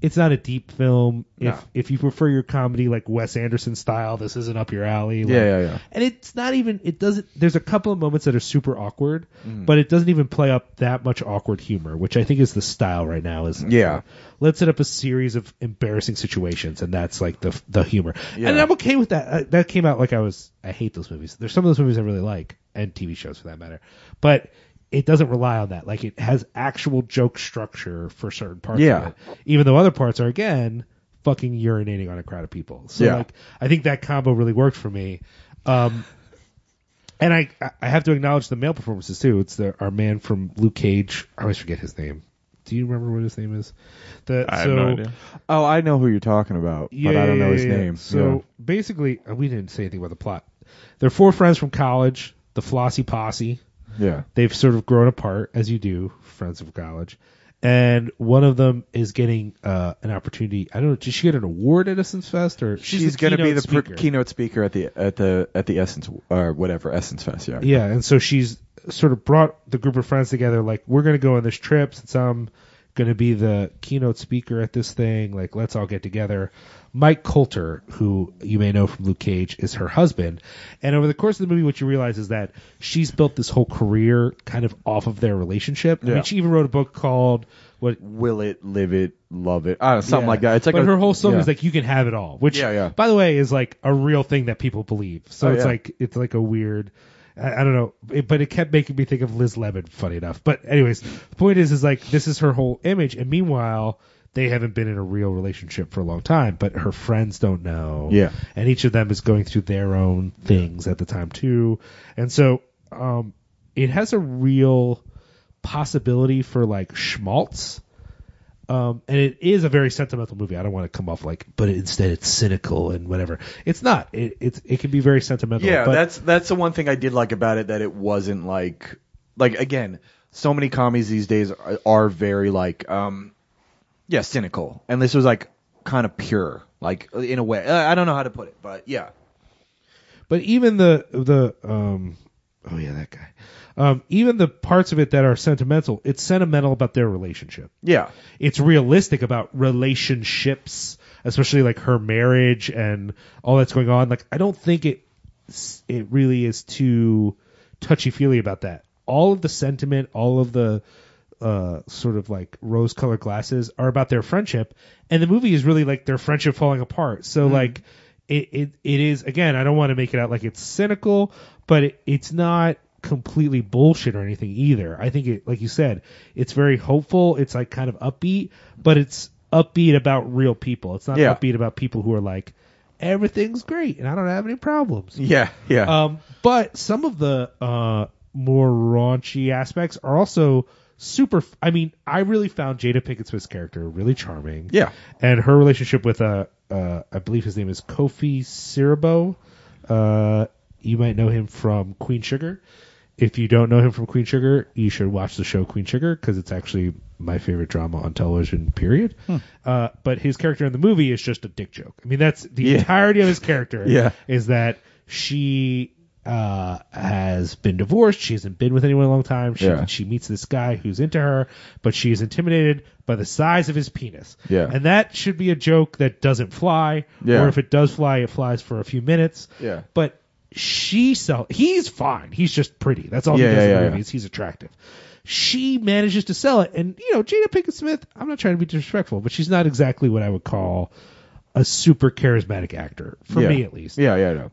Speaker 3: it's not a deep film. If
Speaker 1: No.
Speaker 3: if you prefer your comedy like Wes Anderson style, this isn't up your alley. Like,
Speaker 1: yeah, yeah, yeah.
Speaker 3: and it's not even it doesn't there's a couple of moments that are super awkward
Speaker 1: Mm-hmm.
Speaker 3: but it doesn't even play up that much awkward humor which i think is the style right now is
Speaker 1: Yeah.
Speaker 3: let's set up a series of embarrassing situations and that's like the the humor
Speaker 1: Yeah.
Speaker 3: and i'm okay with that Uh, that came out like i was i hate those movies there's some of those movies i really like and tv shows for that matter but it doesn't rely on that like it has actual joke structure for certain parts
Speaker 1: Yeah.
Speaker 3: of it even though other parts are again fucking urinating on a crowd of people so
Speaker 1: Yeah.
Speaker 3: like i think that combo really worked for me um And I I have to acknowledge the male performances too. It's the our man from Luke Cage. I always forget his name. Do you remember what his name is? The,
Speaker 2: I have
Speaker 3: so,
Speaker 2: no idea.
Speaker 1: Oh, I know who you're talking about, but I don't know his
Speaker 3: yeah, yeah.
Speaker 1: name.
Speaker 3: So basically, uh, we didn't say anything about the plot. They're four friends from college, the Flossy Posse.
Speaker 1: Yeah.
Speaker 3: They've sort of grown apart, as you do, friends of college. And one of them is getting uh, an opportunity. I don't know. Did she get an award at Essence Fest, or
Speaker 1: She's,
Speaker 3: a
Speaker 1: going to be the
Speaker 3: speaker?
Speaker 1: keynote speaker at the at the at the Essence or whatever Essence Fest. Yeah.
Speaker 3: Yeah, and so she's sort of brought the group of friends together. Like, we're going to go on this trip since I'm going to be the keynote speaker at this thing. Like, let's all get together. Mike Colter, who you may know from Luke Cage, is her husband. And over the course of the movie, what you realize is that she's built this whole career kind of off of their relationship. I mean, she even wrote a book called what
Speaker 1: Will it, live it, love it, I don't know, something
Speaker 3: Yeah.
Speaker 1: like that. It's like
Speaker 3: but
Speaker 1: a-
Speaker 3: her whole song
Speaker 1: yeah.
Speaker 3: is like you can have it all, which
Speaker 1: Yeah, yeah.
Speaker 3: by the way is like a real thing that people believe. So
Speaker 1: Oh,
Speaker 3: it's
Speaker 1: yeah.
Speaker 3: like it's like a weird. I, I don't know, it, but it kept making me think of Liz Lemon. Funny enough, but anyways, the point is, is like this is her whole image, and meanwhile they haven't been in a real relationship for a long time, but her friends don't know.
Speaker 1: Yeah.
Speaker 3: and each of them is going through their own things at the time too, and so um, it has a real possibility for like schmaltz. Um, and it is a very sentimental movie. I don't want to come off like, but instead it's cynical and whatever. It's not. It it's it can be very sentimental.
Speaker 1: Yeah,
Speaker 3: but
Speaker 1: that's that's the one thing I did like about it that it wasn't like like again, so many comedies these days are, are very like um yeah, cynical. And this was like kind of pure, like in a way. I don't know how to put it, but yeah.
Speaker 3: But even the the um oh yeah that guy. Um, even the parts of it that are sentimental, it's sentimental about their relationship.
Speaker 1: Yeah.
Speaker 3: It's realistic about relationships, especially like her marriage and all that's going on. Like I don't think it it really is too touchy feely about that. All of the sentiment, all of the uh, sort of like rose colored glasses are about their friendship, and the movie is really like their friendship falling apart. So like it, it it is again. I don't want to make it out like it's cynical, but it, it's not completely bullshit or anything either. I think it, like you said, it's very hopeful. It's like kind of upbeat, but it's upbeat about real people. It's not
Speaker 1: Yeah.
Speaker 3: upbeat about people who are like everything's great and I don't have any problems.
Speaker 1: Yeah. Yeah.
Speaker 3: Um, but some of the uh, more raunchy aspects are also super. I mean, I really found Jada Pinkett Smith's character really charming.
Speaker 1: Yeah.
Speaker 3: and her relationship with uh, uh I believe his name is Kofi Siriboe. Uh, you might know him from Queen Sugar. If you don't know him from Queen Sugar, you should watch the show Queen Sugar because it's actually my favorite drama on television. Period. Uh, but his character in the movie is just a dick joke. I mean, that's the
Speaker 1: Yeah.
Speaker 3: entirety of his character. [laughs]
Speaker 1: Yeah.
Speaker 3: is that she uh, has been divorced. She hasn't been with anyone in a long time. She,
Speaker 1: Yeah.
Speaker 3: she meets this guy who's into her, but she is intimidated by the size of his penis.
Speaker 1: Yeah.
Speaker 3: And that should be a joke that doesn't fly.
Speaker 1: Yeah.
Speaker 3: Or if it does fly, it flies for a few minutes.
Speaker 1: Yeah.
Speaker 3: But she sell he's fine. He's just pretty. That's all
Speaker 1: Yeah,
Speaker 3: he does
Speaker 1: yeah,
Speaker 3: in the
Speaker 1: yeah,
Speaker 3: movie
Speaker 1: yeah.
Speaker 3: he's attractive. She manages to sell it, and you know, Jada Pinkett Smith. I'm not trying to be disrespectful, but she's not exactly what I would call a super charismatic actor for
Speaker 1: yeah.
Speaker 3: me, at least
Speaker 1: Yeah. Yeah. No.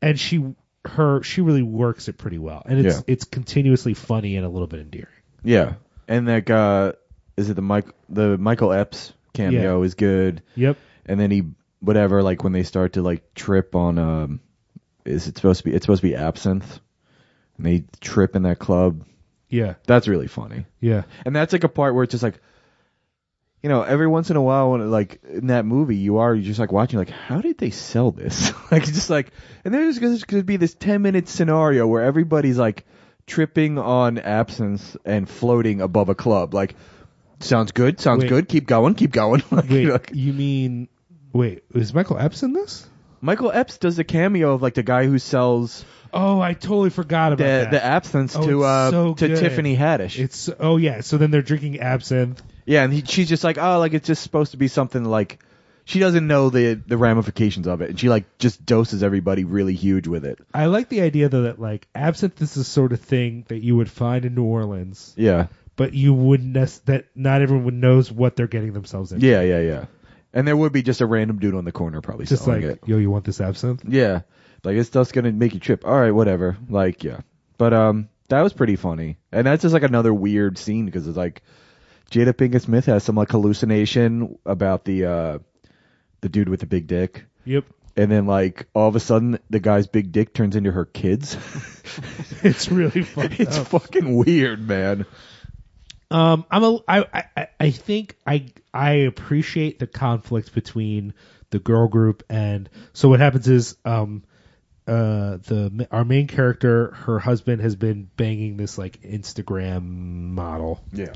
Speaker 3: and she her she really works it pretty well and it's
Speaker 1: Yeah.
Speaker 3: it's continuously funny and a little bit endearing
Speaker 1: Yeah. And that guy is it the Mike the Michael Epps cameo
Speaker 3: Yeah.
Speaker 1: is good.
Speaker 3: yep
Speaker 1: and then he whatever like when they start to like trip on um is it supposed to be it's supposed to be absinthe and they trip in that club.
Speaker 3: Yeah.
Speaker 1: That's really funny.
Speaker 3: Yeah.
Speaker 1: And that's like a part where it's just like you know every once in a while when like in that movie you are just like watching like how did they sell this? [laughs] Like just like and there's going to be this 10 minute scenario where everybody's like tripping on absinthe and floating above a club. Like sounds good sounds
Speaker 3: Wait.
Speaker 1: good keep going keep going. [laughs] Like,
Speaker 3: wait
Speaker 1: like-
Speaker 3: you mean wait is michael epps in this
Speaker 1: Michael Epps does a cameo of like the guy who sells
Speaker 3: oh i totally forgot about
Speaker 1: the
Speaker 3: that
Speaker 1: the absinthe
Speaker 3: Oh,
Speaker 1: to
Speaker 3: it's
Speaker 1: uh
Speaker 3: so
Speaker 1: to
Speaker 3: good.
Speaker 1: Tiffany Haddish.
Speaker 3: it's oh yeah so then they're drinking absinthe
Speaker 1: yeah, and he, she's just like, oh, like it's just supposed to be something like she doesn't know the the ramifications of it, and she like just doses everybody really huge with it.
Speaker 3: i like the idea though that like absinthe is the sort of thing that you would find in new orleans
Speaker 1: Yeah,
Speaker 3: but you wouldn't nec- that not everyone knows what they're getting themselves into
Speaker 1: yeah, yeah, yeah. And there would be just a random dude on the corner probably
Speaker 3: just like
Speaker 1: selling it.
Speaker 3: yo you want this absinthe
Speaker 1: Yeah, like this stuff's gonna make you trip. All right, whatever. Like yeah, but um, that was pretty funny, and that's just like another weird scene because it's like Jada Pinkett Smith has some like hallucination about the uh the dude with the big dick.
Speaker 3: yep
Speaker 1: and then like all of a sudden the guy's big dick turns into her kids. [laughs]
Speaker 3: It's really [laughs] fucked
Speaker 1: it's
Speaker 3: up.
Speaker 1: fucking weird, man.
Speaker 3: Um, I'm a, I, I, I think I, I appreciate the conflict between the girl group and so what happens is, um, uh, the our main character, her husband has been banging this like Instagram model,
Speaker 1: Yeah.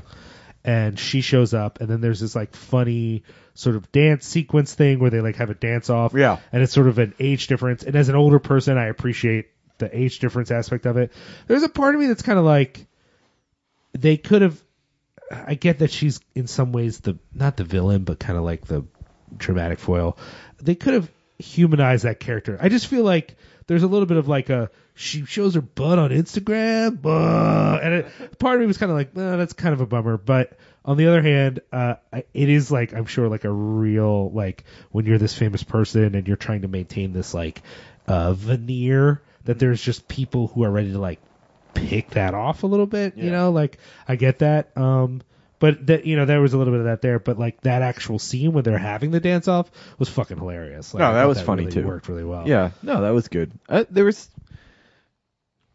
Speaker 3: and she shows up, and then there's this like funny sort of dance sequence thing where they like have a dance off,
Speaker 1: Yeah.
Speaker 3: and it's sort of an age difference. And as an older person, I appreciate the age difference aspect of it. There's a part of me that's kind of like they could have. I get that she's in some ways the not the villain, but kind of like the dramatic foil. They could have humanized that character. I just feel like there's a little bit of like a she shows her butt on Instagram, and it, part of me was kind of like, eh, that's kind of a bummer. But on the other hand, uh, it is like I'm sure like a real like when you're this famous person and you're trying to maintain this like uh, veneer that there's just people who are ready to like pick that off a little bit. You know, like I get that. Um, but that you know there was a little bit of that there. But like that actual scene when they're having the dance off was fucking hilarious. Like,
Speaker 1: No, that was funny,
Speaker 3: really
Speaker 1: too.
Speaker 3: Worked really well.
Speaker 1: Yeah, no, that was good. Uh, there was,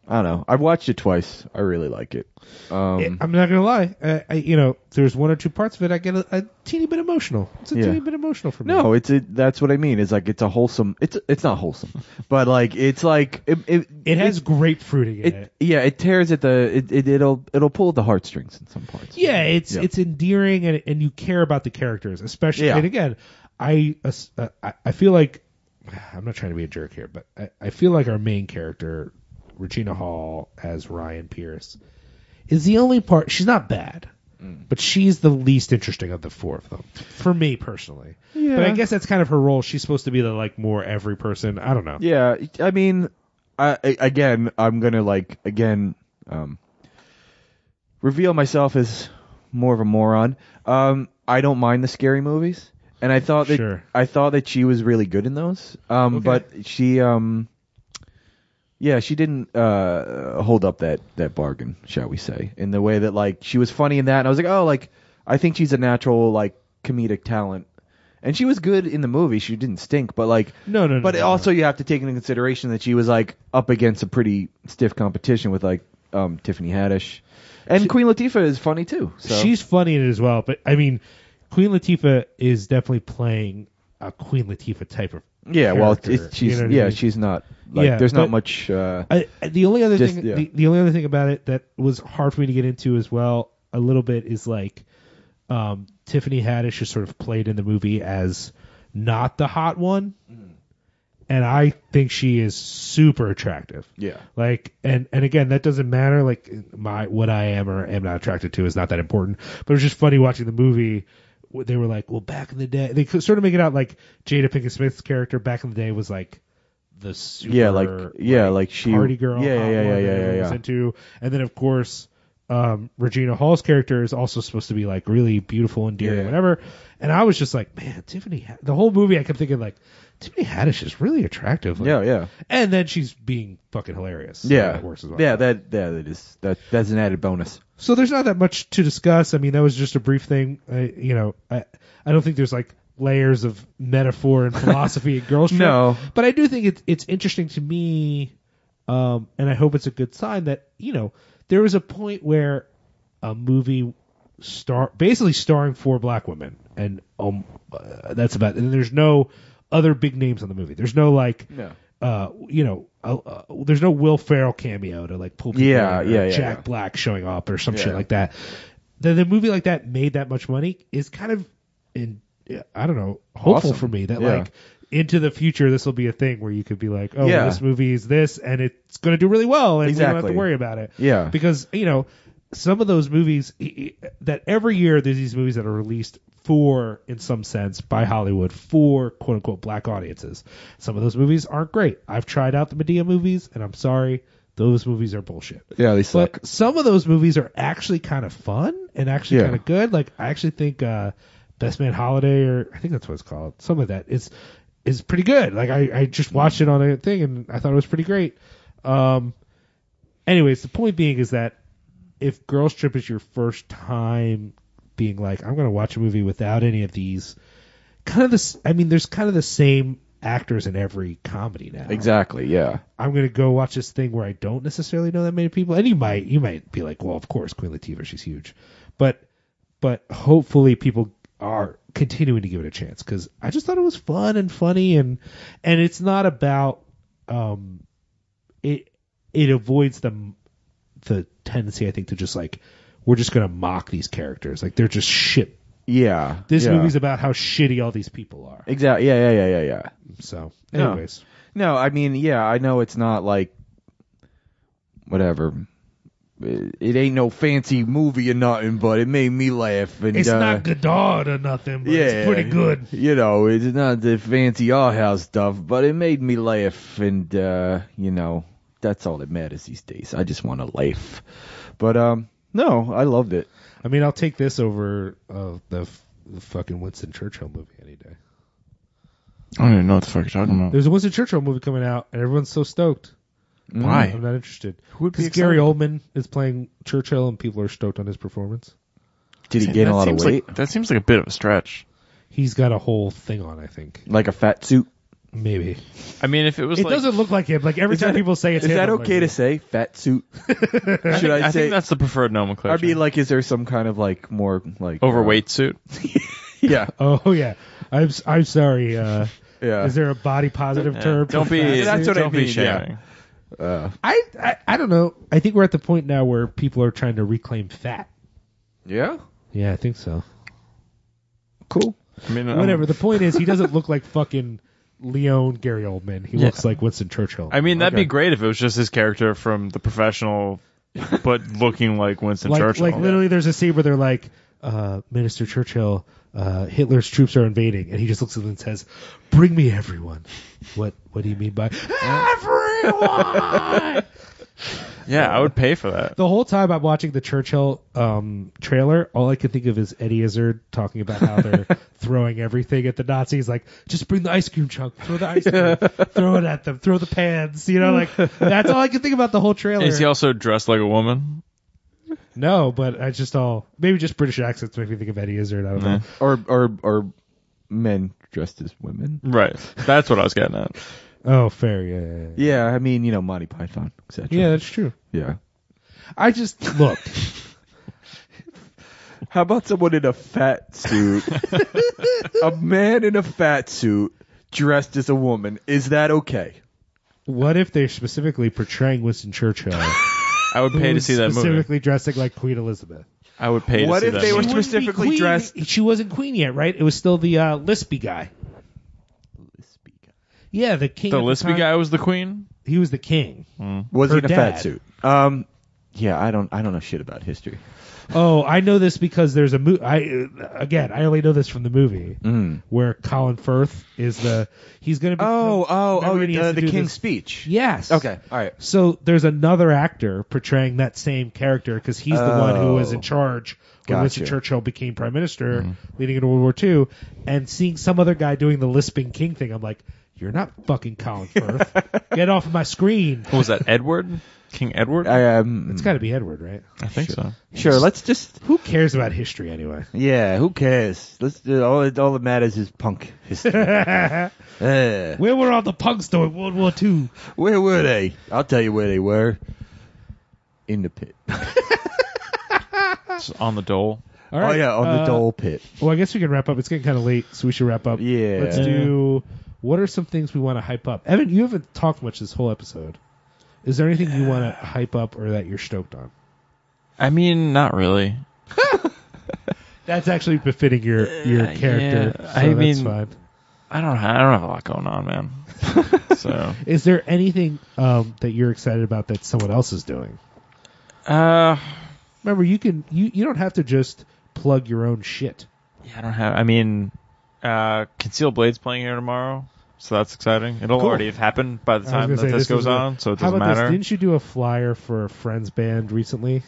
Speaker 1: I don't know. I've watched it twice. I really like it. Um,
Speaker 3: It- I'm not gonna lie. I, I, you know, there's one or two parts of it I get a, a teeny bit emotional. It's a
Speaker 1: Yeah.
Speaker 3: teeny bit emotional for me.
Speaker 1: no, it's a, that's what I mean. It's like it's a wholesome. It's it's not wholesome, [laughs] but like it's like it it,
Speaker 3: it has grapefruit in
Speaker 1: it,
Speaker 3: it.
Speaker 1: yeah. It tears at the it, it it'll it'll pull at the heartstrings in some parts.
Speaker 3: Yeah, it's
Speaker 1: Yeah.
Speaker 3: it's endearing and and you care about the characters, especially.
Speaker 1: Yeah.
Speaker 3: And again, I uh, I- I feel like [sighs] I'm not trying to be a jerk here, but I, I feel like our main character, Regina Hall as Ryan Pierce, is the only part. She's not bad,
Speaker 1: Mm.
Speaker 3: but she's the least interesting of the four of them for me personally.
Speaker 1: Yeah.
Speaker 3: But I guess that's kind of her role. She's supposed to be the like more every person. I don't know.
Speaker 1: Yeah, I mean, I, I again, I'm gonna like again, um, reveal myself as more of a moron. Um, I don't mind the scary movies, and I thought that
Speaker 3: Sure.
Speaker 1: I thought that she was really good in those. Um,
Speaker 3: Okay.
Speaker 1: but she, um, yeah, she didn't uh hold up that that bargain, shall we say, in the way that like she was funny in that, and I was like, oh, like I think she's a natural like comedic talent. And she was good in the movie. She didn't stink, but like
Speaker 3: No, no, no.
Speaker 1: but
Speaker 3: no, no.
Speaker 1: also you have to take into consideration that she was like up against a pretty stiff competition with like um, Tiffany Haddish, and Queen Latifah is funny too. So
Speaker 3: She's funny in it as well, but I mean, Queen Latifah is definitely playing a Queen Latifah type of.
Speaker 1: Yeah, well, it's, it's, she's
Speaker 3: you know what I
Speaker 1: yeah,
Speaker 3: mean?
Speaker 1: she's not like
Speaker 3: Yeah,
Speaker 1: there's not much. Uh,
Speaker 3: I, the only other
Speaker 1: Just-
Speaker 3: thing,
Speaker 1: yeah.
Speaker 3: the, the only other thing about it that was hard for me to get into as well, a little bit, is like um, Tiffany Haddish is sort of played in the movie as not the hot one, and I think she is super attractive.
Speaker 1: yeah,
Speaker 3: Like and and again, that doesn't matter. Like my what I am or am not attracted to is not that important. But it was just funny watching the movie. They were like, well, back in the day, they could sort of make it out like Jada Pinkett Smith's character back in the day was like the super,
Speaker 1: Yeah, like- yeah, like she-
Speaker 3: party girl,
Speaker 1: yeah, yeah, yeah, yeah, yeah,
Speaker 3: was
Speaker 1: yeah.
Speaker 3: into. And then of course, um, Regina Hall's character is also supposed to be like really beautiful and dear
Speaker 1: Yeah.
Speaker 3: and whatever. And I was just like, man, Tiffany. The whole movie, I kept thinking like, Tiffany Haddish is really attractive. Like,
Speaker 1: yeah, yeah,
Speaker 3: and then she's being fucking hilarious. So
Speaker 1: yeah.
Speaker 3: that works as well.
Speaker 1: Yeah, that yeah, that is that that's an added bonus.
Speaker 3: So there's not that much to discuss. I mean, that was just a brief thing. I, you know, I I don't think there's like layers of metaphor and philosophy in Girls Trip.
Speaker 1: No.
Speaker 3: but I do think it's it's interesting to me, um, and I hope it's a good sign that you know there was a point where a movie star basically starring four black women, and um, uh, that's about. And there's no other big names on the movie. There's no like
Speaker 1: No.
Speaker 3: Uh, you know, uh, uh, there's no Will Ferrell cameo to like pull people
Speaker 1: Yeah,
Speaker 3: in, or
Speaker 1: yeah, yeah,
Speaker 3: Jack
Speaker 1: yeah.
Speaker 3: Black showing up or some
Speaker 1: Yeah.
Speaker 3: shit like that. Then the movie like that made that much money is kind of in I don't know hopeful
Speaker 1: Awesome.
Speaker 3: for me that like into the future this will be a thing where you could be like oh
Speaker 1: Yeah.
Speaker 3: this movie is this and it's going to do really well and we don't have to worry about it
Speaker 1: Yeah.
Speaker 3: because you know some of those movies that every year there's these movies that are released for in some sense by Hollywood for quote unquote black audiences. Some of those movies aren't great. I've tried out the Madea movies and I'm sorry, those movies are bullshit.
Speaker 1: Yeah, they suck.
Speaker 3: But some of those movies are actually kind of fun and actually
Speaker 1: Yeah.
Speaker 3: kind of good. Like I actually think uh, Best Man Holiday or I think that's what it's called. Some of that is is pretty good. Like I, I just watched it on a thing and I thought it was pretty great. Um, anyways, the point being is that if Girls Trip is your first time being like, I'm going to watch a movie without any of these, kind of this, I mean, there's kind of the same actors in every comedy now.
Speaker 1: Exactly. Yeah.
Speaker 3: I'm gonna go watch this thing where I don't necessarily know that many people, and you might you might be like, well, of course, Queen Latifah, she's huge, but but hopefully people are continuing to give it a chance because I just thought it was fun and funny and and it's not about um it it avoids the the tendency I think to just like we're just gonna mock these characters like they're just shit.
Speaker 1: Yeah.
Speaker 3: This
Speaker 1: yeah.
Speaker 3: movie's about how shitty all these people are.
Speaker 1: Exactly. Yeah. Yeah. Yeah. Yeah. Yeah.
Speaker 3: So,
Speaker 1: No.
Speaker 3: anyways,
Speaker 1: No, I mean, yeah, I know it's not like whatever. It, it ain't no fancy movie or nothing, but it made me laugh. And
Speaker 3: it's
Speaker 1: uh,
Speaker 3: not Godard or nothing, but
Speaker 1: yeah,
Speaker 3: it's pretty good.
Speaker 1: You know, it's not the fancy art house stuff, but it made me laugh, and uh, you know, that's all that matters these days. I just want a life. But um, no, I loved it.
Speaker 3: I mean, I'll take this over uh, the, f- the fucking Winston Churchill movie any day.
Speaker 2: I don't even know what the fuck you're talking about.
Speaker 3: There's a Winston Churchill movie coming out, and everyone's so stoked.
Speaker 2: Why?
Speaker 3: I'm not interested.
Speaker 2: Who would be
Speaker 3: Because Gary
Speaker 2: excited?
Speaker 3: Oldman is playing Churchill, and people are stoked on his performance.
Speaker 1: Did he gain
Speaker 2: that
Speaker 1: a lot of
Speaker 2: seems
Speaker 1: weight?
Speaker 2: Like, that seems like a bit of a stretch.
Speaker 3: He's got a whole thing on, I think.
Speaker 1: Like, a fat suit?
Speaker 3: Maybe.
Speaker 2: I mean, if it was
Speaker 3: It
Speaker 2: like,
Speaker 3: doesn't look like him. Like every
Speaker 1: Is
Speaker 3: time
Speaker 1: that-
Speaker 3: people say it's
Speaker 1: Is
Speaker 3: him,
Speaker 1: that
Speaker 3: I'm
Speaker 1: okay
Speaker 3: like,
Speaker 1: to say? Fat suit? [laughs] Should I,
Speaker 2: I
Speaker 1: say?
Speaker 2: think that's the preferred nomenclature.
Speaker 1: I mean, like, is there some kind of like more like
Speaker 2: overweight suit.
Speaker 1: uh, [laughs] yeah, [laughs]
Speaker 3: Oh yeah, I'm s- I'm sorry. Uh,
Speaker 1: yeah.
Speaker 3: Is there a body positive
Speaker 2: Yeah.
Speaker 3: term?
Speaker 2: Don't be.
Speaker 3: fat
Speaker 1: That's
Speaker 3: suit?
Speaker 1: what I
Speaker 2: don't be
Speaker 1: mean, yeah.
Speaker 2: shaming.
Speaker 1: uh,
Speaker 3: I, I I don't know. I think we're at the point now where people are trying to reclaim fat.
Speaker 1: yeah.
Speaker 3: Yeah, I think so.
Speaker 1: Cool.
Speaker 2: I mean, um,
Speaker 3: Whatever. The point is, he doesn't look like fucking Leon Gary Oldman. He
Speaker 2: Yeah.
Speaker 3: looks like Winston Churchill.
Speaker 2: I mean, that'd
Speaker 1: Okay.
Speaker 2: be great if it was just his character from The Professional, but [laughs] looking like Winston
Speaker 3: like
Speaker 2: Churchill.
Speaker 3: like literally, there's a scene where they're like, uh, Minister Churchill, uh, Hitler's troops are invading, and he just looks at them and says, "Bring me everyone." What What do you mean by everyone? [laughs]
Speaker 2: yeah, I would pay for that.
Speaker 3: The whole time I'm watching the Churchill um, trailer, all I could think of is Eddie Izzard talking about how they're [laughs] throwing everything at the Nazis. Like, just bring the ice cream chunk, throw the ice cream, [laughs] throw it at them, throw the pans. You know, like that's all I could think about the whole trailer.
Speaker 2: Is he also dressed like a woman?
Speaker 3: no, but I just all maybe just British accents make me think of Eddie Izzard. I don't know.
Speaker 1: Or or or men dressed as women.
Speaker 2: Right. That's what I was getting at.
Speaker 3: Oh, fair, yeah, yeah, yeah.
Speaker 1: Yeah, I mean, you know, Monty Python, etc.
Speaker 3: Yeah, that's true.
Speaker 1: yeah.
Speaker 3: I just look. [laughs] [laughs]
Speaker 1: How about someone in a fat suit? [laughs] a man in a fat suit dressed as a woman. Is that okay?
Speaker 3: what if they're specifically portraying Winston Churchill?
Speaker 2: I would pay to see that movie.
Speaker 3: Specifically dressing like Queen Elizabeth.
Speaker 2: I would pay to
Speaker 1: What
Speaker 2: see
Speaker 1: if
Speaker 2: that
Speaker 1: they were
Speaker 2: movie.
Speaker 3: She wouldn't be
Speaker 1: specifically
Speaker 3: queen.
Speaker 1: dressed-
Speaker 3: She wasn't queen yet, right? It was still the uh, Lispy guy. Yeah, the king.
Speaker 2: the
Speaker 3: at
Speaker 2: Lispy
Speaker 3: time-
Speaker 2: guy was the queen.
Speaker 3: He was the king.
Speaker 1: Was
Speaker 3: Her
Speaker 1: he in a
Speaker 3: dad.
Speaker 1: fat suit? Um, yeah, I don't, I don't know shit about history.
Speaker 3: Oh, I know this because there's a mo- I uh, again, I only know this from the movie
Speaker 1: Mm.
Speaker 3: where Colin Firth is the he's going to be.
Speaker 1: Oh, oh,
Speaker 3: remember
Speaker 1: oh,
Speaker 3: when he has
Speaker 1: uh,
Speaker 3: to
Speaker 1: the
Speaker 3: do
Speaker 1: King's
Speaker 3: this-
Speaker 1: Speech.
Speaker 3: Yes.
Speaker 1: Okay, all right.
Speaker 3: So there's another actor portraying that same character because he's the one who was in
Speaker 1: Oh.
Speaker 3: charge when Winston Churchill became prime minister, leading into World War II, and seeing some other guy doing the lisping king thing. I'm like, you're not fucking Colin Firth. [laughs] Get off of my screen.
Speaker 2: What was that? Edward? King Edward?
Speaker 1: I, um,
Speaker 3: It's got to be Edward, right?
Speaker 2: I think so.
Speaker 1: sure. Let's just.
Speaker 3: Who cares about history anyway?
Speaker 1: Yeah, who cares? Let's do all. That, all that matters is punk history. [laughs]
Speaker 3: Where
Speaker 1: Uh,
Speaker 3: were all the punks during World War II?
Speaker 1: where were they? I'll tell you where they were. In the pit.
Speaker 2: It's on the dole.
Speaker 3: All right,
Speaker 1: oh yeah, on the
Speaker 3: uh,
Speaker 1: Dole pit.
Speaker 3: Well, I guess we can wrap up. It's getting kind of late, so we should wrap up.
Speaker 1: Yeah.
Speaker 3: Let's do. What are some things we want to hype up? Evan, you haven't talked much this whole episode. Is there anything you want to [sighs] hype up or that you're stoked on?
Speaker 2: I mean, not really. [laughs]
Speaker 3: That's actually befitting your your
Speaker 2: Uh,
Speaker 3: character.
Speaker 2: yeah,
Speaker 3: so
Speaker 2: I
Speaker 3: that's
Speaker 2: mean-
Speaker 3: fine.
Speaker 2: I don't. Ha- I don't have a lot going on, man. [laughs] so,
Speaker 3: Is there anything um, that you're excited about that someone else is doing?
Speaker 2: uh,
Speaker 3: Remember, you can you you don't have to just plug your own shit.
Speaker 2: yeah, I don't have. I mean, uh, Concealed Blades playing here tomorrow, so that's exciting. It'll
Speaker 3: Cool.
Speaker 2: already have happened by the time that
Speaker 3: say,
Speaker 2: this,
Speaker 3: this
Speaker 2: goes
Speaker 3: is a-
Speaker 2: on, so it doesn't
Speaker 3: about
Speaker 2: matter.
Speaker 3: this? Didn't you do a flyer for a friends band recently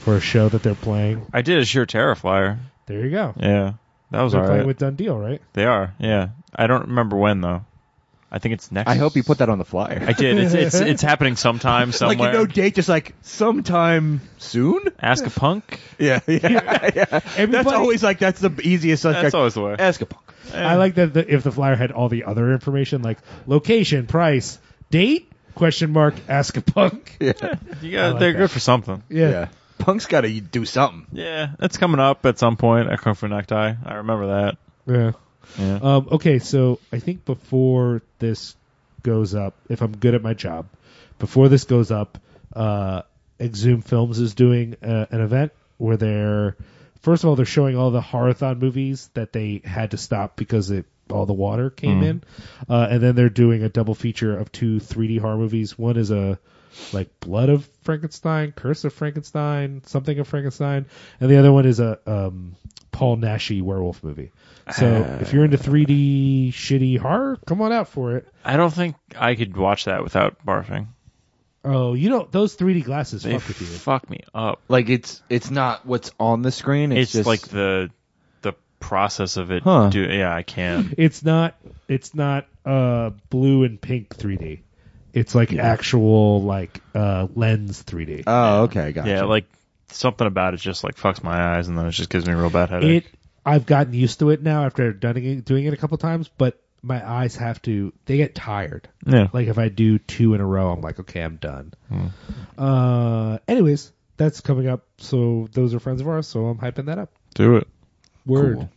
Speaker 3: for a show that they're playing?
Speaker 2: I did a sheer terror flyer.
Speaker 3: There you go.
Speaker 2: Yeah, that was
Speaker 3: They're
Speaker 2: all
Speaker 3: playing with Done Deal, right?
Speaker 2: They are. Yeah, I don't remember when though. I think it's next.
Speaker 1: I hope you put that on the flyer.
Speaker 2: I did. It's it's it's [laughs] happening sometime somewhere.
Speaker 1: like you know, date just like sometime soon.
Speaker 2: Ask a punk. [laughs]
Speaker 1: Yeah, yeah, yeah. That's
Speaker 3: Everybody-
Speaker 1: always like that's the easiest. Like,
Speaker 2: That's always the way.
Speaker 1: Ask a punk.
Speaker 3: I like that the, if the flyer had all the other information like location, price, date, question mark, ask a punk. [laughs]
Speaker 1: Yeah,
Speaker 2: You got,
Speaker 3: like
Speaker 2: they're
Speaker 3: that.
Speaker 2: good for something.
Speaker 3: Yeah.
Speaker 1: yeah. Punk's got to do something.
Speaker 2: Yeah, that's coming up at some point at Kung Fu Necktie. I remember that.
Speaker 3: Yeah.
Speaker 2: Yeah.
Speaker 3: Um, okay, so I think before this goes up, if I'm good at my job, before this goes up, uh, Exhume Films is doing uh, an event where they're first of all they're showing all the horathon movies that they had to stop because it all the water came in, uh, and then they're doing a double feature of two 3D horror movies. One is a like Blood of Frankenstein, Curse of Frankenstein, something of Frankenstein, and the other one is a um, Paul Naschy werewolf movie. So if you're into 3D shitty horror, come on out for it.
Speaker 2: I don't think I could watch that without barfing.
Speaker 3: Oh, you know those 3D glasses
Speaker 2: They
Speaker 3: fuck with you.
Speaker 2: fuck me up.
Speaker 1: Like it's it's not what's on the screen. It's,
Speaker 2: It's,
Speaker 1: just
Speaker 2: like the the process of it.
Speaker 1: Huh.
Speaker 2: Do, yeah, I can't.
Speaker 3: It's not it's not uh blue and pink 3D. It's like actual like uh lens 3D.
Speaker 1: Oh, okay, gotcha.
Speaker 2: Yeah, like something about it just like fucks my eyes, and then it just gives me a real bad headache.
Speaker 3: it I've gotten used to it now after done it, doing it a couple times, but my eyes have to they get tired.
Speaker 2: yeah.
Speaker 3: Like if I do two in a row, I'm like, okay, I'm done. Uh, anyways, that's coming up. So those are friends of ours. So I'm hyping that up.
Speaker 2: Do it.
Speaker 3: Word.
Speaker 1: Cool.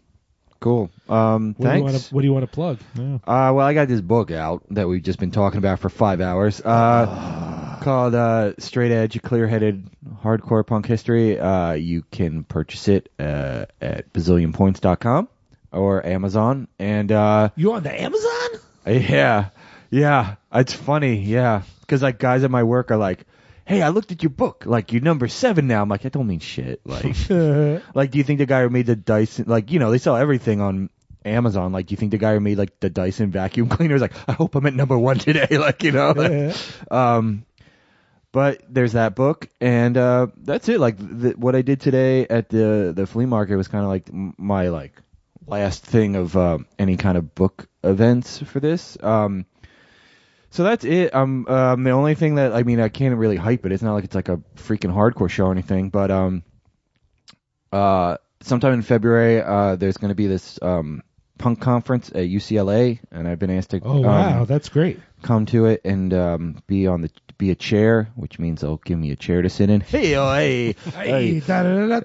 Speaker 1: Cool. Um,
Speaker 3: What do you
Speaker 1: thanks.
Speaker 3: want to What do you want to plug?
Speaker 1: Uh, well, I got this book out that we've just been talking about for five hours. Uh, called uh, Straight Edge, Clear Headed Hardcore Punk History. Uh, you can purchase it uh, at bazillionpoints.com or Amazon. And uh,
Speaker 3: You on the Amazon?
Speaker 1: yeah, yeah, it's funny. Yeah, because like guys at my work are like, "Hey, I looked at your book. Like you're number seven now." I'm like, "I don't mean shit." Like. [laughs] Like, do you think the guy who made the Dyson, like, you know, they sell everything on Amazon. Like, do you think the guy who made like the Dyson vacuum [laughs] cleaner is like, I hope I'm at number one today, [laughs] like, you know? um, but there's that book, and uh, that's it. Like, the, what I did today at the the flea market was kind of like my like last thing of uh, any kind of book events for this. Um, so that's it. Um, um, the only thing that I mean, I can't really hype it. It's not like it's like a freaking hardcore show or anything, but um, uh, sometime in February, uh, there's going to be this um, punk conference at UCLA, and I've been asked to
Speaker 3: Oh wow,
Speaker 1: um,
Speaker 3: that's great.
Speaker 1: come to it and um, be on the be a chair, which means they'll give me a chair to sit in. Hey, oh, hey, hey,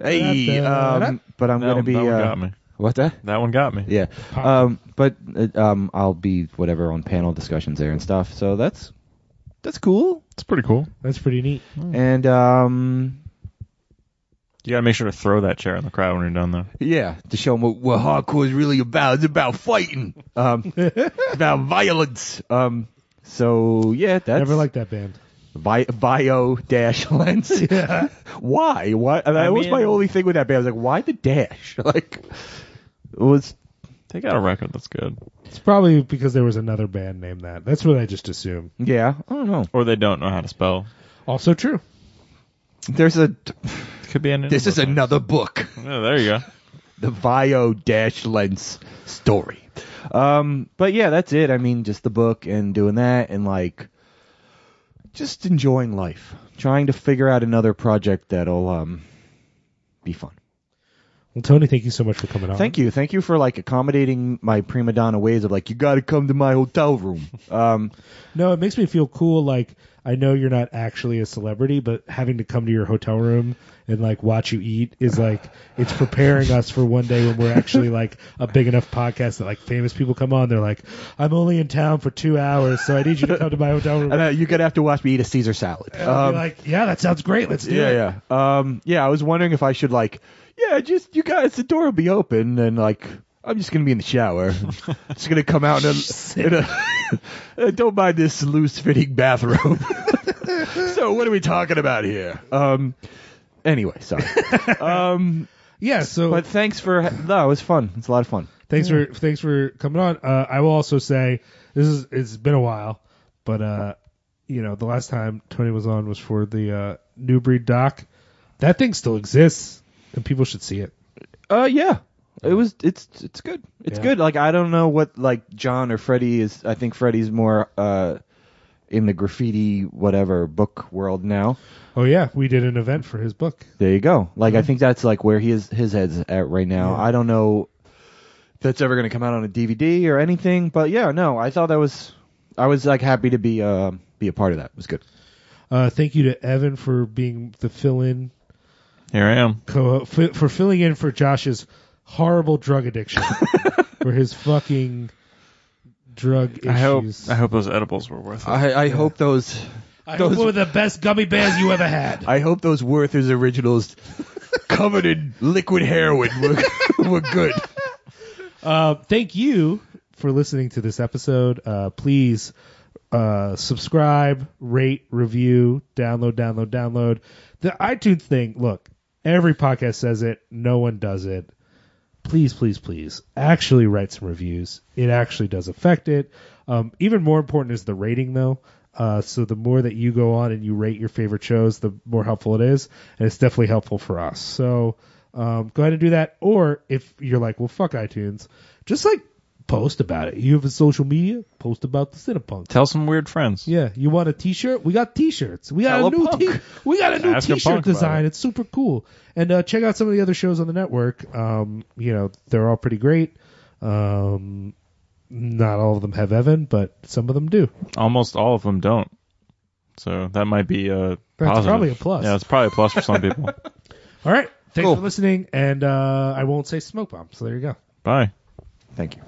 Speaker 1: hey. Um, but I'm
Speaker 2: That,
Speaker 1: going to
Speaker 2: one-
Speaker 1: be
Speaker 2: that one
Speaker 1: uh,
Speaker 2: got me.
Speaker 1: what that?
Speaker 2: That one got me.
Speaker 1: Yeah. Um, but uh, um, I'll be whatever on panel discussions there and stuff. So that's that's cool.
Speaker 2: It's pretty cool.
Speaker 3: That's pretty neat.
Speaker 1: And um,
Speaker 2: You gotta make sure to throw that chair in the crowd when you're done though.
Speaker 1: yeah, to show them what, what hardcore is really about. It's about fighting. Um, [laughs] it's about violence. Um, so yeah, that's
Speaker 3: Never liked that band.
Speaker 1: Vi- bio dash lens. [laughs] [laughs] why? Why? And
Speaker 2: I
Speaker 1: that was
Speaker 2: mean-
Speaker 1: my only thing with that band. I was like, why the dash? Like, it was
Speaker 2: They got a record that's good,
Speaker 3: It's probably because there was another band named that. That's what I just assumed.
Speaker 1: yeah. I don't know.
Speaker 2: or they don't know how to spell.
Speaker 3: Also true.
Speaker 1: There's a.
Speaker 2: Could be any.
Speaker 1: This is another book.
Speaker 2: things. Yeah, there you go.
Speaker 1: the Vio dash lens story. Um, but yeah, that's it. I mean, just the book and doing that and like just enjoying life, trying to figure out another project that'll um be fun.
Speaker 3: Well, Tony, thank you so much for coming on.
Speaker 1: Thank you, thank you for like accommodating my prima donna ways of like you got to come to my hotel room. [laughs] Um,
Speaker 3: No, it makes me feel cool. Like I know you're not actually a celebrity, but having to come to your hotel room and like watch you eat is like it's preparing us for one day when we're actually like a big enough podcast that like famous people come on. They're like, I'm only in town for two hours, so I need you to come to my hotel room. [laughs]
Speaker 1: and uh, you're gonna have to watch me eat a Caesar salad. Um,
Speaker 3: like, yeah, that sounds great. Let's do it.
Speaker 1: yeah, yeah. Um, yeah, I was wondering if I should like, yeah, just you guys, the door will be open, and like, I'm just gonna be in the shower, [laughs] just gonna come out in a, in a [laughs] don't mind this loose fitting bathrobe. [laughs] so what are we talking about here? Um, anyway, sorry. um,
Speaker 3: Yeah. So
Speaker 1: but thanks for no, it was fun. It's a lot of fun.
Speaker 3: thanks for thanks for coming on. Uh, I will also say this is it's been a while, but uh, you know the last time Tony was on was for the uh, New Breed doc. That thing still exists, and people should see it.
Speaker 1: Uh, yeah, It was it's it's good. It's
Speaker 3: Yeah.
Speaker 1: good. Like I don't know what like John or Freddie is. I think Freddie's more uh in the graffiti whatever book world now.
Speaker 3: Oh yeah, we did an event for his book.
Speaker 1: There you go. Like I think that's like where he is his head's at right now. I don't know if that's ever going to come out on a DVD or anything, but yeah, no, I thought that was I was like happy to be uh be a part of that. It was good.
Speaker 3: Uh, thank you to Evan for being the fill-in
Speaker 2: Here I am.
Speaker 3: co- fi- for filling in for Josh's horrible drug addiction, [laughs] for his fucking drug issues.
Speaker 2: I hope I hope those edibles were worth it.
Speaker 1: I I hope those
Speaker 3: I
Speaker 1: those-
Speaker 3: hope were the best gummy bears you ever had.
Speaker 1: I hope those Werther's originals covered in liquid heroin were [laughs] were good.
Speaker 3: Uh, thank you for listening to this episode. Uh, please uh, subscribe, rate, review, download, download, download. The iTunes thing, look, every podcast says it, no one does it. Please, please, please, actually write some reviews. It actually does affect it. Um, even more important is the rating, though. Uh, so the more that you go on and you rate your favorite shows, the more helpful it is, and it's definitely helpful for us. So um, go ahead and do that. Or if you're like, well, fuck iTunes, just like post about it. You have a social media, post about the Cinepunx.
Speaker 2: Tell some weird friends.
Speaker 3: Yeah, you want a T-shirt? We got T-shirts. We got
Speaker 1: Tell
Speaker 3: a
Speaker 1: a
Speaker 3: new
Speaker 1: punk.
Speaker 3: T- we got a new
Speaker 2: Ask a
Speaker 3: T-shirt
Speaker 2: punk about
Speaker 3: design.
Speaker 2: it.
Speaker 3: It's super cool. And uh, check out some of the other shows on the network. Um, you know, they're all pretty great. Um, not all of them have Evan, but some of them do.
Speaker 2: Almost all of them don't. So that might be a
Speaker 3: That's
Speaker 2: positive.
Speaker 3: probably a plus.
Speaker 2: Yeah, it's probably a plus for some people. [laughs]
Speaker 3: All right, thanks
Speaker 1: Cool.
Speaker 3: for listening, and uh, I won't say smoke bomb. So there you go.
Speaker 2: Bye.
Speaker 1: Thank you.